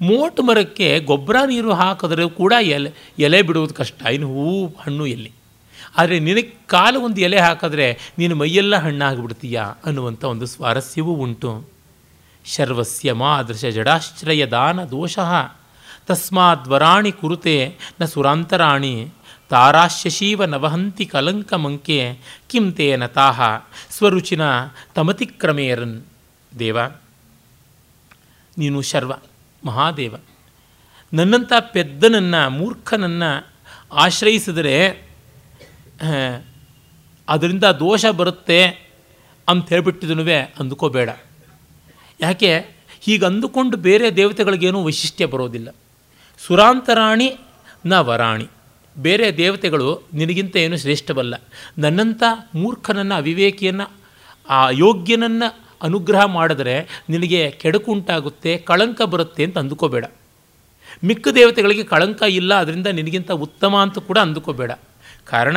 ಮೋಟು ಮರಕ್ಕೆ ಗೊಬ್ಬರ ನೀರು ಹಾಕಿದ್ರೆ ಕೂಡ ಎಲೆ ಎಲೆ ಬಿಡುವುದು ಕಷ್ಟ. ಇನ್ನು ಹೂವು ಹಣ್ಣು ಎಲ್ಲಿ? ಆದರೆ ನಿನಗೆ ಕಾಲು ಒಂದು ಎಲೆ ಹಾಕಿದ್ರೆ ನೀನು ಮೈಯೆಲ್ಲ ಹಣ್ಣಾಗಿಬಿಡ್ತೀಯ ಅನ್ನುವಂಥ ಒಂದು ಸ್ವಾರಸ್ಯವೂ ಉಂಟು. ಶರ್ವಸ್ಯ ಮಾದೃಶ ಜಡಾಶ್ರಯ ದಾನ ದೋಷ ತಸ್ಮಾದ್ವರಾಣಿ ಕುರುತೆ ನ ಸುರಾಂತರಾಣಿ. ತಾರಾಶ್ಯಶೀವ ನವಹಂತಿ ಕಲಂಕ ಮಂಕೆ ತೇನ ತಾಹ ಸ್ವರುಚಿನ ತಮತಿಕ್ರಮೇರನ್. ದೇವ, ನೀನು ಶರ್ವ, ಮಹಾದೇವ, ನನ್ನಂಥ ಪೆದ್ದನನ್ನು, ಮೂರ್ಖನನ್ನು ಆಶ್ರಯಿಸಿದರೆ ಅದರಿಂದ ದೋಷ ಬರುತ್ತೆ ಅಂತ ಹೇಳ್ಬಿಟ್ಟಿದನು ಅಂದುಕೋಬೇಡ. ಯಾಕೆ? ಹೀಗೆ ಅಂದುಕೊಂಡು ಬೇರೆ ದೇವತೆಗಳಿಗೇನೂ ವೈಶಿಷ್ಟ್ಯ ಬರೋದಿಲ್ಲ. ಸುರಾಂತರಾಣಿ ನ ವರಾಣಿ. ಬೇರೆ ದೇವತೆಗಳು ನಿನಗಿಂತ ಏನು ಶ್ರೇಷ್ಠವಲ್ಲ. ನನ್ನಂಥ ಮೂರ್ಖನನ್ನು, ಅವಿವೇಕಿಯನ್ನು, ಆ ಯೋಗ್ಯನನ್ನು ಅನುಗ್ರಹ ಮಾಡಿದ್ರೆ ನಿನಗೆ ಕೆಡುಕುಂಟಾಗುತ್ತೆ ಕಳಂಕ ಬರುತ್ತೆ ಅಂತ ಅಂದುಕೋಬೇಡ. ಮಿಕ್ಕ ದೇವತೆಗಳಿಗೆ ಕಳಂಕ ಇಲ್ಲ, ಅದರಿಂದ ನಿನಗಿಂತ ಉತ್ತಮ ಅಂತ ಕೂಡ ಅಂದುಕೋಬೇಡ. ಕಾರಣ,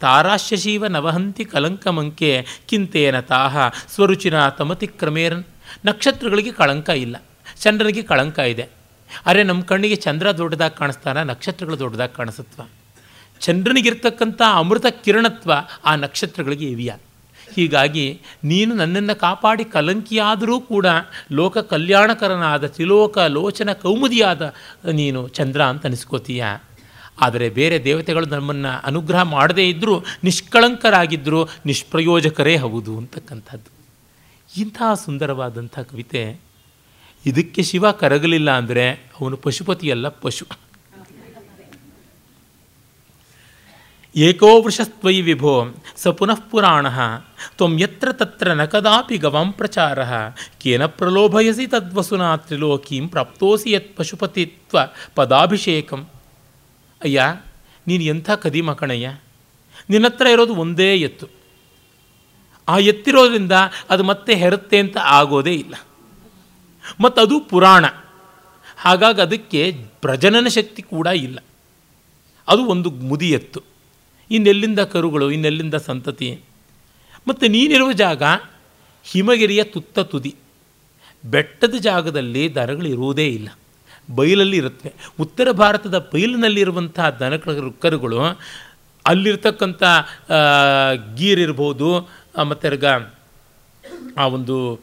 ತಾರಾಶ್ಯಶೀವ ನವಹಂತಿ ಕಲಂಕಮಂಕೆ ಕಿಂತೇನ ತಾಹ ಸ್ವರುಚಿನ ತಮತಿ ಕ್ರಮೇರನ್ ನಕ್ಷತ್ರಗಳಿಗೆ ಕಳಂಕ ಇಲ್ಲ, ಚಂದ್ರನಿಗೆ ಕಳಂಕ ಇದೆ. ಆದರೆ ನಮ್ಮ ಕಣ್ಣಿಗೆ ಚಂದ್ರ ದೊಡ್ಡದಾಗಿ ಕಾಣಿಸ್ತಾನ, ನಕ್ಷತ್ರಗಳು ದೊಡ್ಡದಾಗಿ ಕಾಣಿಸುತ್ತವ ಚಂದ್ರನಿಗಿರ್ತಕ್ಕಂಥ ಅಮೃತ ಕಿರಣತ್ವ ಆ ನಕ್ಷತ್ರಗಳಿಗೆ ಇವಿಯ. ಹೀಗಾಗಿ ನೀನು ನನ್ನನ್ನು ಕಾಪಾಡಿ ಕಲಂಕಿಯಾದರೂ ಕೂಡ ಲೋಕ ಕಲ್ಯಾಣಕರನಾದ ತ್ರಿಲೋಕ ಲೋಚನ ಕೌಮುದಿಯಾದ ನೀನು ಚಂದ್ರ ಅಂತ ಅನಿಸ್ಕೋತೀಯ. ಆದರೆ ಬೇರೆ ದೇವತೆಗಳು ನಮ್ಮನ್ನು ಅನುಗ್ರಹ ಮಾಡದೇ ಇದ್ದರೂ ನಿಷ್ಕಳಂಕರಾಗಿದ್ದರೂ ನಿಷ್ಪ್ರಯೋಜಕರೇ ಹೌದು ಅಂತಕ್ಕಂಥದ್ದು. ಇಂತಹ ಸುಂದರವಾದಂಥ ಕವಿತೆ ಇದಕ್ಕೆ ಶಿವ ಕರಗಲಿಲ್ಲ ಅಂದರೆ ಅವನು ಪಶುಪತಿಯಲ್ಲ ಪಶು. ಏಕೋ ವೃಷಸ್ತ್ವಯಿ ವಿಭೋ ಸ ಪುನಃ ಪುರಾಣ, ತ್ವಂ ಯತ್ರ ತತ್ರ ನ ಕದಾಪಿ ಗವಾಂ ಪ್ರಚಾರ, ಕೇನ ಪ್ರಲೋಭಯಸಿ ತದ್ವಸುನಾ ತ್ರಿಲೋಕೀಂ ಪ್ರಾಪ್ತೋಸಿ ಯತ್ ಪಶುಪತಿತ್ವ ಪದಾಭಿಷೇಕಂ. ಅಯ್ಯ, ನೀನು ಎಂಥ ಕದಿ ಕಣಯ್ಯ? ನಿನ್ನ ಹತ್ರ ಇರೋದು ಒಂದೇ ಎತ್ತು. ಆ ಎತ್ತಿರೋದ್ರಿಂದ ಅದು ಮತ್ತೆ ಹೆರುತ್ತೆ ಅಂತ ಆಗೋದೇ ಇಲ್ಲ. ಮತ್ತು ಅದು ಪುರಾಣ. ಹಾಗಾಗಿ ಅದಕ್ಕೆ ಪ್ರಜನನ ಶಕ್ತಿ ಕೂಡ ಇಲ್ಲ. ಅದು ಒಂದು ಮುದಿ ಎತ್ತು ಇನ್ನೆಲ್ಲಿಂದ ಕರುಗಳು, ಇನ್ನೆಲ್ಲಿಂದ ಸಂತತಿ? ಮತ್ತು ನೀನಿರುವ ಜಾಗ ಹಿಮಗಿರಿಯ ತುತ್ತ ತುದಿ. ಬೆಟ್ಟದ ಜಾಗದಲ್ಲಿ ದರಗಳಿರುವುದೇ ಇಲ್ಲ. ಬಯಲಲ್ಲಿ ಇರುತ್ತವೆ. ಉತ್ತರ ಭಾರತದ ಬಯಲಿನಲ್ಲಿರುವಂಥ ದನ ಕರುಗಳು, ಅಲ್ಲಿರ್ತಕ್ಕಂಥ ಗೀರಿರ್ಬೋದು ಮತ್ತು ಆ ಒಂದು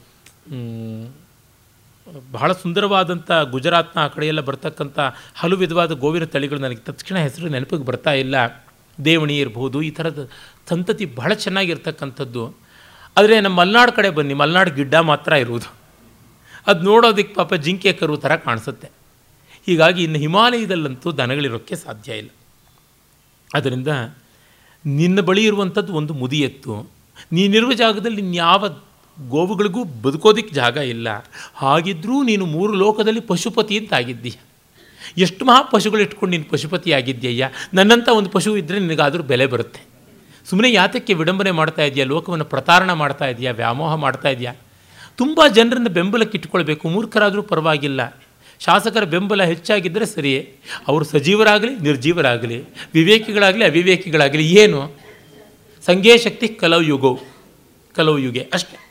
ಬಹಳ ಸುಂದರವಾದಂಥ ಗುಜರಾತ್ನ ಆ ಕಡೆಯೆಲ್ಲ ಬರ್ತಕ್ಕಂಥ ಹಲವು ವಿಧವಾದ ಗೋವಿನ ತಳಿಗಳು ನನಗೆ ತಕ್ಷಣ ಹೆಸರು ನೆನಪಿಗೆ ಬರ್ತಾ ಇಲ್ಲ. ದೇವಣಿ ಇರ್ಬೋದು, ಈ ಥರದ ಸಂತತಿ ಬಹಳ ಚೆನ್ನಾಗಿರ್ತಕ್ಕಂಥದ್ದು. ಆದರೆ ನಮ್ಮ ಮಲ್ನಾಡು ಕಡೆ ಬನ್ನಿ, ಮಲೆನಾಡು ಗಿಡ್ಡ ಮಾತ್ರ ಇರುವುದು ಅದು ನೋಡೋದಕ್ಕೆ ಪಾಪ ಜಿಂಕೆ ಕರು ಥರ ಕಾಣಿಸುತ್ತೆ. ಹೀಗಾಗಿ ಇನ್ನು ಹಿಮಾಲಯದಲ್ಲಂತೂ ದನಗಳಿರೋಕ್ಕೆ ಸಾಧ್ಯ ಇಲ್ಲ. ಅದರಿಂದ ನಿನ್ನ ಬಳಿ ಇರುವಂಥದ್ದು ಒಂದು ಮುದಿಯತ್ತು. ನೀನಿರುವ ಜಾಗದಲ್ಲಿ ಇನ್ಯಾವ ಗೋವುಗಳಿಗೂ ಬದುಕೋದಿಕ್ಕೆ ಜಾಗ ಇಲ್ಲ. ಹಾಗಿದ್ದರೂ ನೀನು ಮೂರು ಲೋಕದಲ್ಲಿ ಪಶುಪತಿ ಅಂತ ಆಗಿದ್ದೀಯ. ಎಷ್ಟು ಮಹಾ ಪಶುಗಳು ಇಟ್ಕೊಂಡು ನೀನು ಪಶುಪತಿ ಆಗಿದ್ದೀಯ್ಯ ನನ್ನಂಥ ಒಂದು ಪಶು ಇದ್ದರೆ ನಿನಗಾದರೂ ಬೆಲೆ ಬರುತ್ತೆ. ಸುಮ್ಮನೆ ಯಾತಕ್ಕೆ ವಿಡಂಬನೆ ಮಾಡ್ತಾ ಇದೆಯಾ, ಲೋಕವನ್ನು ಪ್ರತಾರಣ ಮಾಡ್ತಾ ಇದೆಯಾ, ವ್ಯಾಮೋಹ ಮಾಡ್ತಾ ಇದೆಯಾ? ತುಂಬ ಜನರನ್ನು ಬೆಂಬಲಕ್ಕೆ ಇಟ್ಕೊಳ್ಬೇಕು, ಮೂರ್ಖರಾದರೂ ಪರವಾಗಿಲ್ಲ. ಶಾಸಕರ ಬೆಂಬಲ ಹೆಚ್ಚಾಗಿದ್ದರೆ ಸರಿಯೇ. ಅವರು ಸಜೀವರಾಗಲಿ, ನಿರ್ಜೀವರಾಗಲಿ, ವಿವೇಕಿಗಳಾಗಲಿ, ಅವಿವೇಕಿಗಳಾಗಲಿ, ಏನು? ಸಂಘೇ ಶಕ್ತಿ ಕಲವು ಯುಗವು ಅಷ್ಟೆ.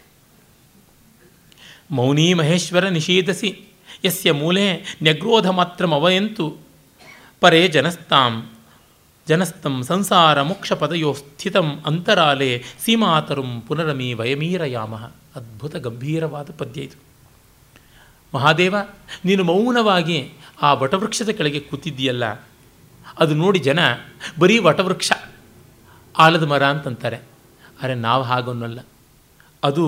ಮೌನಿ ಮಹೇಶ್ವರ ನಿಷೇಧಸಿ, ಯಸ್ಯ ಮೂಲೆ ನ್ಯಗ್ರೋಧ ಮಾತ್ರ ಅವಯಂತು ಪರೇ ಜನಸ್ತಾಂ, ಜನಸ್ತಂ ಸಂಸಾರ ಮೋಕ್ಷ ಪದಯೋ ಸ್ಥಿತಂ ಅಂತರಾಲೆ ಸೀಮಾತರುಂ ಪುನರಮಿ ವಯಮೀರಯಾಮ. ಅದ್ಭುತ ಗಂಭೀರವಾದ ಪದ್ಯ ಇದು. ಮಹಾದೇವ, ನೀನು ಮೌನವಾಗಿ ಆ ವಟವೃಕ್ಷದ ಕೆಳಗೆ ಕೂತಿದ್ದೀಯಲ್ಲ, ಅದು ನೋಡಿ ಜನ ಬರೀ ವಟವೃಕ್ಷ, ಆಲದ ಮರ ಅಂತಂತಾರೆ. ಅರೆ ನಾವು ಹಾಗನ್ನಲ್ಲ. ಅದು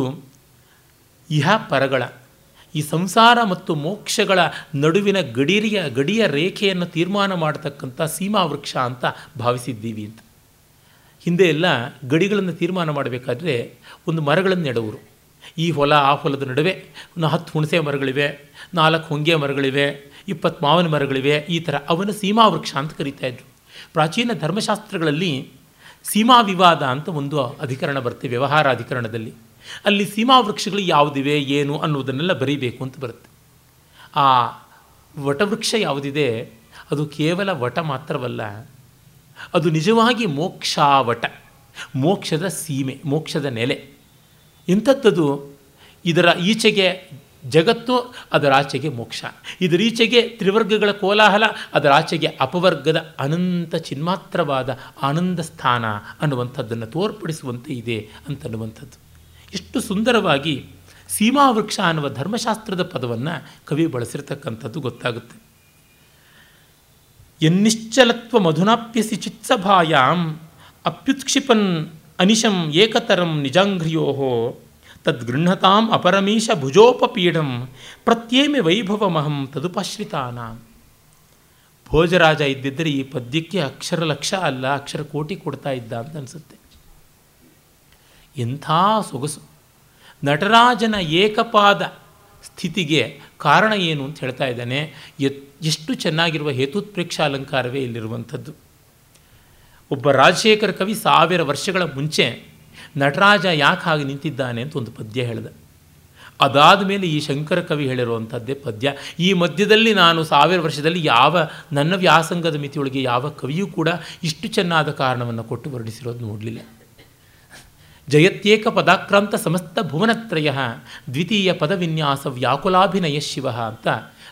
ಇಹ ಪರಗಳ ಈ ಸಂಸಾರ ಮತ್ತು ಮೋಕ್ಷಗಳ ನಡುವಿನ ಗಡಿರಿಯ, ಗಡಿಯ ರೇಖೆಯನ್ನು ತೀರ್ಮಾನ ಮಾಡತಕ್ಕಂಥ ಸೀಮಾವೃಕ್ಷ ಅಂತ ಭಾವಿಸಿದ್ದೀವಿ ಅಂತ. ಹಿಂದೆ ಎಲ್ಲ ಗಡಿಗಳನ್ನು ತೀರ್ಮಾನ ಮಾಡಬೇಕಾದ್ರೆ ಒಂದು ಮರಗಳನ್ನು ನೆಡುವರು. ಈ ಹೊಲ, ಆ ಹೊಲದ ನಡುವೆ ಒಂದು ಹತ್ತು ಹುಣಸೆ ಮರಗಳಿವೆ, ನಾಲ್ಕು ಹೊಂಗೆ ಮರಗಳಿವೆ, ಇಪ್ಪತ್ತು ಮಾವಿನ ಮರಗಳಿವೆ, ಈ ಥರ ಅವನ ಸೀಮಾವೃಕ್ಷ ಅಂತ ಕರೀತಾ ಇದ್ರು. ಪ್ರಾಚೀನ ಧರ್ಮಶಾಸ್ತ್ರಗಳಲ್ಲಿ ಸೀಮಾ ವಿವಾದ ಅಂತ ಒಂದು ಅಧಿಕರಣ ಬರುತ್ತೆ ವ್ಯವಹಾರ ಅಧಿಕರಣದಲ್ಲಿ. ಅಲ್ಲಿ ಸೀಮಾ ವೃಕ್ಷಗಳು ಯಾವುದಿವೆ, ಏನು ಅನ್ನೋದನ್ನೆಲ್ಲ ಬರೀಬೇಕು ಅಂತ ಬರುತ್ತೆ. ಆ ವಟವೃಕ್ಷ ಯಾವುದಿದೆ, ಅದು ಕೇವಲ ವಟ ಮಾತ್ರವಲ್ಲ, ಅದು ನಿಜವಾಗಿ ಮೋಕ್ಷಾವಟ, ಮೋಕ್ಷದ ಸೀಮೆ, ಮೋಕ್ಷದ ನೆಲೆ. ಇಂಥದ್ದದು ಇದರ ಈಚೆಗೆ ಜಗತ್ತು, ಅದರ ಆಚೆಗೆ ಮೋಕ್ಷ. ಇದರೀಚೆಗೆ ತ್ರಿವರ್ಗಗಳ ಕೋಲಾಹಲ, ಅದರ ಆಚೆಗೆ ಅಪವರ್ಗದ ಅನಂತ ಚಿನ್ಮಾತ್ರವಾದ ಆನಂದ ಸ್ಥಾನ ಅನ್ನುವಂಥದ್ದನ್ನು ತೋರ್ಪಡಿಸುವಂತೆ ಇದೆ ಅಂತನ್ನುವಂಥದ್ದು. ಎಷ್ಟು ಸುಂದರವಾಗಿ ಸೀಮಾವೃಕ್ಷ ಅನ್ನುವ ಧರ್ಮಶಾಸ್ತ್ರದ ಪದವನ್ನು ಕವಿ ಬಳಸಿರ್ತಕ್ಕಂಥದ್ದು ಗೊತ್ತಾಗುತ್ತೆ. ಎನ್ನಿಶ್ಚಲತ್ವ ಮಧುನಾಪ್ಯಸಿ ಚಿತ್ಸಭಾಯಾಂ ಅಪ್ಯುತ್ಕ್ಷಿಪನ್ ಅನಿಶಂ ಏಕತರಂ ನಿಜಾಂಘ್ರಿಯೋ ತದ್ಗೃಹತಾಂ ಅಪರಮೀಶ ಭುಜೋಪಪೀಢಂ ಪ್ರತ್ಯೇಮೆ ವೈಭವಮಹಂ ತದುಪಾಶ್ರಿತಾನ. ಭೋಜರಾಜ ಇದ್ದಿದ್ದರೆ ಈ ಪದ್ಯಕ್ಕೆ ಅಕ್ಷರ ಲಕ್ಷ ಅಲ್ಲ, ಅಕ್ಷರ ಕೋಟಿ ಕೊಡ್ತಾ ಇದ್ದ ಅಂತ ಅನಿಸುತ್ತೆ. ಎಂಥ ಸೊಗಸು. ನಟರಾಜನ ಏಕಪಾದ ಸ್ಥಿತಿಗೆ ಕಾರಣ ಏನು ಅಂತ ಹೇಳ್ತಾ ಇದ್ದಾನೆ. ಎಷ್ಟು ಚೆನ್ನಾಗಿರುವ ಅಲಂಕಾರವೇ ಇಲ್ಲಿರುವಂಥದ್ದು. ಒಬ್ಬ ರಾಜಶೇಖರ ಕವಿ ಸಾವಿರ ವರ್ಷಗಳ ಮುಂಚೆ ನಟರಾಜ ಯಾಕೆ ಹಾಗೆ ನಿಂತಿದ್ದಾನೆ ಅಂತ ಒಂದು ಪದ್ಯ ಹೇಳಿದ. ಅದಾದ ಮೇಲೆ ಈ ಶಂಕರ ಕವಿ ಹೇಳಿರುವಂಥದ್ದೇ ಪದ್ಯ. ಈ ಮಧ್ಯದಲ್ಲಿ ನಾನು ಸಾವಿರ ವರ್ಷದಲ್ಲಿ ಯಾವ, ನನ್ನ ವ್ಯಾಸಂಗದ ಮಿತಿಯೊಳಗೆ ಯಾವ ಕವಿಯೂ ಕೂಡ ಇಷ್ಟು ಚೆನ್ನಾದ ಕಾರಣವನ್ನು ಕೊಟ್ಟು ವರ್ಣಿಸಿರೋದು ನೋಡಲಿಲ್ಲ. ಜಯತ್ಯೇಕ ಪದಾಕ್ರಾಂತ ಸಮಸ್ತ ಭುವನತ್ರಯ ದ್ವಿತೀಯ ಪದವಿನ್ಯಾಸ ವ್ಯಾಕುಲಾಭಿನಯ ಶಿವ ಅಂತ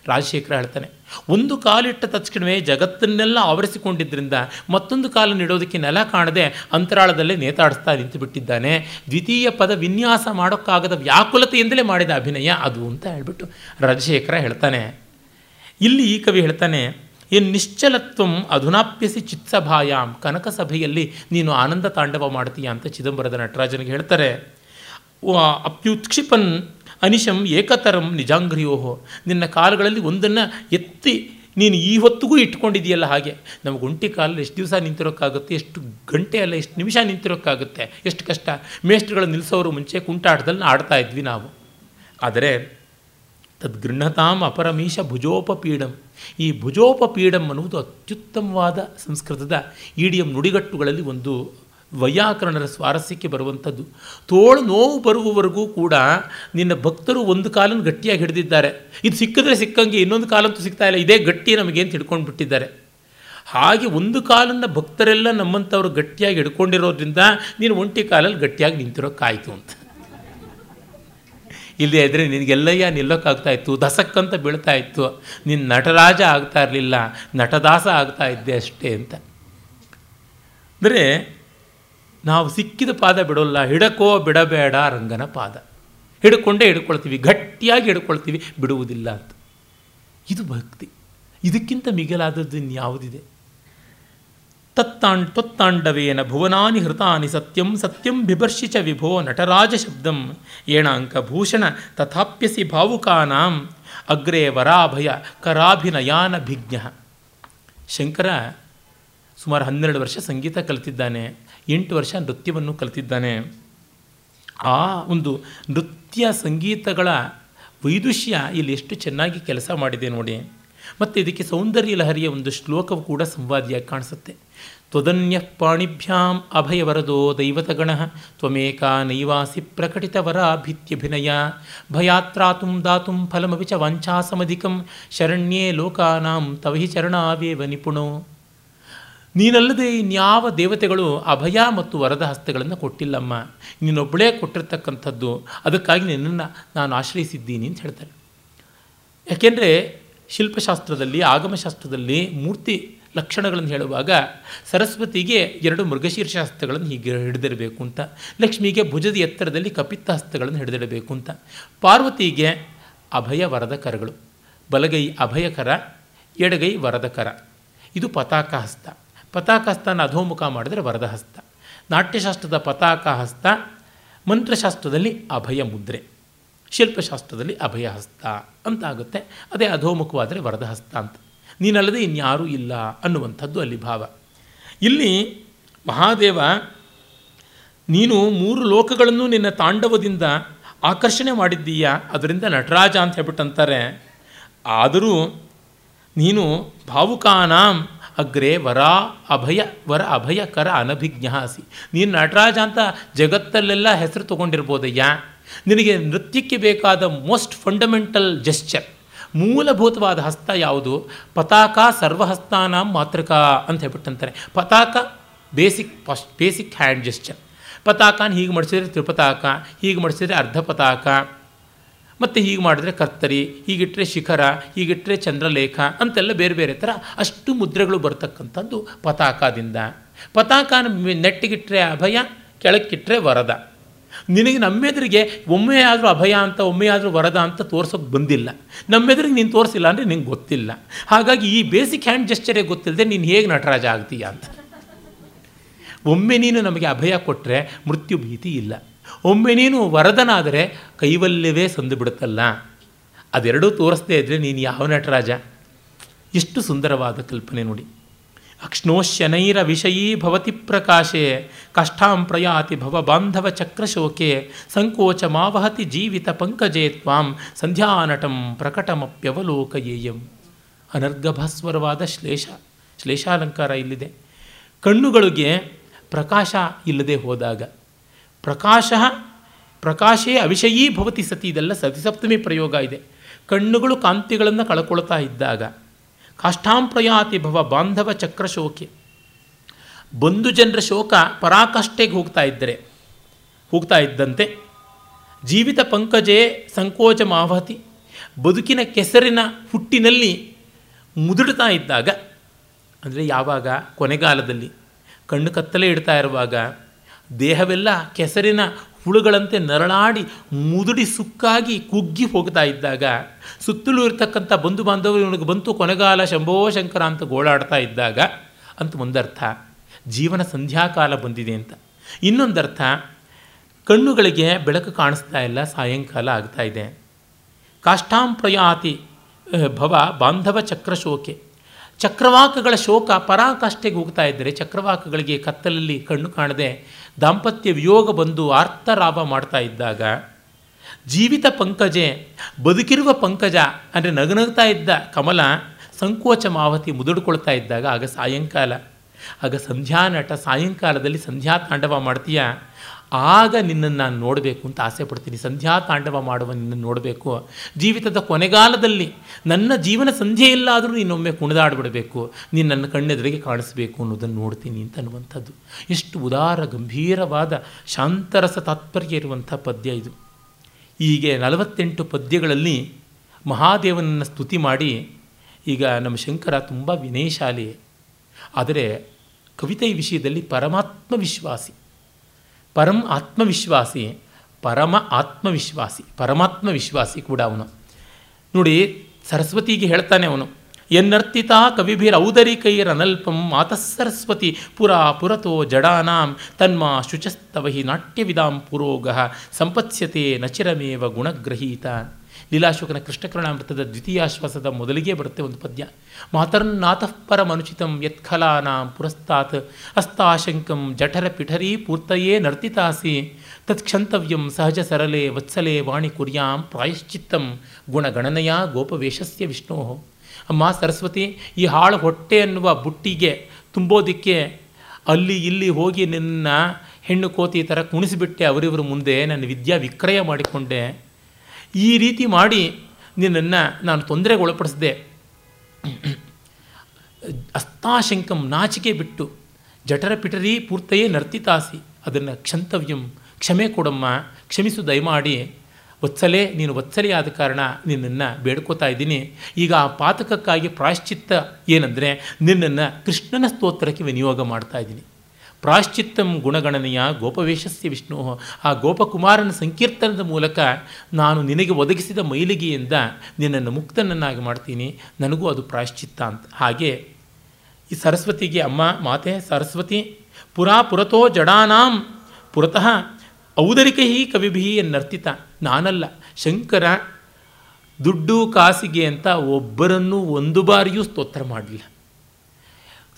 ರಾಜಶೇಖರ ಹೇಳ್ತಾನೆ. ಒಂದು ಕಾಲಿಟ್ಟ ತಕ್ಷಣವೇ ಜಗತ್ತನ್ನೆಲ್ಲ ಆವರಿಸಿಕೊಂಡಿದ್ದರಿಂದ ಮತ್ತೊಂದು ಕಾಲನ್ನು ನೀಡೋದಕ್ಕೆ ನೆಲ ಕಾಣದೆ ಅಂತರಾಳದಲ್ಲೇ ನೇತಾಡಿಸ್ತಾ ನಿಂತು ಬಿಟ್ಟಿದ್ದಾನೆ. ದ್ವಿತೀಯ ಪದ ವಿನ್ಯಾಸ ಮಾಡೋಕ್ಕಾಗದ ವ್ಯಾಕುಲತೆಯಿಂದಲೇ ಮಾಡಿದ ಅಭಿನಯ ಅದು ಅಂತ ಹೇಳ್ಬಿಟ್ಟು ರಾಜಶೇಖರ ಹೇಳ್ತಾನೆ. ಇಲ್ಲಿ ಈ ಕವಿ ಹೇಳ್ತಾನೆ ಈ ನಿಶ್ಚಲತ್ವಂ ಅಧುನಾಪ್ಯಸಿ ಚಿತ್ಸಭಾಯಾಮ್ ಕನಕ ಸಭೆಯಲ್ಲಿ ನೀನು ಆನಂದ ತಾಂಡವ ಮಾಡ್ತೀಯ ಅಂತ ಚಿದಂಬರದ ನಟರಾಜನಿಗೆ ಹೇಳ್ತಾರೆ. ಅಪ್ಯುತ್ಕ್ಷಿಪನ್ ಅನಿಶಂ ಏಕತರಂ ನಿಜಾಂಗ್ರಿಯೋಹೋ. ನಿನ್ನ ಕಾಲುಗಳಲ್ಲಿ ಒಂದನ್ನು ಎತ್ತಿ ನೀನು ಈ ಹೊತ್ತಿಗೂ ಇಟ್ಕೊಂಡಿದೆಯಲ್ಲ ಹಾಗೆ. ನಮಗೆ ಒಂಟಿ ಕಾಲಲ್ಲಿ ಎಷ್ಟು ದಿವಸ ನಿಂತಿರೋಕ್ಕಾಗುತ್ತೆ, ಎಷ್ಟು ಗಂಟೆ ಅಲ್ಲ, ಎಷ್ಟು ನಿಮಿಷ ನಿಂತಿರೋಕ್ಕಾಗುತ್ತೆ, ಎಷ್ಟು ಕಷ್ಟ. ಮೇಷ್ಟ್ರುಗಳು ನಿಲ್ಲಿಸೋರು ಮುಂಚೆ ಕುಂಟಾಟದಲ್ಲಿ ಆಡ್ತಾ ಇದ್ವಿ ನಾವು. ಆದರೆ ತದ್ಗೃಹತಾಂ ಅಪರಮೀಶ ಭುಜೋಪಪೀಡಂ. ಈ ಭುಜೋಪಪೀಡಂ ಅನ್ನುವುದು ಅತ್ಯುತ್ತಮವಾದ ಸಂಸ್ಕೃತದ ಈಡಿಯಂ ನುಡಿಗಟ್ಟುಗಳಲ್ಲಿ ಒಂದು ವೈಯಾಕರಣರ ಸ್ವಾರಸ್ಯಕ್ಕೆ ಬರುವಂಥದ್ದು. ತೋಳು ನೋವು ಬರುವವರೆಗೂ ಕೂಡ ನಿನ್ನ ಭಕ್ತರು ಒಂದು ಕಾಲನ್ನು ಗಟ್ಟಿಯಾಗಿ ಹಿಡಿದಿದ್ದಾರೆ. ಇದು ಸಿಕ್ಕಿದ್ರೆ ಸಿಕ್ಕಂಗೆ ಇನ್ನೊಂದು ಕಾಲಂತೂ ಸಿಗ್ತಾ ಇಲ್ಲ. ಇದೇ ಗಟ್ಟಿ ನಮಗೆ ಅಂತ ಹಿಡ್ಕೊಂಡು ಬಿಟ್ಟಿದ್ದಾರೆ. ಹಾಗೆ ಒಂದು ಕಾಲನ್ನು ಭಕ್ತರೆಲ್ಲ ನಮ್ಮಂಥವ್ರು ಗಟ್ಟಿಯಾಗಿ ಹಿಡ್ಕೊಂಡಿರೋದ್ರಿಂದ ನೀನು ಒಂಟಿ ಕಾಲಲ್ಲಿ ಗಟ್ಟಿಯಾಗಿ ನಿಂತಿರೋಕ್ಕಾಯಿತು ಅಂತ. ಇಲ್ಲದೆ ಇದ್ದರೆ ನಿನಗೆಲ್ಲಯ್ಯ ನಿಲ್ಲೋಕ್ಕಾಗ್ತಾ ಇತ್ತು. ದಸಕ್ಕಂತ ಬೀಳ್ತಾ ಇತ್ತು. ನಿನ್ನ ನಟರಾಜ ಆಗ್ತಾ ಇರಲಿಲ್ಲ. ನಟದಾಸ ಆಗ್ತಾ ಇದ್ದೆ ಅಷ್ಟೇ ಅಂತ. ಅಂದರೆ ನಾವು ಸಿಕ್ಕಿದ ಪಾದ ಬಿಡೋಲ್ಲ. ಹಿಡಕೋ ಬಿಡಬೇಡ ರಂಗನ ಪಾದ. ಹಿಡ್ಕೊಂಡೇ ಹಿಡ್ಕೊಳ್ತೀವಿ. ಗಟ್ಟಿಯಾಗಿ ಹಿಡ್ಕೊಳ್ತೀವಿ. ಬಿಡುವುದಿಲ್ಲ ಅಂತ. ಇದು ಭಕ್ತಿ. ಇದಕ್ಕಿಂತ ಮಿಗಿಲಾದದ್ದು ಇನ್ಯಾವುದಿದೆ? ತತ್ತಾಂಡ್ ತೊತ್ತಾಂಡವೇನ ಭುವನಾನಿ ಹೃತಾನಿ ಸತ್ಯಂ ಸತ್ಯಂ ಬಿಭರ್ಷಿ ಚ ವಿಭೋ ನಟರಾಜ ಶಬ್ದಂ ಏಣಾಂಕ ಭೂಷಣ ತಥಾಪ್ಯಸಿ ಭಾವುಕಾನಾಂ ಅಗ್ರೇ ವರಾಭಯ ಕರಾಭಿನಯಾನ ಭಿಜ್ಞ. ಶಂಕರ ಸುಮಾರು ಹನ್ನೆರಡು ವರ್ಷ ಸಂಗೀತ ಕಲಿತಿದ್ದಾನೆ, ಎಂಟು ವರ್ಷ ನೃತ್ಯವನ್ನು ಕಲಿತಿದ್ದಾನೆ. ಆ ಒಂದು ನೃತ್ಯ ಸಂಗೀತಗಳ ವೈದುಷ್ಯ ಇಲ್ಲಿ ಎಷ್ಟು ಚೆನ್ನಾಗಿ ಕೆಲಸ ಮಾಡಿದೆ ನೋಡಿ. ಮತ್ತು ಇದಕ್ಕೆ ಸೌಂದರ್ಯ ಲಹರಿಯ ಒಂದು ಶ್ಲೋಕವು ಕೂಡ ಸಂವಾದಿಯಾಗಿ ಕಾಣಿಸುತ್ತೆ. ತ್ವದನ್ಯ ಪಾಣಿಭ್ಯಾಂ ಅಭಯವರದೋ ದೈವತಗಣ ತ್ವಮೇಕಾ ನೈವಾಸಿ ಪ್ರಕಟಿತವರಾಭಿತ್ಯಭಿನಯ ಭಯಾತ್ರಾತುಂ ದಾತುಂ ಫಲಮಪಿ ಚ ವಾಂಛಾಸಮಧಿಕಂ ಶರಣ್ಯೇ ಲೋಕಾನಾಂ ತವ ಹಿ ಚರಣಾವೇವ ನಿಪುಣೋ. ನೀನಲ್ಲದೆ ಇನ್ಯಾವ ದೇವತೆಗಳು ಅಭಯ ಮತ್ತು ವರದ ಹಸ್ತಗಳನ್ನು ಕೊಟ್ಟಿಲ್ಲಮ್ಮ. ನೀನೊಬ್ಬಳೇ ಕೊಟ್ಟಿರ್ತಕ್ಕಂಥದ್ದು, ಅದಕ್ಕಾಗಿ ನಿನ್ನನ್ನು ನಾನು ಆಶ್ರಯಿಸಿದ್ದೀನಿ ಅಂತ ಹೇಳ್ತಾರೆ. ಯಾಕೆಂದರೆ ಶಿಲ್ಪಶಾಸ್ತ್ರದಲ್ಲಿ, ಆಗಮಶಾಸ್ತ್ರದಲ್ಲಿ ಮೂರ್ತಿ ಲಕ್ಷಣಗಳನ್ನು ಹೇಳುವಾಗ ಸರಸ್ವತಿಗೆ ಎರಡು ಮೃಗಶೀರ್ಷ ಹಸ್ತಗಳನ್ನು ಹೀಗೆ ಹಿಡಿದಿರಬೇಕು ಅಂತ, ಲಕ್ಷ್ಮಿಗೆ ಭುಜದ ಎತ್ತರದಲ್ಲಿ ಕಪಿತ್ತ ಹಸ್ತಗಳನ್ನು ಹಿಡಿದಿಡಬೇಕು ಅಂತ, ಪಾರ್ವತಿಗೆ ಅಭಯ ವರದ ಕರಗಳು ಬಲಗೈ ಅಭಯಕರ ಎಡಗೈ ವರದ ಕರ ಇದು ಪತಾಕ ಹಸ್ತ. ಪತಾಕ ಹಸ್ತನ ಅಧೋಮುಖ ಮಾಡಿದರೆ ವರದ ಹಸ್ತ. ನಾಟ್ಯಶಾಸ್ತ್ರದ ಪತಾಕ ಹಸ್ತ, ಮಂತ್ರಶಾಸ್ತ್ರದಲ್ಲಿ ಅಭಯ ಮುದ್ರೆ. ಶಿಲ್ಪಶಾಸ್ತ್ರದಲ್ಲಿ ಅಭಯ ಹಸ್ತ ಅಂತ ಆಗುತ್ತೆ ಅದೇ ಅಧೋಮುಖವಾದರೆ ವರದಹಸ್ತ ಅಂತ. ನೀನಲ್ಲದೆ ಇನ್ಯಾರೂ ಇಲ್ಲ ಅನ್ನುವಂಥದ್ದು ಅಲ್ಲಿ ಭಾವ. ಇಲ್ಲಿ ಮಹಾದೇವ, ನೀನು ಮೂರು ಲೋಕಗಳನ್ನು ನಿನ್ನ ತಾಂಡವದಿಂದ ಆಕರ್ಷಣೆ ಮಾಡಿದ್ದೀಯ? ಅದರಿಂದ ನಟರಾಜ ಅಂತ ಹೇಳ್ಬಿಟ್ಟು ಅಂತಾರೆ ಆದರೂ ನೀನು ಭಾವುಕಾನಾಂ ಅಗ್ರೆ ವರ ಅಭಯ, ವರ ಅಭಯಕರ ಅನಭಿಜ್ಞಾಸಿ. ನೀನು ನಟರಾಜ ಅಂತ ಜಗತ್ತಲ್ಲೆಲ್ಲ ಹೆಸರು ತೊಗೊಂಡಿರ್ಬೋದಯ್ಯ? ನಿನಗೆ ನೃತ್ಯಕ್ಕೆ ಬೇಕಾದ ಮೋಸ್ಟ್ ಫಂಡಮೆಂಟಲ್ ಜೆಸ್ಚರ್, ಮೂಲಭೂತವಾದ ಹಸ್ತ ಯಾವುದು? ಪತಾಕ ಸರ್ವಹಸ್ತಾನ ಮಾತೃಕ ಅಂತ ಹೇಳ್ಬಿಟ್ಟಂತಾರೆ. ಪತಾಕ, basic first basic hand gesture. ಪತಾಕನ ಹೀಗೆ ಮಡಿಸಿದ್ರೆ ತ್ರಿಪತಾಕ, ಹೀಗೆ ಮಡಿಸಿದ್ರೆ ಅರ್ಧ ಪತಾಕ ಮತ್ತು ಹೀಗೆ ಮಾಡಿದ್ರೆ ಕರ್ತರಿ ಹೀಗಿಟ್ಟರೆ ಶಿಖರ ಹೀಗಿಟ್ಟರೆ ಚಂದ್ರಲೇಖ ಅಂತೆಲ್ಲ ಬೇರೆ ಬೇರೆ ಥರ ಅಷ್ಟು ಮುದ್ರೆಗಳು ಬರ್ತಕ್ಕಂಥದ್ದು ಪತಾಕದಿಂದ. ಪತಾಕನ ನೆಟ್ಟಿಗಿಟ್ಟರೆ ಅಭಯ ಕೆಳಕ್ಕಿಟ್ಟರೆ ವರದ. ನಿನಗೆ ನಮ್ಮೆದುರಿಗೆ ಒಮ್ಮೆ ಆದರೂ ಅಭಯ ಅಂತ ಒಮ್ಮೆ ಆದರೂ ವರದ ಅಂತ ತೋರ್ಸೋಕ್ಕೆ ಬಂದಿಲ್ಲ. ನಮ್ಮೆದುರಿಗೆ ನೀನು ತೋರಿಸಿಲ್ಲ ಅಂದರೆ ನಿಂಗೆ ಗೊತ್ತಿಲ್ಲ. ಹಾಗಾಗಿ ಈ ಬೇಸಿಕ್ ಹ್ಯಾಂಡ್ ಜೆಸ್ಚರೇ ಗೊತ್ತಿಲ್ಲದೆ ನೀನು ಹೇಗೆ ನಟರಾಜ ಆಗ್ತೀಯ ಅಂತ. ಒಮ್ಮೆ ನೀನು ನಮಗೆ ಅಭಯ ಕೊಟ್ಟರೆ ಮೃತ್ಯು ಭೀತಿ ಇಲ್ಲ. ಒಮ್ಮೆ ನೀನು ವರದನಾದರೆ ಕೈವಲ್ಯವೇ ಸಂದು ಬಿಡುತ್ತಲ್ಲ. ಅದೆರಡೂ ತೋರಿಸ್ದೇ ಇದ್ದರೆ ನೀನು ಯಾವ ನಟರಾಜ? ಎಷ್ಟು ಸುಂದರವಾದ ಕಲ್ಪನೆ ನೋಡಿ. ಅಕ್ಷ್ಣೋಶ್ಯನೈರ ವಿಷಯೀ ಭವತಿ ಪ್ರಕಾಶೆ ಕಷ್ಟಾಂ ಪ್ರಯಾತಿ ಭವ ಬಾಂಧವ ಚಕ್ರಶೋಕೆ ಸಂಕೋಚ ಮಾವಹತಿ ಜೀವಿತ ಪಂಕಜೇ ತ್ವಾಂ ಸಂಧ್ಯಾನಟಂ ಪ್ರಕಟಮಪ್ಯವಲೋಕಯೇಯಂ ಅನರ್ಗಭಸ್ವರವಾದ ಶ್ಲೇಷ ಶ್ಲೇಷಾಲಂಕಾರ ಇಲ್ಲಿದೆ. ಕಣ್ಣುಗಳಿಗೆ ಪ್ರಕಾಶ ಇಲ್ಲದೆ ಹೋದಾಗ, ಪ್ರಕಾಶ, ಪ್ರಕಾಶೇ ಅವಿಷಯೀ ಭವತಿ ಸತಿ ಇದೆಲ್ಲ ಸತಿಸಪ್ತಮಿ ಪ್ರಯೋಗ ಇದೆ. ಕಣ್ಣುಗಳು ಕಾಂತಿಗಳನ್ನು ಕಳ್ಕೊಳ್ತಾ ಇದ್ದಾಗ ಕಾಷ್ಟಾಂಪ್ರಯಾತಿ ಭವ ಬಾಂಧವ ಚಕ್ರ ಚಕ್ರಶೋಕೆ ಬಂಧು ಜನರ ಶೋಕ ಪರಾಕಾಷ್ಠೆಗೆ ಹೋಗ್ತಾ ಇದ್ದರೆ, ಹೋಗ್ತಾ ಇದ್ದಂತೆ. ಜೀವಿತ ಪಂಕಜೇ ಸಂಕೋಚ ಮಾವತಿ. ಬದುಕಿನ ಕೆಸರಿನ ಹುಟ್ಟಿನಲ್ಲಿ ಮುದುಡ್ತಾ ಇದ್ದಾಗ, ಅಂದರೆ ಯಾವಾಗ? ಕೊನೆಗಾಲದಲ್ಲಿ. ಕಣ್ಣು ಕತ್ತಲೆ ಇಡ್ತಾ ಇರುವಾಗ. ದೇಹವೆಲ್ಲ ಕೆಸರಿನ ಹುಳುಗಳಂತೆ ನರಳಾಡಿ ಮುದುಡಿ ಸುಕ್ಕಾಗಿ ಕುಗ್ಗಿ ಹೋಗ್ತಾ ಇದ್ದಾಗ ಸುತ್ತಲೂ ಇರ್ತಕ್ಕಂಥ ಬಂಧು ಬಾಂಧವರು ಇವನಿಗೆ ಬಂತು ಕೊನೆಗಾಲ ಶಂಭೋ ಶಂಕರ ಅಂತ ಗೋಳಾಡ್ತಾ ಇದ್ದಾಗ ಅಂತ ಒಂದರ್ಥ, ಜೀವನ ಸಂಧ್ಯಾಕಾಲ ಬಂದಿದೆ ಅಂತ. ಇನ್ನೊಂದರ್ಥ, ಕಣ್ಣುಗಳಿಗೆ ಬೆಳಕು ಕಾಣಿಸ್ತಾ ಇಲ್ಲ, ಸಾಯಂಕಾಲ ಆಗ್ತಾ ಇದೆ. ಕಾಷ್ಟಾಂಪ್ರಯಾತಿ ಭವ ಬಾಂಧವ ಚಕ್ರಶೋಕೆ. ಚಕ್ರವಾಕಗಳ ಶೋಕ ಪರಾಕಾಷ್ಠೆಗೆ ಹೋಗ್ತಾ ಇದ್ದರೆ ಚಕ್ರವಾಕಗಳಿಗೆ ಕತ್ತಲಲ್ಲಿ ಕಣ್ಣು ಕಾಣದೆ ದಾಂಪತ್ಯ ವಿಯೋಗ ಬಂದು ಆರ್ತರಾಪ ಮಾಡ್ತಾ ಇದ್ದಾಗ ಜೀವಿತ ಪಂಕಜೆ, ಬದುಕಿರುವ ಪಂಕಜ ಅಂದರೆ ನಗನಗ್ತಾ ಇದ್ದ ಕಮಲ ಸಂಕೋಚ ಮಾವತಿ ಮುದುಡ್ಕೊಳ್ತಾ ಇದ್ದಾಗ, ಆಗ ಸಾಯಂಕಾಲ, ಆಗ ಸಂಧ್ಯಾ ನಟ ಸಾಯಂಕಾಲದಲ್ಲಿ ಸಂಧ್ಯಾ ತಾಂಡವ ಮಾಡ್ತೀಯ? ಆಗ ನಿನ್ನನ್ನು ನಾನು ನೋಡಬೇಕು ಅಂತ ಆಸೆ ಪಡ್ತೀನಿ. ಸಂಧ್ಯಾ ತಾಂಡವ ಮಾಡುವ ನಿನ್ನನ್ನು ನೋಡಬೇಕು. ಜೀವಿತದ ಕೊನೆಗಾಲದಲ್ಲಿ ನನ್ನ ಜೀವನ ಸಂಧ್ಯೆಯಲ್ಲಾದರೂ ನೀನೊಮ್ಮೆ ಕುಣಿದಾಡ್ಬಿಡಬೇಕು. ನೀನು ನನ್ನ ಕಣ್ಣೆದುರಿಗೆ ಕಾಣಿಸ್ಬೇಕು ಅನ್ನೋದನ್ನು ನೋಡ್ತೀನಿ ಅಂತ ಅನ್ನುವಂಥದ್ದು. ಎಷ್ಟು ಉದಾರ, ಗಂಭೀರವಾದ, ಶಾಂತರಸ ತಾತ್ಪರ್ಯ ಇರುವಂಥ ಪದ್ಯ ಇದು. ಹೀಗೆ ನಲವತ್ತೆಂಟು ಪದ್ಯಗಳಲ್ಲಿ ಮಹಾದೇವನನ್ನು ಸ್ತುತಿ ಮಾಡಿ, ಈಗ ನಮ್ಮ ಶಂಕರ ತುಂಬ ವಿನಯಶಾಲಿ. ಆದರೆ ಕವಿತೆಯ ವಿಷಯದಲ್ಲಿ ಪರಮಾತ್ಮ ವಿಶ್ವಾಸಿ. ಪರಂ ಆತ್ಮವಿಶ್ವಾಸಿ ಪರಮ ಆತ್ಮವಿಶ್ವಾಸಿ ಪರಮಾತ್ಮ ವಿಶ್ವಾಸಿ ಕೂಡ ಅವನು. ನೋಡಿ, ಸರಸ್ವತಿಗೆ ಹೇಳ್ತಾನೆ ಅವನು, ಎನ್ನರ್ತಿತ ಕವಿಭಿರ ಔದರಿಕೈರನಲ್ಪಂ ಮಾತಃ ಸರಸ್ವತಿ ಪುರಾ ಪುರತೋ ಜಡಾನಾಂ ತನ್ಮಾ ಶುಚಸ್ತವಹಿ ನಾಟ್ಯವಿದಾಂ ಪುರೋಗ, ಸಂಪತ್ಸ್ಯತೆ ನಚಿರಮೇವ ಗುಣಗ್ರಹೀತ. ಲೀಲಾಶೋಕನ ಕೃಷ್ಣಕರ್ಣಾಮೃತದ ದ್ವಿತೀಯಾಶ್ವಾಸದ ಮೊದಲಿಗೆ ಬರುತ್ತೆ ಒಂದು ಪದ್ಯ. ಮಾತರ್ನಾತಃ ಪರಮನುಚಿತಂ ಯತ್ಖಲಾನಾಂ ಪುರಸ್ತಾತ್ ಹಸ್ತಾಶಂಕಂ ಜಠರ ಪಿಠರೀ ಪೂರ್ತಯೇ ನರ್ತಿತಾಸಿ ತತ್ಕ್ಷಂತವ್ಯಂ ಸಹಜ ಸರಳೆ ವತ್ಸಲೆ ವಾಣಿ ಕುರ್ಯಾಂ ಪ್ರಾಯಶ್ಚಿತ್ತಂ ಗುಣಗಣನೆಯ ಗೋಪವೇಶಸ್ಯ ವಿಷ್ಣೋ. ಅಮ್ಮ ಸರಸ್ವತಿ, ಈ ಹಾಳು ಹೊಟ್ಟೆ ಅನ್ನುವ ಬುಟ್ಟಿಗೆ ತುಂಬೋದಿಕ್ಕೆ ಅಲ್ಲಿ ಇಲ್ಲಿ ಹೋಗಿ ನಿನ್ನ ಹೆಣ್ಣು ಕೋತಿ ಥರ ಕುಣಿಸಿಬಿಟ್ಟೆ ಅವರಿವರ ಮುಂದೆ, ನನ್ನ ವಿದ್ಯಾ ವಿಕ್ರಯ ಮಾಡಿಕೊಂಡೆ. ಈ ರೀತಿ ಮಾಡಿ ನಿನ್ನನ್ನು ನಾನು ತೊಂದರೆಗೆ ಒಳಪಡಿಸಿದೆ ಅಸ್ತಾಶಂಕಂ ನಾಚಿಕೆ ಬಿಟ್ಟು ಜಠರ ಪಿಟರಿ ಪೂರ್ತಯೇ ನರ್ತಿತಾಸಿ ಅದನ್ನು ಕ್ಷಂತವ್ಯಂ, ಕ್ಷಮೆ ಕೊಡಮ್ಮ, ಕ್ಷಮಿಸು ದಯಮಾಡಿ. ವತ್ಸಲೆ, ನೀನು ವತ್ಸಲೆ ಆದ ಕಾರಣ ನಿನ್ನನ್ನು ಬೇಡ್ಕೋತಾ ಇದ್ದೀನಿ. ಈಗ ಆ ಪಾತಕಕ್ಕಾಗಿ ಪ್ರಾಶ್ಚಿತ್ತ ಏನಂದರೆ ನಿನ್ನನ್ನು ಕೃಷ್ಣನ ಸ್ತೋತ್ರಕ್ಕೆ ವಿನಿಯೋಗ ಮಾಡ್ತಾ ಇದ್ದೀನಿ. ಪ್ರಾಶ್ಚಿತ್ತಂ ಗುಣಗಣನೆಯ ಗೋಪವೇಶಸ್ಯ ವಿಷ್ಣು. ಆ ಗೋಪಕುಮಾರನ ಸಂಕೀರ್ತನದ ಮೂಲಕ ನಾನು ನಿನಗೆ ಒದಗಿಸಿದ ಮೈಲಿಗೆಯಿಂದ ನಿನ್ನನ್ನು ಮುಕ್ತನನ್ನಾಗಿ ಮಾಡ್ತೀನಿ. ನನಗೂ ಅದು ಪ್ರಾಶ್ಚಿತ್ತ ಅಂತ. ಹಾಗೆ ಈ ಸರಸ್ವತಿಗೆ ಅಮ್ಮ, ಮಾತೆ, ಸರಸ್ವತಿ, ಪುರಾ ಪುರತೋ ಜಡಾನಾಂ, ಪುರತಃ ಔದರಿಕ ಹಿ ಕವಿಭಿ ಎನ್ನರ್ತಿತ. ನಾನಲ್ಲ, ಶಂಕರ, ದುಡ್ಡು, ಕಾಸಿಗೆ ಅಂತ ಒಬ್ಬರನ್ನೂ ಒಂದು ಬಾರಿಯೂ ಸ್ತೋತ್ರ ಮಾಡಲಿಲ್ಲ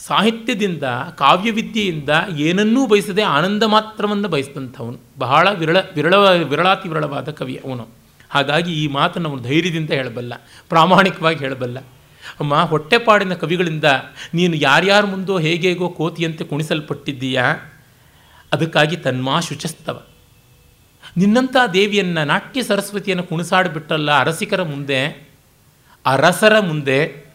ಸಾಹಿತ್ಯದಿಂದ, ಕಾವ್ಯವಿದ್ಯೆಯಿಂದ ಏನನ್ನೂ ಬಯಸದೆ ಆನಂದ ಮಾತ್ರವನ್ನು ಬಯಸಿದಂಥವನು. ಬಹಳ ವಿರಳ ವಿರಳ, ವಿರಳಾತಿ ವಿರಳವಾದ ಕವಿ ಅವನು. ಹಾಗಾಗಿ ಈ ಮಾತನ್ನು ಅವನು ಧೈರ್ಯದಿಂದ ಹೇಳಬಲ್ಲ, ಪ್ರಾಮಾಣಿಕವಾಗಿ ಹೇಳಬಲ್ಲ. ಅಮ್ಮ, ಹೊಟ್ಟೆಪಾಡಿನ ಕವಿಗಳಿಂದ ನೀನು ಯಾರ್ಯಾರ ಮುಂದೋ ಹೇಗೇಗೋ ಕೋತಿಯಂತೆ ಕುಣಿಸಲ್ಪಟ್ಟಿದ್ದೀಯಾ? ಅದಕ್ಕಾಗಿ ತನ್ಮಾ ಶುಚಸ್ತವ. ನಿನ್ನಂಥ ದೇವಿಯನ್ನು ನಾಟ್ಯ ಸರಸ್ವತಿಯನ್ನು ಕುಣಿಸಾಡಿಬಿಟ್ಟಲ್ಲ ಅರಸಿಕರ ಮುಂದೆ? ಅರಸರ ಮುಂದೆ?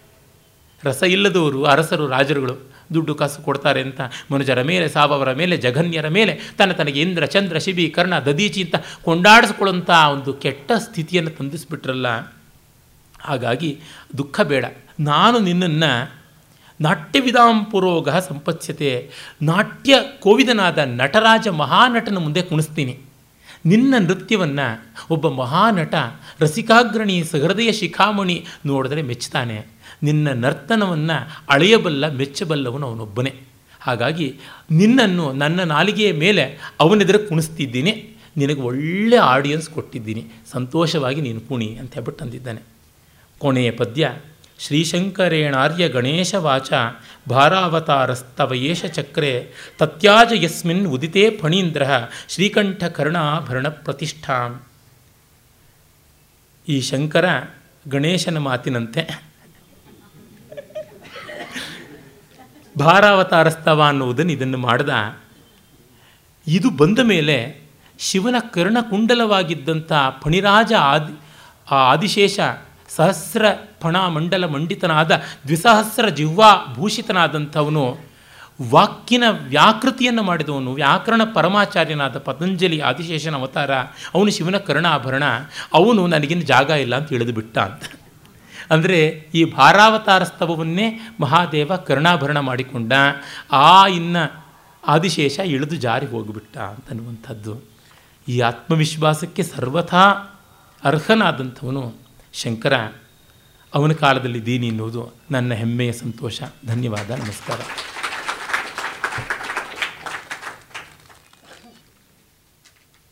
ರಸ ಇಲ್ಲದವರು, ಅರಸರು, ರಾಜರುಗಳು ದುಡ್ಡು ಕಾಸು ಕೊಡ್ತಾರೆ ಅಂತ ಮನುಜರ ಮೇಲೆ, ಸಾವವರ ಮೇಲೆ, ಜಘನ್ಯರ ಮೇಲೆ, ತನ್ನ ತನಗೆ ಇಂದ್ರ, ಚಂದ್ರ, ಶಿಬಿ, ಕರ್ಣ ದದೀಚಿ ಅಂತ ಕೊಂಡಾಡಿಸ್ಕೊಳ್ಳೋಂಥ ಒಂದು ಕೆಟ್ಟ ಸ್ಥಿತಿಯನ್ನು ತಂದಿಸ್ಬಿಟ್ರಲ್ಲ. ಹಾಗಾಗಿ ದುಃಖ ಬೇಡ. ನಾನು ನಿನ್ನನ್ನು ನಾಟ್ಯವಿಧಾಂ ಪುರೋಗ ಸಂಪತ್ಸ್ಯತೆ, ನಾಟ್ಯ ಕೋವಿದನಾದ ನಟರಾಜ ಮಹಾನಟನ ಮುಂದೆ ಕುಣಿಸ್ತೀನಿ. ನಿನ್ನ ನೃತ್ಯವನ್ನು ಒಬ್ಬ ಮಹಾನಟ ರಸಿಕಾಗ್ರಣಿ ಸಹೃದಯ ಶಿಖಾಮಣಿ ನೋಡಿದ್ರೆ ಮೆಚ್ಚುತ್ತಾನೆ ನಿನ್ನ ನರ್ತನವನ್ನು ಅಳೆಯಬಲ್ಲ, ಮೆಚ್ಚಬಲ್ಲವನು ಅವನೊಬ್ಬನೇ. ಹಾಗಾಗಿ ನಿನ್ನನ್ನು, ನನ್ನ ನಾಲಿಗೆಯ ಮೇಲೆ ಅವನೆದುರು ಕುಣಿಸ್ತಿದ್ದೀನಿ. ನಿನಗೆ ಒಳ್ಳೆಯ ಆಡಿಯನ್ಸ್ ಕೊಟ್ಟಿದ್ದೀನಿ. ಸಂತೋಷವಾಗಿ ನೀನು ಕುಣಿ ಅಂತ ಹೇಳ್ಬಿಟ್ಟು ಅಂದಿದ್ದಾನೆ ಕೊನೆಯ ಪದ್ಯ, ಶ್ರೀಶಂಕರೇಣಾರ್ಯ ಗಣೇಶ ವಾಚ ಭಾರಾವತಾರಸ್ತವಯೇಶ ಚಕ್ರೆ ತತ್ಯಾಜ ಯಸ್ಮಿನ್ ಉದಿತೆ ಫಣೀಂದ್ರ ಶ್ರೀಕಂಠ ಕರ್ಣಾಭರಣ ಪ್ರತಿಷ್ಠಾಂ. ಈ ಶಂಕರ ಗಣೇಶನ ಮಾತಿನಂತೆ ಭಾರಾವತಾರಸ್ತವ ಅನ್ನುವುದನ್ನು ಇದನ್ನು ಮಾಡ್ದ. ಇದು ಬಂದ ಮೇಲೆ ಶಿವನ ಕರ್ಣಕುಂಡಲವಾಗಿದ್ದಂಥ ಫಣಿರಾಜ ಆದಿ, ಆ ಆದಿಶೇಷ ಸಹಸ್ರ ಫಣ ಮಂಡಲ ಮಂಡಿತನಾದ ದ್ವಿಸಹಸ್ರ ಜಿಹ್ವಾ ಭೂಷಿತನಾದಂಥವನು ವಾಕ್ಯನ ವ್ಯಾಕೃತಿಯನ್ನು ಮಾಡಿದವನು. ವ್ಯಾಕರಣ ಪರಮಾಚಾರ್ಯನಾದ ಪತಂಜಲಿ ಆದಿಶೇಷನ ಅವತಾರ. ಅವನು ಶಿವನ ಕರ್ಣಾಭರಣ. ಅವನು ನನಗಿನ್ನು ಜಾಗ ಇಲ್ಲ ಅಂತ ತಿಳಿದು ಬಿಟ್ಟ ಅಂತ. ಅಂದರೆ ಈ ಭಾರಾವತಾರ ಸ್ತವವನ್ನೇ ಮಹಾದೇವ ಕರ್ಣಾಭರಣ ಮಾಡಿಕೊಂಡ. ಆ ಇನ್ನು ಆದಿಶೇಷ ಇಳಿದು ಜಾರಿ ಹೋಗಿಬಿಟ್ಟ ಅಂತನ್ನುವಂಥದ್ದು. ಈ ಆತ್ಮವಿಶ್ವಾಸಕ್ಕೆ ಸರ್ವಥಾ ಅರ್ಹನಾದಂಥವನು ಶಂಕರ. ಅವನ ಕಾಲದಲ್ಲಿ ದೀನಿ ಎನ್ನುವುದು ನನ್ನ ಹೆಮ್ಮೆಯ ಸಂತೋಷ. ಧನ್ಯವಾದ, ನಮಸ್ಕಾರ.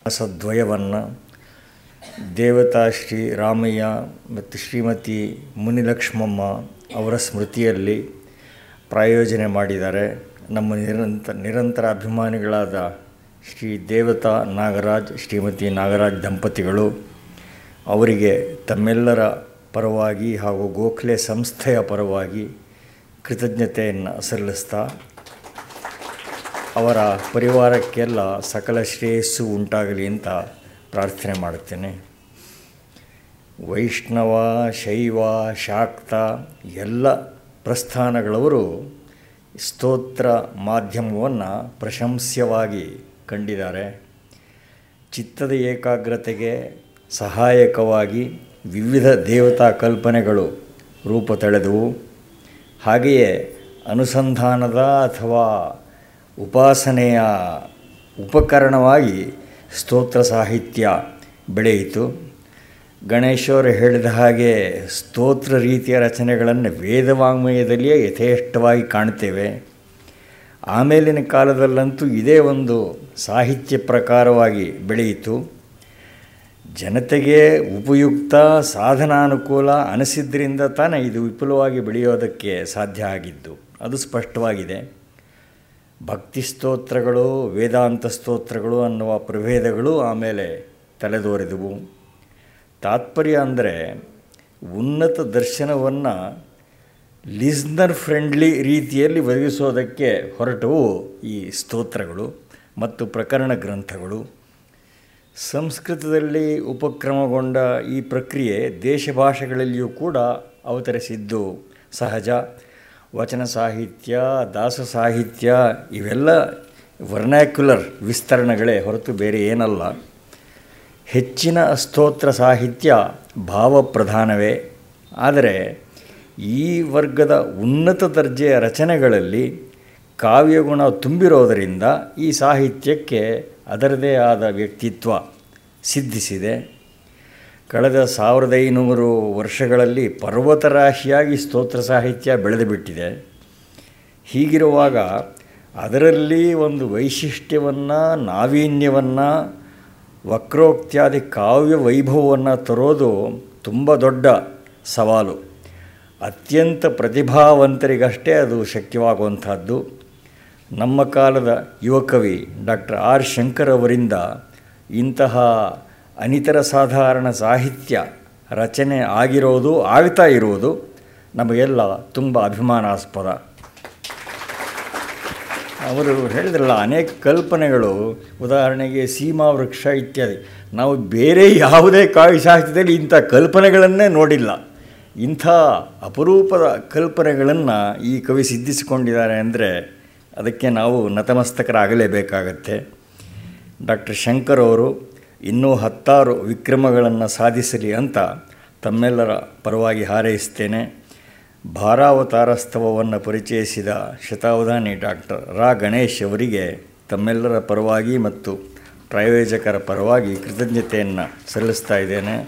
ಸದ್ವಯವನ್ನು ದೇವತಾ ಶ್ರೀ ರಾಮಯ್ಯ ಮತ್ತು ಶ್ರೀಮತಿ ಮುನಿಲಕ್ಷ್ಮಮ್ಮ ಅವರ ಸ್ಮೃತಿಯಲ್ಲಿ ಪ್ರಾಯೋಜನೆ ಮಾಡಿದ್ದಾರೆ. ನಮ್ಮ ನಿರಂತರ ನಿರಂತರ ಅಭಿಮಾನಿಗಳಾದ ಶ್ರೀ ದೇವತಾ ನಾಗರಾಜ್, ಶ್ರೀಮತಿ ನಾಗರಾಜ್ ದಂಪತಿಗಳು, ಅವರಿಗೆ ತಮ್ಮೆಲ್ಲರ ಪರವಾಗಿ ಹಾಗೂ ಗೋಖಲೆ ಸಂಸ್ಥೆಯ ಪರವಾಗಿ ಕೃತಜ್ಞತೆಯನ್ನು ಸಲ್ಲಿಸ್ತಾ ಅವರ ಪರಿವಾರಕ್ಕೆಲ್ಲ ಸಕಲ ಶ್ರೇಯಸ್ಸು ಉಂಟಾಗಲಿ ಅಂತ ಪ್ರಾರ್ಥನೆ ಮಾಡುತ್ತೇನೆ. ವೈಷ್ಣವ, ಶೈವ, ಶಾಕ್ತ ಎಲ್ಲ ಪ್ರಸ್ಥಾನಗಳವರು ಸ್ತೋತ್ರ ಮಾಧ್ಯಮವನ್ನು ಪ್ರಶಂಸ್ಯವಾಗಿ ಕಂಡಿದ್ದಾರೆ. ಚಿತ್ತದ ಏಕಾಗ್ರತೆಗೆ ಸಹಾಯಕವಾಗಿ ವಿವಿಧ ದೇವತಾ ಕಲ್ಪನೆಗಳು ರೂಪ ತಳೆದವು. ಹಾಗೆಯೇ ಅನುಸಂಧಾನದ ಅಥವಾ ಉಪಾಸನೆಯ ಉಪಕರಣವಾಗಿ ಸ್ತೋತ್ರ ಸಾಹಿತ್ಯ ಬೆಳೆಯಿತು. ಗಣೇಶವರು ಹೇಳಿದ ಹಾಗೆ ಸ್ತೋತ್ರ ರೀತಿಯ ರಚನೆಗಳನ್ನು ವೇದವಾಂಗ್ಮಯದಲ್ಲಿಯೇ ಯಥೇಷ್ಟವಾಗಿ ಕಾಣ್ತೇವೆ ಆಮೇಲಿನ ಕಾಲದಲ್ಲಂತೂ ಇದೇ ಒಂದು ಸಾಹಿತ್ಯ ಪ್ರಕಾರವಾಗಿ ಬೆಳೆಯಿತು. ಜನತೆಗೆ ಉಪಯುಕ್ತ, ಸಾಧನಾನುಕೂಲ ಅನಿಸಿದ್ರಿಂದ ತಾನೇ ಇದು ವಿಪುಲವಾಗಿ ಬೆಳೆಯೋದಕ್ಕೆ ಸಾಧ್ಯ ಆಗಿದ್ದು. ಅದು ಸ್ಪಷ್ಟವಾಗಿದೆ. ಭಕ್ತಿ ಸ್ತೋತ್ರಗಳು, ವೇದಾಂತ ಸ್ತೋತ್ರಗಳು ಅನ್ನುವ ಪ್ರಭೇದಗಳು ಆಮೇಲೆ ತಲೆದೋರಿದವು. ತಾತ್ಪರ್ಯ ಅಂದರೆ ಉನ್ನತ ದರ್ಶನವನ್ನು ಲಿಸ್ನರ್ ಫ್ರೆಂಡ್ಲಿ ರೀತಿಯಲ್ಲಿ ಒದಗಿಸೋದಕ್ಕೆ ಹೊರಟವು ಈ ಸ್ತೋತ್ರಗಳು ಮತ್ತು ಪ್ರಕರಣ ಗ್ರಂಥಗಳು. ಸಂಸ್ಕೃತದಲ್ಲಿ ಉಪಕ್ರಮಗೊಂಡ ಈ ಪ್ರಕ್ರಿಯೆ ದೇಶ ಭಾಷೆಗಳಲ್ಲಿಯೂ ಕೂಡ ಅವತರಿಸಿದ್ದು ಸಹಜ. ವಚನ ಸಾಹಿತ್ಯ, ದಾಸ ಸಾಹಿತ್ಯ, ಇವೆಲ್ಲ ವರ್ನ್ಯಾಕ್ಯುಲರ್ ವಿಸ್ತರಣೆಗಳೇ ಹೊರತು ಬೇರೆ ಏನಲ್ಲ. ಹೆಚ್ಚಿನ ಸ್ತೋತ್ರ ಸಾಹಿತ್ಯ ಭಾವಪ್ರಧಾನವೇ ಆದರೆ ಈ ವರ್ಗದ ಉನ್ನತ ದರ್ಜೆಯ ರಚನೆಗಳಲ್ಲಿ ಕಾವ್ಯಗುಣ ತುಂಬಿರೋದರಿಂದ ಈ ಸಾಹಿತ್ಯಕ್ಕೆ ಅದರದೇ ಆದ ವ್ಯಕ್ತಿತ್ವ ಸಿದ್ಧಿಸಿದೆ. ಕಳೆದ ಸಾವಿರದ ಐನೂರು ವರ್ಷಗಳಲ್ಲಿ ಪರ್ವತರಾಶಿಯಾಗಿ ಸ್ತೋತ್ರ ಸಾಹಿತ್ಯ ಬೆಳೆದು ಬಿಟ್ಟಿದೆ ಹೀಗಿರುವಾಗ ಅದರಲ್ಲಿ ಒಂದು ವೈಶಿಷ್ಟ್ಯವನ್ನು, ನಾವೀನ್ಯವನ್ನು, ವಕ್ರೋಕ್ತ್ಯಾದಿ ಕಾವ್ಯ ವೈಭವವನ್ನು ತರೋದು ತುಂಬ ದೊಡ್ಡ ಸವಾಲು. ಅತ್ಯಂತ ಪ್ರತಿಭಾವಂತರಿಗಷ್ಟೇ ಅದು ಶಕ್ಯವಾಗುವಂಥದ್ದು. ನಮ್ಮ ಕಾಲದ ಯುವಕವಿ ಡಾಕ್ಟರ್ ಆರ್ ಶಂಕರ್ ಅವರಿಂದ ಇಂತಹ ಅನಿತರ ಸಾಧಾರಣ ಸಾಹಿತ್ಯ ರಚನೆ ಆಗಿರೋದು ಆಗ್ತಾ ಇರುವುದು ನಮಗೆಲ್ಲ ತುಂಬ ಅಭಿಮಾನಾಸ್ಪದ. ಅವರು ಹೇಳಿದ್ರಲ್ಲ, ಅನೇಕ ಕಲ್ಪನೆಗಳು, ಉದಾಹರಣೆಗೆ ಸೀಮಾ ವೃಕ್ಷ ಇತ್ಯಾದಿ. ನಾವು ಬೇರೆ ಯಾವುದೇ ಸಾಹಿತ್ಯದಲ್ಲಿ ಇಂಥ ಕಲ್ಪನೆಗಳನ್ನೇ ನೋಡಿಲ್ಲ. ಇಂಥ ಅಪರೂಪದ ಕಲ್ಪನೆಗಳನ್ನು ಈ ಕವಿ ಸಿದ್ಧಿಸಿಕೊಂಡಿದ್ದಾರೆ ಅಂದರೆ ಅದಕ್ಕೆ ನಾವು ನತಮಸ್ತಕರಾಗಲೇಬೇಕಾಗತ್ತೆ. ಡಾಕ್ಟರ್ ಶಂಕರ್ ಅವರು ಇನ್ನೂ ಹತ್ತಾರು ವಿಕ್ರಮಗಳನ್ನು ಸಾಧಿಸಲಿ ಅಂತ ತಮ್ಮೆಲ್ಲರ ಪರವಾಗಿ ಹಾರೈಸ್ತೇನೆ. ಭಾರಾವತಾರಸ್ತವವನ್ನು ಪರಿಚಯಿಸಿದ ಶತಾವಧಾನಿ ಡಾಕ್ಟರ್ ರಾ. ಗಣೇಶ್ ಅವರಿಗೆ ತಮ್ಮೆಲ್ಲರ ಪರವಾಗಿ ಮತ್ತು ಪ್ರಾಯೋಜಕರ ಪರವಾಗಿ ಕೃತಜ್ಞತೆಯನ್ನು ಸಲ್ಲಿಸ್ತಾ ಇದ್ದೇನೆ.